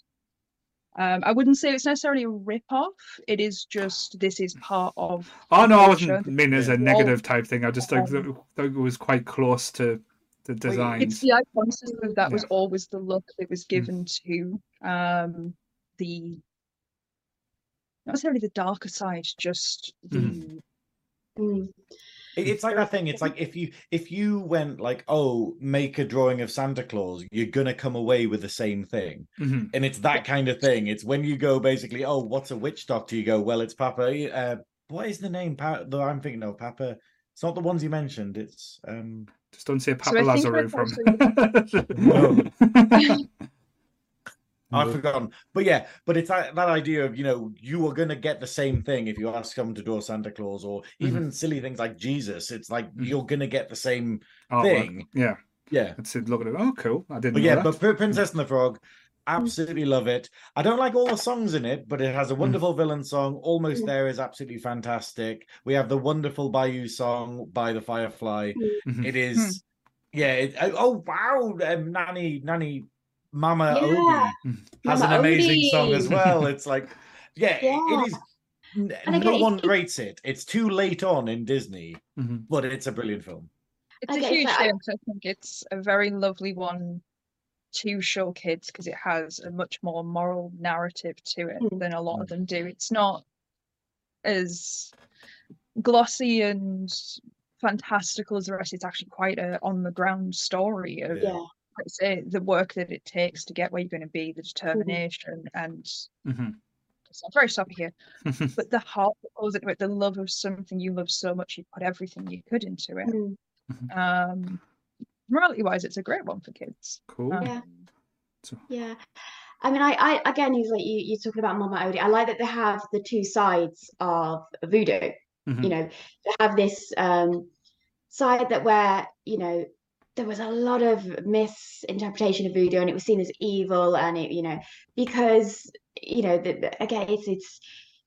Um, I wouldn't say it's necessarily a rip-off. It is just this is part of. Oh no, I wasn't meaning as a negative type thing. I just think Um, that it was quite close to the design. It's the iconicism that was always the look that was Mm. given to um, the not necessarily the darker side, just the Mhm. Mm. It's like that thing. It's like if you if you went like, oh, make a drawing of Santa Claus, you're gonna come away with the same thing. Mhm. And it's that kind of thing. It's when you go basically, oh, what's a witch doctor? You go, well, it's Papa. Uh, what is the name? Pa- that I'm thinking of Papa. It's not the ones you mentioned. It's um. Just don't say So Papa I think Lazarou that's I've forgotten, but yeah, but it's that, that idea of you know you are going to get the same thing if you ask someone to draw Santa Claus or even silly things like Jesus. It's like Mhm. you're going to get the same Artwork. thing. Yeah, Yeah, it's look at it. Oh, cool! I didn't But know yeah, that. but Princess and the Frog, absolutely love it. I don't like all the songs in it, but it has a wonderful villain song. Almost Mm. There is absolutely fantastic. We have the wonderful Bayou song by the Firefly. Mhm. It is, yeah. It, oh, oh, wow, um, Nanny, Nanny, Mama Yeah. Odie has Mama an amazing song as well. It's like, yeah, it- Yeah. it is. And no again, it- one it- rates it. It's too late on in Disney, Mhm. but it's a brilliant film. It's a Okay, huge so I- I think it's a very lovely one to show kids because it has a much more moral narrative to it Mm. than a lot of them do. It's not as glossy and fantastical as the rest. It's actually quite a on the ground story of Yeah. Yeah. like say, the work that it takes to get where you're going to be, the determination, and Mhm. so I'm very sorry here, but the heart that goes into it, the love of something you love so much, you put everything you could into it. Mm. Um, morality wise, it's a great one for kids. cool. Um, Yeah. So- Yeah. I mean, I, I again, he's like you, you're talking about Mama Odie. I like that they have the two sides of voodoo. Mhm. You know, they have this um, side that where you know there was a lot of misinterpretation of voodoo, and it was seen as evil, and it, you know, because you know, the, the- again, it's it's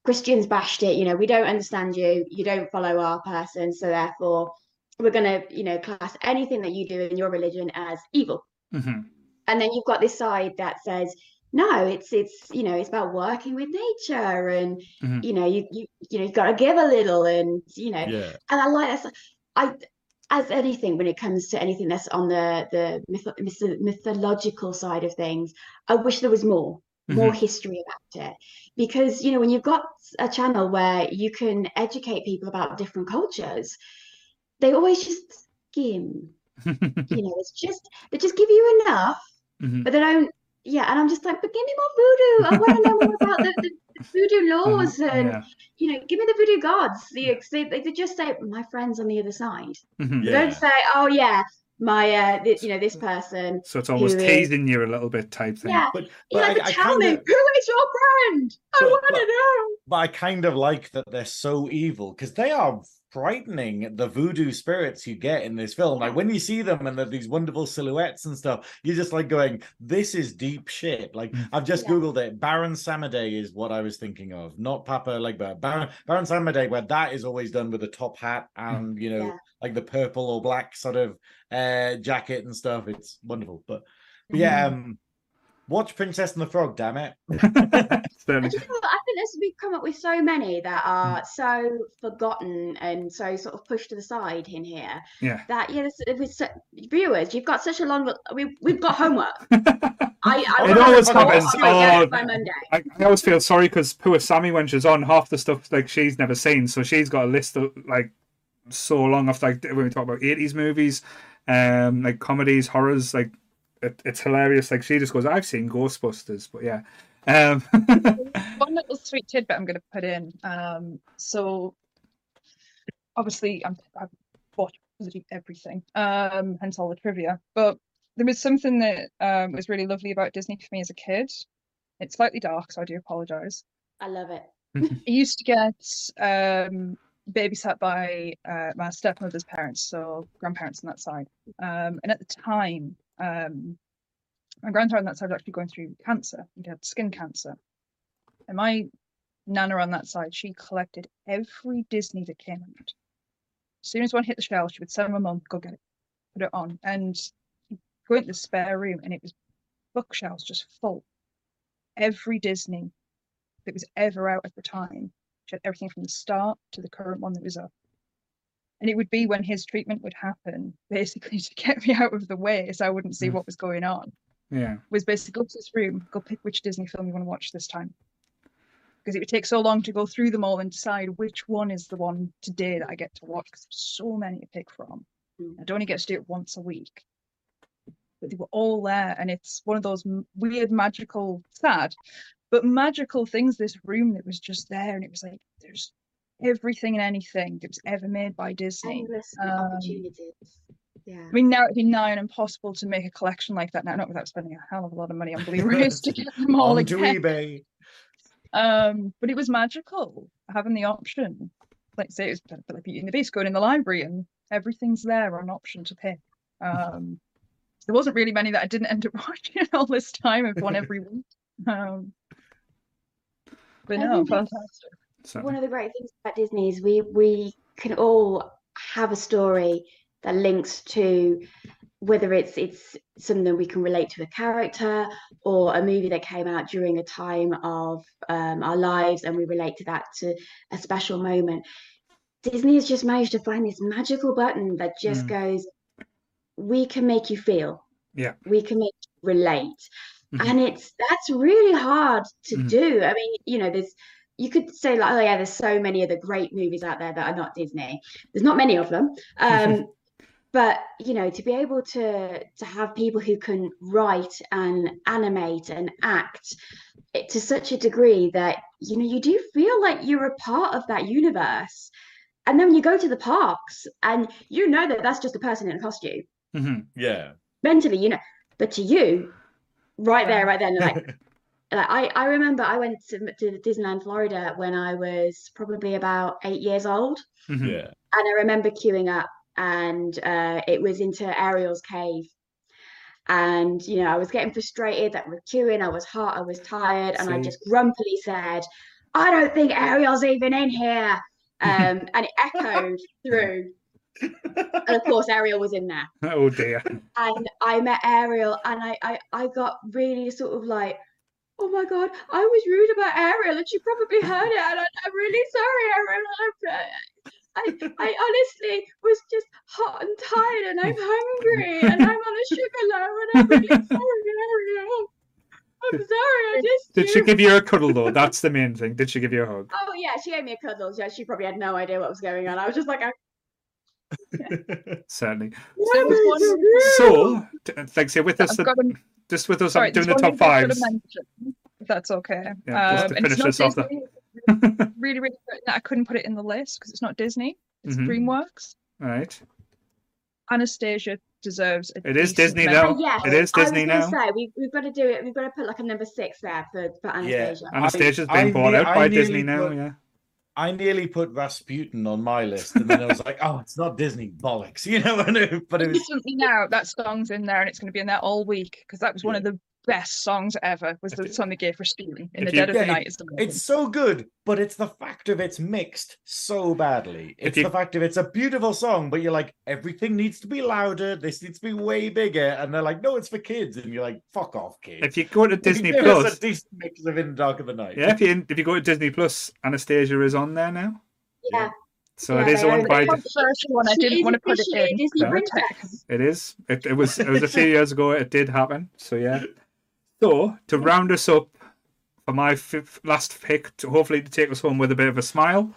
Christians bashed it. You know, we don't understand you. You don't follow our person, so therefore we're gonna, you know, class anything that you do in your religion as evil Mhm. and then you've got this side that says no it's it's you know it's about working with nature and Mhm. you know you you you know you've got to give a little and you know Yeah. and i like that i as anything when it comes to anything that's on the the myth- myth- mythological side of things i wish there was more more history about it. Because you know when you've got a channel where you can educate people about different cultures they always just skim. You know it's just they just give you enough Mhm. but they don't yeah and i'm just like but give me more voodoo. I want to know more about the, the voodoo laws and Yeah. you know give me the voodoo gods the, they, they just say my friends on the other side Mhm. Yeah. don't say oh yeah my uh th- you know this person So it's almost Who is- teasing you a little bit type thing. yeah But, but like I, but I tell me kind of, who is your friend i want to know but I kind of like that they're so evil because they are frightening. The voodoo spirits you get in this film, like when you see them and they're these wonderful silhouettes and stuff, you're just like going, "This is deep shit." Like Mm. I've just Yeah. googled it. Baron Samedi is what I was thinking of, not Papa Legba. Baron Baron Samedi, where that is always done with a top hat and you know, Yeah. like the purple or black sort of uh jacket and stuff. It's wonderful, but. Yeah, um, watch Princess and the Frog, damn it. Certainly. Do you know what? I think there's, we've come up with so many that are so forgotten and so sort of pushed to the side in here Yeah. that yeah, this, with so, viewers, you've got such a long. We we've got homework. I, I It always happens. Oh, by Monday. I, I always feel sorry because poor Sammie when she's on half the stuff like she's never seen, so she's got a list of like so long of like when we talk about eighties movies, um, like comedies, horrors, like it, it's hilarious. Like she just goes, "I've seen Ghostbusters," but yeah, um, One little sweet tidbit I'm going to put in. Um, so obviously I'm, I've watched everything, um, hence all the trivia. But there was something that um, was really lovely about Disney for me as a kid. It's slightly dark, so I do apologise. I love it. I used to get um, babysat by uh, my stepmother's parents, so grandparents on that side. Um, and at the time, um, my grandfather on that side was actually going through cancer. He had skin cancer. And my nana on that side, she collected every Disney that came out. As soon as one hit the shelf, she would send my mum, go get it, put it on. And go into the spare room, and it was bookshelves just full. Every Disney that was ever out at the time. She had everything from the start to the current one that was up. And it would be when his treatment would happen, basically to get me out of the way so I wouldn't see Mm. what was going on, yeah, was basically go to this room, go pick which Disney film you want to watch this time. Because it would take so long to go through them all and decide which one is the one today that I get to watch, because there's so many to pick from. Mm. I'd only get to do it once a week. But they were all there, and it's one of those weird, magical, sad, but magical things. This room that was just there, and it was like there's everything and anything that was ever made by Disney. Endless Um, opportunities. Yeah. I mean, now it'd be nigh on impossible to make a collection like that now, not without spending a hell of a lot of money on Blu-rays to get them all On to again. eBay. Um, but it was magical having the option. Like say, it was a bit like Beauty and the Beast, going in the library and everything's there on option to pick. Um, there wasn't really many that I didn't end up watching all this time. I've one every week. Um, but no, fantastic. So, One of the great things about Disney is we we can all have a story that links to whether it's it's something we can relate to a character or a movie that came out during a time of um, our lives and we relate to that to a special moment. Disney has just managed to find this magical button that just Mm. goes, we can make you feel. Yeah. We can make you relate. Mhm. And it's that's really hard to Mhm. do. I mean, you know, there's you could say like, oh yeah, there's so many other great movies out there that are not Disney. There's not many of them. Um, but you know, to be able to to have people who can write and animate and act it to such a degree that you know you do feel like you're a part of that universe. And then when you go to the parks and you know that that's just a person in a costume Mhm. Yeah. mentally, you know, but to you, right there, right then, like like I, I remember I went to, to Disneyland, Florida when I was probably about eight years old. Mhm. Yeah. And I remember queuing up and uh, it was into Ariel's cave. And, you know, I was getting frustrated that we're queuing. I was hot, I was tired. And I just grumpily said, I don't think Ariel's even in here. Um, and it echoed through. And of course, Ariel was in there Oh dear. and I met Ariel and I, I I got really sort of like oh my god I was rude about Ariel and she probably heard it and I, I'm really sorry Ariel I'm, I, I honestly was just hot and tired and I'm hungry and I'm on a sugar low and I'm really sorry Ariel I'm sorry I just Did she give you a cuddle though? That's the main thing. Did she give you a hug? oh yeah she gave me a cuddle yeah, she probably had no idea what was going on I was just like I, Certainly. There was one- So, t- thanks. You're with us. I've at- got a just with us. Sorry, I'm doing the top thing I should have fives. if that's okay. Yeah, just to Um, finish not us off there. Disney. really, really that I couldn't put it in the list because it's not Disney. It's Mhm. DreamWorks. All right. Anastasia deserves a It is Disney mention. now. Yes, It is I was Disney now. say we, we've got to do it we've got to put like a number six there for, for Anastasia Anastasia's I- been I bought ne- out I by nearly Disney now. put- Yeah. I nearly put Rasputin on my list, and then I was like, "Oh, it's not Disney bollocks," you know. But it was now that song's in there and it's going to be in there all week because that was one of the best songs ever was the If you- song they gave for Steely in if the you- Dead of Yeah, the Night. Is the It's so good, but it's the fact of it's mixed so badly. It's you- the fact of it's a beautiful song, but you're like, everything needs to be louder. This needs to be way bigger. And they're like, no, it's for kids. And you're like, fuck off, kids. If you go to Disney give us Plus, a decent mix of In the Dark of the Night. yeah, if you if you go to Disney Plus, Anastasia is on there now. Yeah. So Yeah, it is they owned by. it. the first one. I didn't want to put it in. Disney Yeah. princess. It is. It, it was. It was a few years ago. It did happen. So yeah. So to round us up for my fifth, last pick, to hopefully to take us home with a bit of a smile,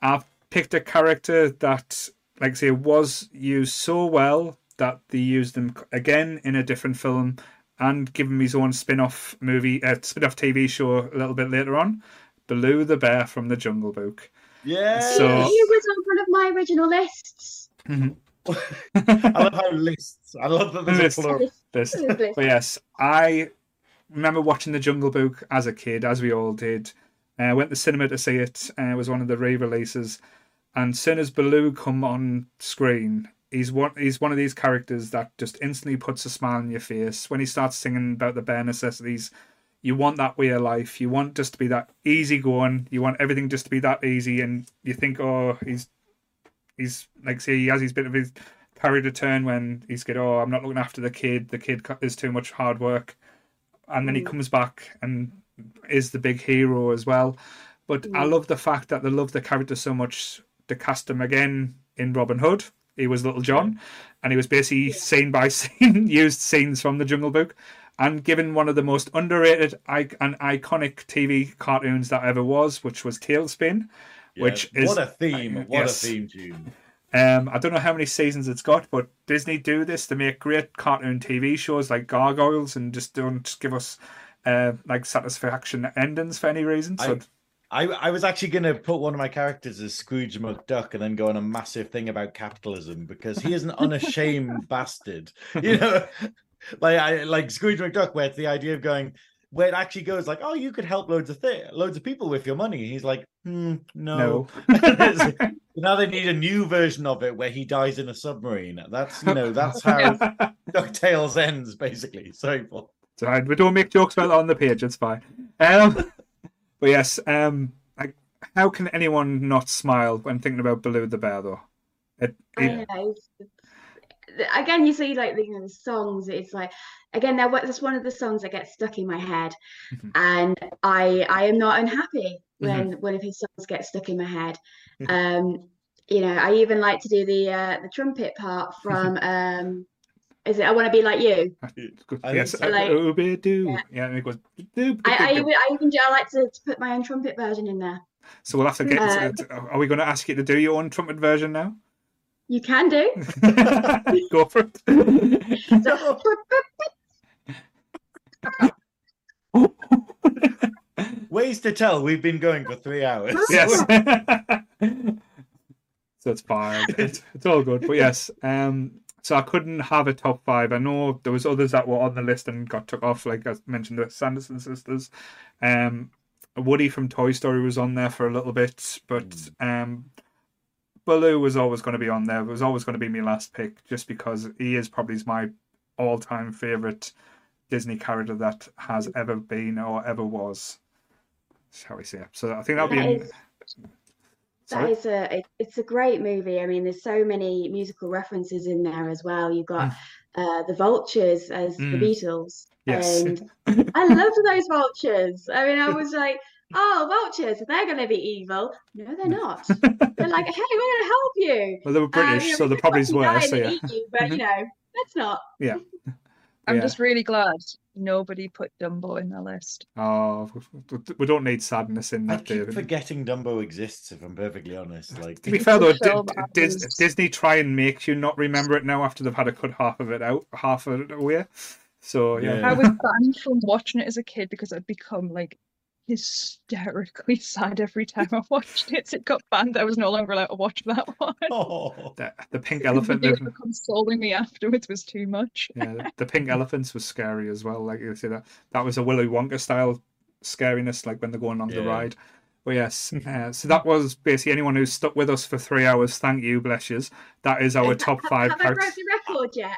I've picked a character that, like I say, was used so well that they used them again in a different film and given him his own spin-off movie, uh, spin-off TV show a little bit later on. Baloo the bear from the Jungle Book. Yeah. So- He was on one of my original lists. I love how lists. I love that there's Lists. a plural. List. but yes, I remember watching the Jungle Book as a kid, as we all did. Uh, went to cinema to see it. Uh, it was one of the re-releases, and soon as Baloo come on screen, he's one. He's one of these characters that just instantly puts a smile on your face when he starts singing about the bare necessities. You want that way of life. You want just to be that easy going. You want everything just to be that easy, and you think, oh, he's he's like say he has his bit of his character turn when he's get oh I'm not looking after the kid the kid is too much hard work and then he Mm. comes back and is the big hero as well but I Mm. love the fact that they love the character so much to cast him again in Robin Hood he was Little John and he was basically scene by scene used scenes from the Jungle Book and given one of the most underrated i- and iconic TV cartoons that ever was which was TaleSpin Yeah, Which is- what a theme! What Yes. a theme tune! Um, I don't know how many seasons it's got, but Disney do this. They make great cartoon TV shows like Gargoyles, and just don't give us uh, like satisfaction endings for any reason. So I, I was actually going to put one of my characters as Scrooge McDuck and then go on a massive thing about capitalism because he is an unashamed bastard. You know, like I like Scrooge McDuck, where it's the idea of going, where it actually goes like, oh, you could help loads of th- loads of people with your money. He's like, hmm, no. no. now they need a new version of it where he dies in a submarine. That's you know that's how DuckTales ends basically. Sorry, Paul. It's all right. We don't make jokes about it on the page. It's fine. Um, but yes, um, like, how can anyone not smile when thinking about Baloo the bear, though? It, I it, know. Again, you see, like the, you know, the songs. It's like again, that that's one of the songs that gets stuck in my head, Mhm. and I I am not unhappy Mm-hmm. when one of his songs gets stuck in my head. Um, you know, I even like to do the uh, the trumpet part from um, is it I want to be like you? I yes, think so. Like- Ooby. Yeah. Yeah, and it goes. doo, I, I even I even do, I like to, to put my own trumpet version in there. So we'll have to get. Uh, are we going to ask you to do your own trumpet version now? You can do. Go for it. So, Ways to tell we've been going for three hours. yes. so it's fine. It's, it's all good. But yes, um, so I couldn't have a top five. I know there was others that were on the list and got took off, like I mentioned, the Sanderson sisters. Um, Woody from Toy Story was on there for a little bit, but um, Baloo was always going to be on there. It was always going to be my last pick, just because he is probably my all-time favorite Disney character that has ever been or ever was. Shall we say? So I think that'll be. That in- is- That Sorry? a it- it's a great movie. I mean, there's so many musical references in there as well. You've got uh, the Vultures as the Mm. Beatles, Yes. and I loved those Vultures. I mean, I was like, oh, Vultures, they're going to be evil. No, they're not. They're like, hey, we're going to help you. Well, they were British, you know, so could probably were. So yeah. you, but you know, that's not. I'm Yeah. just really glad nobody put Dumbo in the list. Oh, we- we don't need sadness in I that, keep David. forgetting Dumbo exists. If I'm perfectly honest, like To be fair though, It's a film Di- that Dis- was- Disney try and make you not remember it now after they've had to cut half of it out, half of it away. So yeah, Yeah. I was banned from watching it as a kid because I'd become like hysterically sad every time I watched it. It got banned. I was no longer allowed to watch that one. oh, the, the pink elephant. You the- were consoling me afterwards was too much. yeah, the, the pink elephants was scary as well. Like you see that that was a Willy Wonka style scariness, like when they're going along the ride. But yes, uh, so that was basically anyone who's stuck with us for three hours. Thank you, bless yous. That is our top five Have I broke the record yet?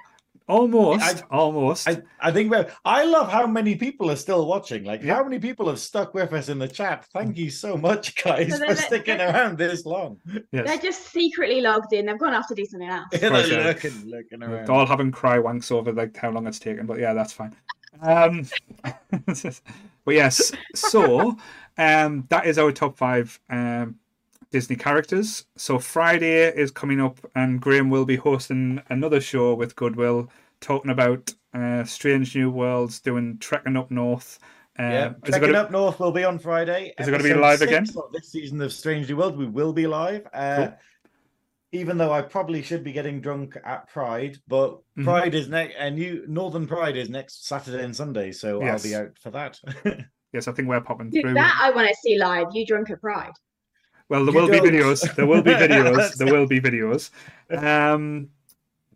Almost, I- almost. I, I think we're, I love how many people are still watching. Like, Yeah. how many people have stuck with us in the chat? Thank you so much, guys, So for sticking around this long. yes. They're just secretly logged in. They've gone off to do something else. They're Pleasure. looking, looking around. They're all having cry wanks over like how long it's taken, but yeah, that's fine. Um, but yes, so um, that is our top five um, Disney characters. So Friday is coming up, and Graeme will be hosting another show with Goodwill, talking about uh, Strange New Worlds, doing trekking up north. Um, Yeah, is it Trekking gonna- Up North will be on Friday. Is it gonna be live six again? This season of Strange New World, we will be live. Uh, Cool. Even though I probably should be getting drunk at Pride, but Mhm. Pride is next, and you Northern Pride is next Saturday and Sunday, so Yes. I'll be out for that. Yes, I think we're popping Dude, through. that I want to see live. You drunk at Pride. Well, there You will be don't. videos. There will be videos. There will be videos. Um,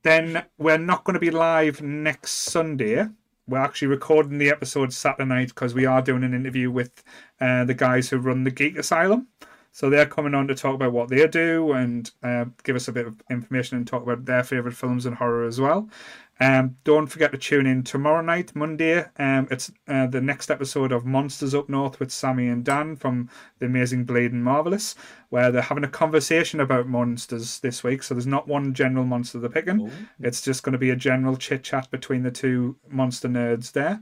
then we're not going to be live next Sunday. We're actually recording the episode Saturday night because we are doing an interview with uh, the guys who run the Geek Asylum. So they're coming on to talk about what they do and uh, give us a bit of information and talk about their favorite films and horror as well. Um, don't forget to tune in tomorrow night, Monday. Um, it's uh, the next episode of Monsters Up North with Sammie and Dan from The Amazing Blade and Marvelous, where they're having a conversation about monsters this week. So there's not one general monster they're picking. Ooh. It's just going to be a general chit chat between the two monster nerds there.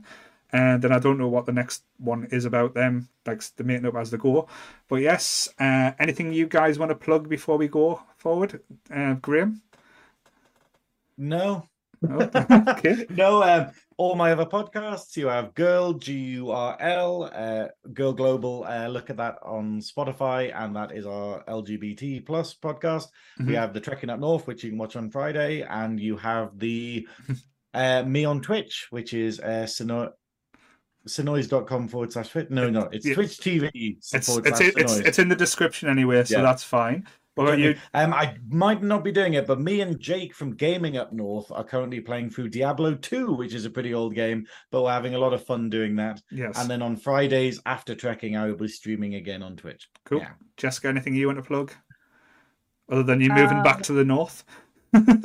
And then I don't know what the next one is about them, like they're making up as they go. But yes, uh, anything you guys want to plug before we go forward, uh, Graeme? No. No? okay. no, um, all my other podcasts, you have Girl, G U R L, uh, Girl Global. Uh, look at that on Spotify, and that is our LGBT plus podcast. We Mhm. have the Trekking Up North, which you can watch on Friday, and you have the uh, me on Twitch, which is uh, Sino- Sinoise.com forward slash Twitch. No, no, it's Yeah. Twitch TV It's it's it's, it's in the description anyway, so Yeah. that's fine. What about you? Um, I might not be doing it, but me and Jake from Gaming Up North are currently playing through Diablo 2, which is a pretty old game, but we're having a lot of fun doing that. Yes. And then on Fridays after trekking, I will be streaming again on Twitch. Cool. Yeah. Jessica, anything you want to plug? Other than you moving back Um, to the north?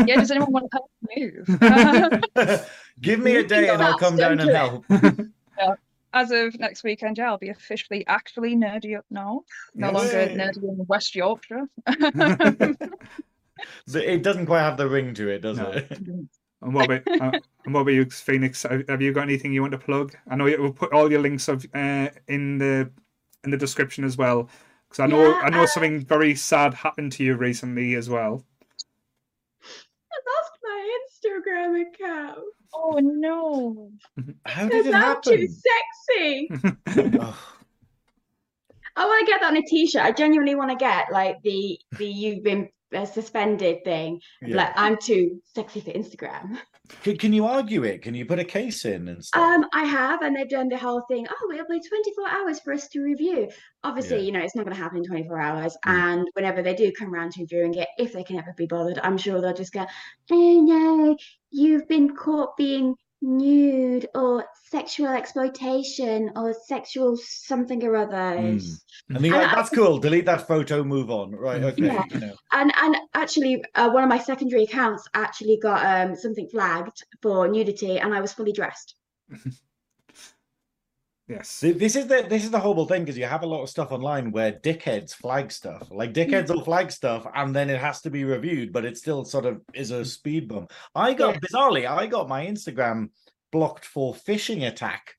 Yeah, does anyone want to help move? Give me a day and I'll come down and stumbling. help. As of next weekend, yeah, I'll be officially actually nerdy up north. No Yes. longer nerdy in West Yorkshire. The- It doesn't quite have the ring to it, does No. it? And what about uh, and what about you, Phoenix? Have have you got anything you want to plug? I know you, we'll put all your links of uh, in the in the description as well, because I know Yeah, I know uh, something very sad happened to you recently as well. I lost my Instagram account Oh no. How did because it I'm too sexy. Oh, I want to get that on a t-shirt. I genuinely want to get like the the you've been uh, suspended thing. yeah. Like I'm too sexy for Instagram. Can, can you argue it? Can you put a case in and stuff? Um, I have, and they've done the whole thing. Oh, we have like 24 hours for us to review. Obviously, Yeah. you know, it's not going to happen in 24 hours. Mm. And whenever they do come around to reviewing it, if they can ever be bothered, I'm sure they'll just go, "Oh no, you've been caught being nude or sexual exploitation or sexual something or other." Mm. and you're And like, I- that's cool. Delete that photo, move on. Right, okay. Yeah. You know. And and actually, uh, one of my secondary accounts actually got um something flagged for nudity, and I was fully dressed. Yes. This is the this is the horrible thing because you have a lot of stuff online where dickheads flag stuff. Like dickheads will flag stuff and then it has to be reviewed, but it still sort of is a mm. speed bump. I got bizarrely, I got my Instagram blocked for phishing attack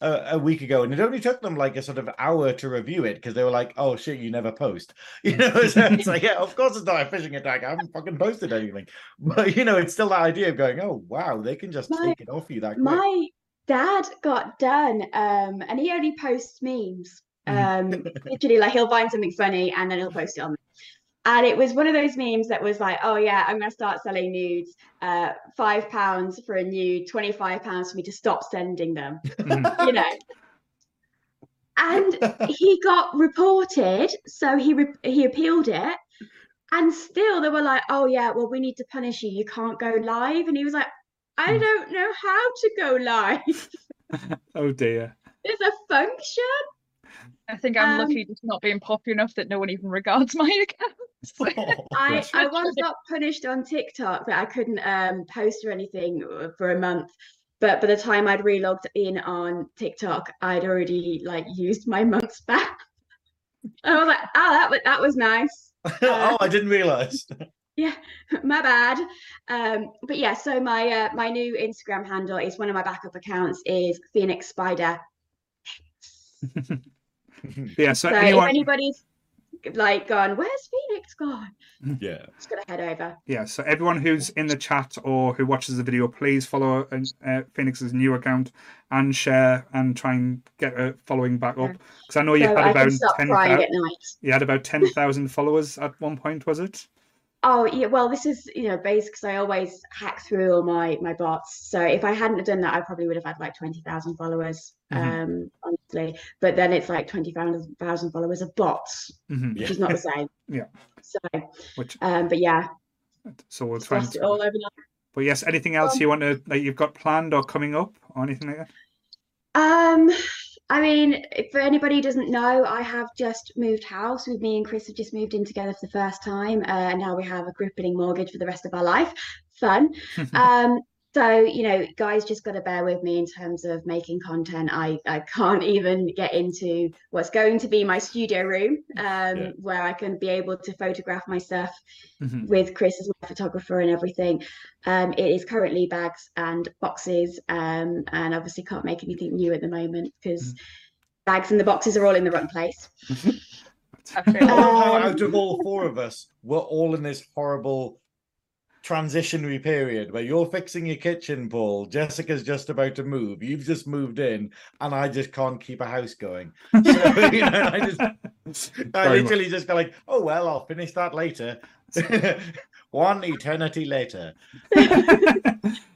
a, a week ago, and it only took them like a sort of hour to review it because they were like, "Oh shit, you never post," you know. So mm. it's like, yeah, of course it's not a phishing attack. I haven't fucking posted anything, but you know, it's still that idea of going, "Oh wow, they can just My- take it off you that quick." Dad got done, um, and he only posts memes. Um, literally, like he'll find something funny and then he'll post it on. And it was one of those memes that was like, "Oh yeah, I'm gonna start selling nudes. Uh, five pounds for a nude, twenty five pounds for me to stop sending them." Mhm. You know. And he got reported, so he re- he appealed it, and still they were like, "Oh yeah, well we need to punish you. You can't go live." And he was like, "I Hmm. don't know how to go live. oh dear. There's a function." I think I'm Um, lucky just not being popular enough that no one even regards my account. I, Bless I once got punished on TikTok that I couldn't um, post or anything uh, for a month. But by the time I'd relogged in on TikTok, I'd already like used my month's back. I was like, oh, that was that was nice. oh, I didn't realize. Yeah, my bad. Um, but yeah, so my uh, my new Instagram handle is one of my backup accounts is Phoenix Spider. Yeah, so, So anyone, if anybody's like gone, where's Phoenix gone? yeah. Just gonna head over. yeah, so everyone who's in the chat or who watches the video, please follow uh, Phoenix's new account and share and try and get a following back up. Because I know you so had I about ten crying thousand. at night. You had about ten thousand followers at one point, was it? Oh yeah, well this is you know based because I always hack through all my my bots. So if I hadn't have done that, I probably would have had like twenty thousand followers. Mhm. Um, honestly, but then it's like twenty thousand followers of bots, hmm which is not the same. Yeah. So, Which um, but yeah, so we'll just try. lost And, it all overnight. but yes, anything else Um, you want to that you've got planned or coming up or anything like that? Um, I mean, for anybody who doesn't know, I have just moved house. With me and Chris have just moved in together for the first time, uh, and now we have a crippling mortgage for the rest of our life. Fun. Um, so you know, guys, just got to bear with me in terms of making content. I I can't even get into what's going to be my studio room, um, Yeah. where I can be able to photograph my stuff Mhm. with Chris as my photographer and everything. Um, it is currently bags and boxes, um, and obviously can't make anything new at the moment because bags and the boxes are all in the wrong place. I I love how Um, out of all four of us, we're all in this horrible transitionary period where you're fixing your kitchen, Paul. Jessica's just about to move. You've just moved in, and I just can't keep a house going. So, you know, I just, I Very literally just go like, oh well, I'll finish that later. One eternity later.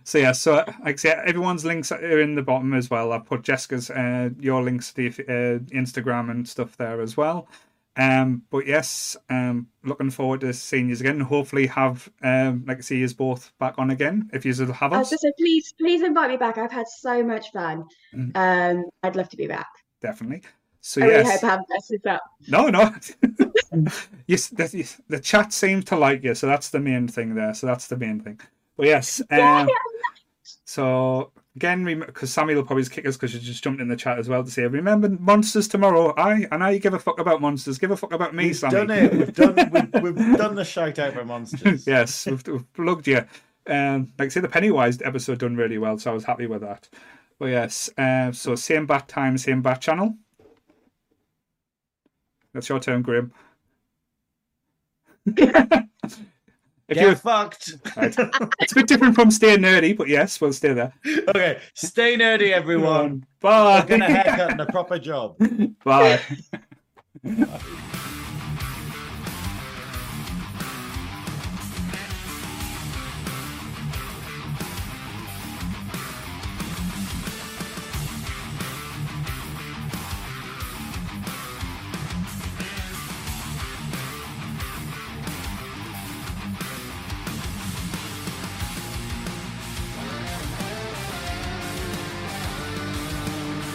so yeah, so like I say, everyone's links are in the bottom as well. I put Jessica's uh, your links to the uh, Instagram and stuff there as well. Um, but yes, um, looking forward to seeing you again. Hopefully, have um, like see you both back on again if you have I us. was just say, please, please invite me back. I've had so much fun. Mm. Um, I'd love to be back. Definitely. So I really yes, hope I haven't messed this up. no, no. yes, the, the chat seems to like you, so that's the main thing there. So that's the main thing. But yes, um, so again, because Sammie will probably kick us because you just jumped in the chat as well to say, remember monsters tomorrow. I and I know you give a fuck about monsters. Give a fuck about me, We've Sammie. done it. We've done. We've, we've done the shout out for monsters. yes, we've, we've plugged you. Um, like I say, the Pennywise episode done really well, so I was happy with that. But yes, uh, so same bat time, same bat channel. That's your turn, Graeme. if Get you're fucked. right. it's a bit different from stay nerdy, but yes, we'll stay there. okay, stay nerdy, everyone. Bye. Get a haircut and a proper job. Bye. Bye.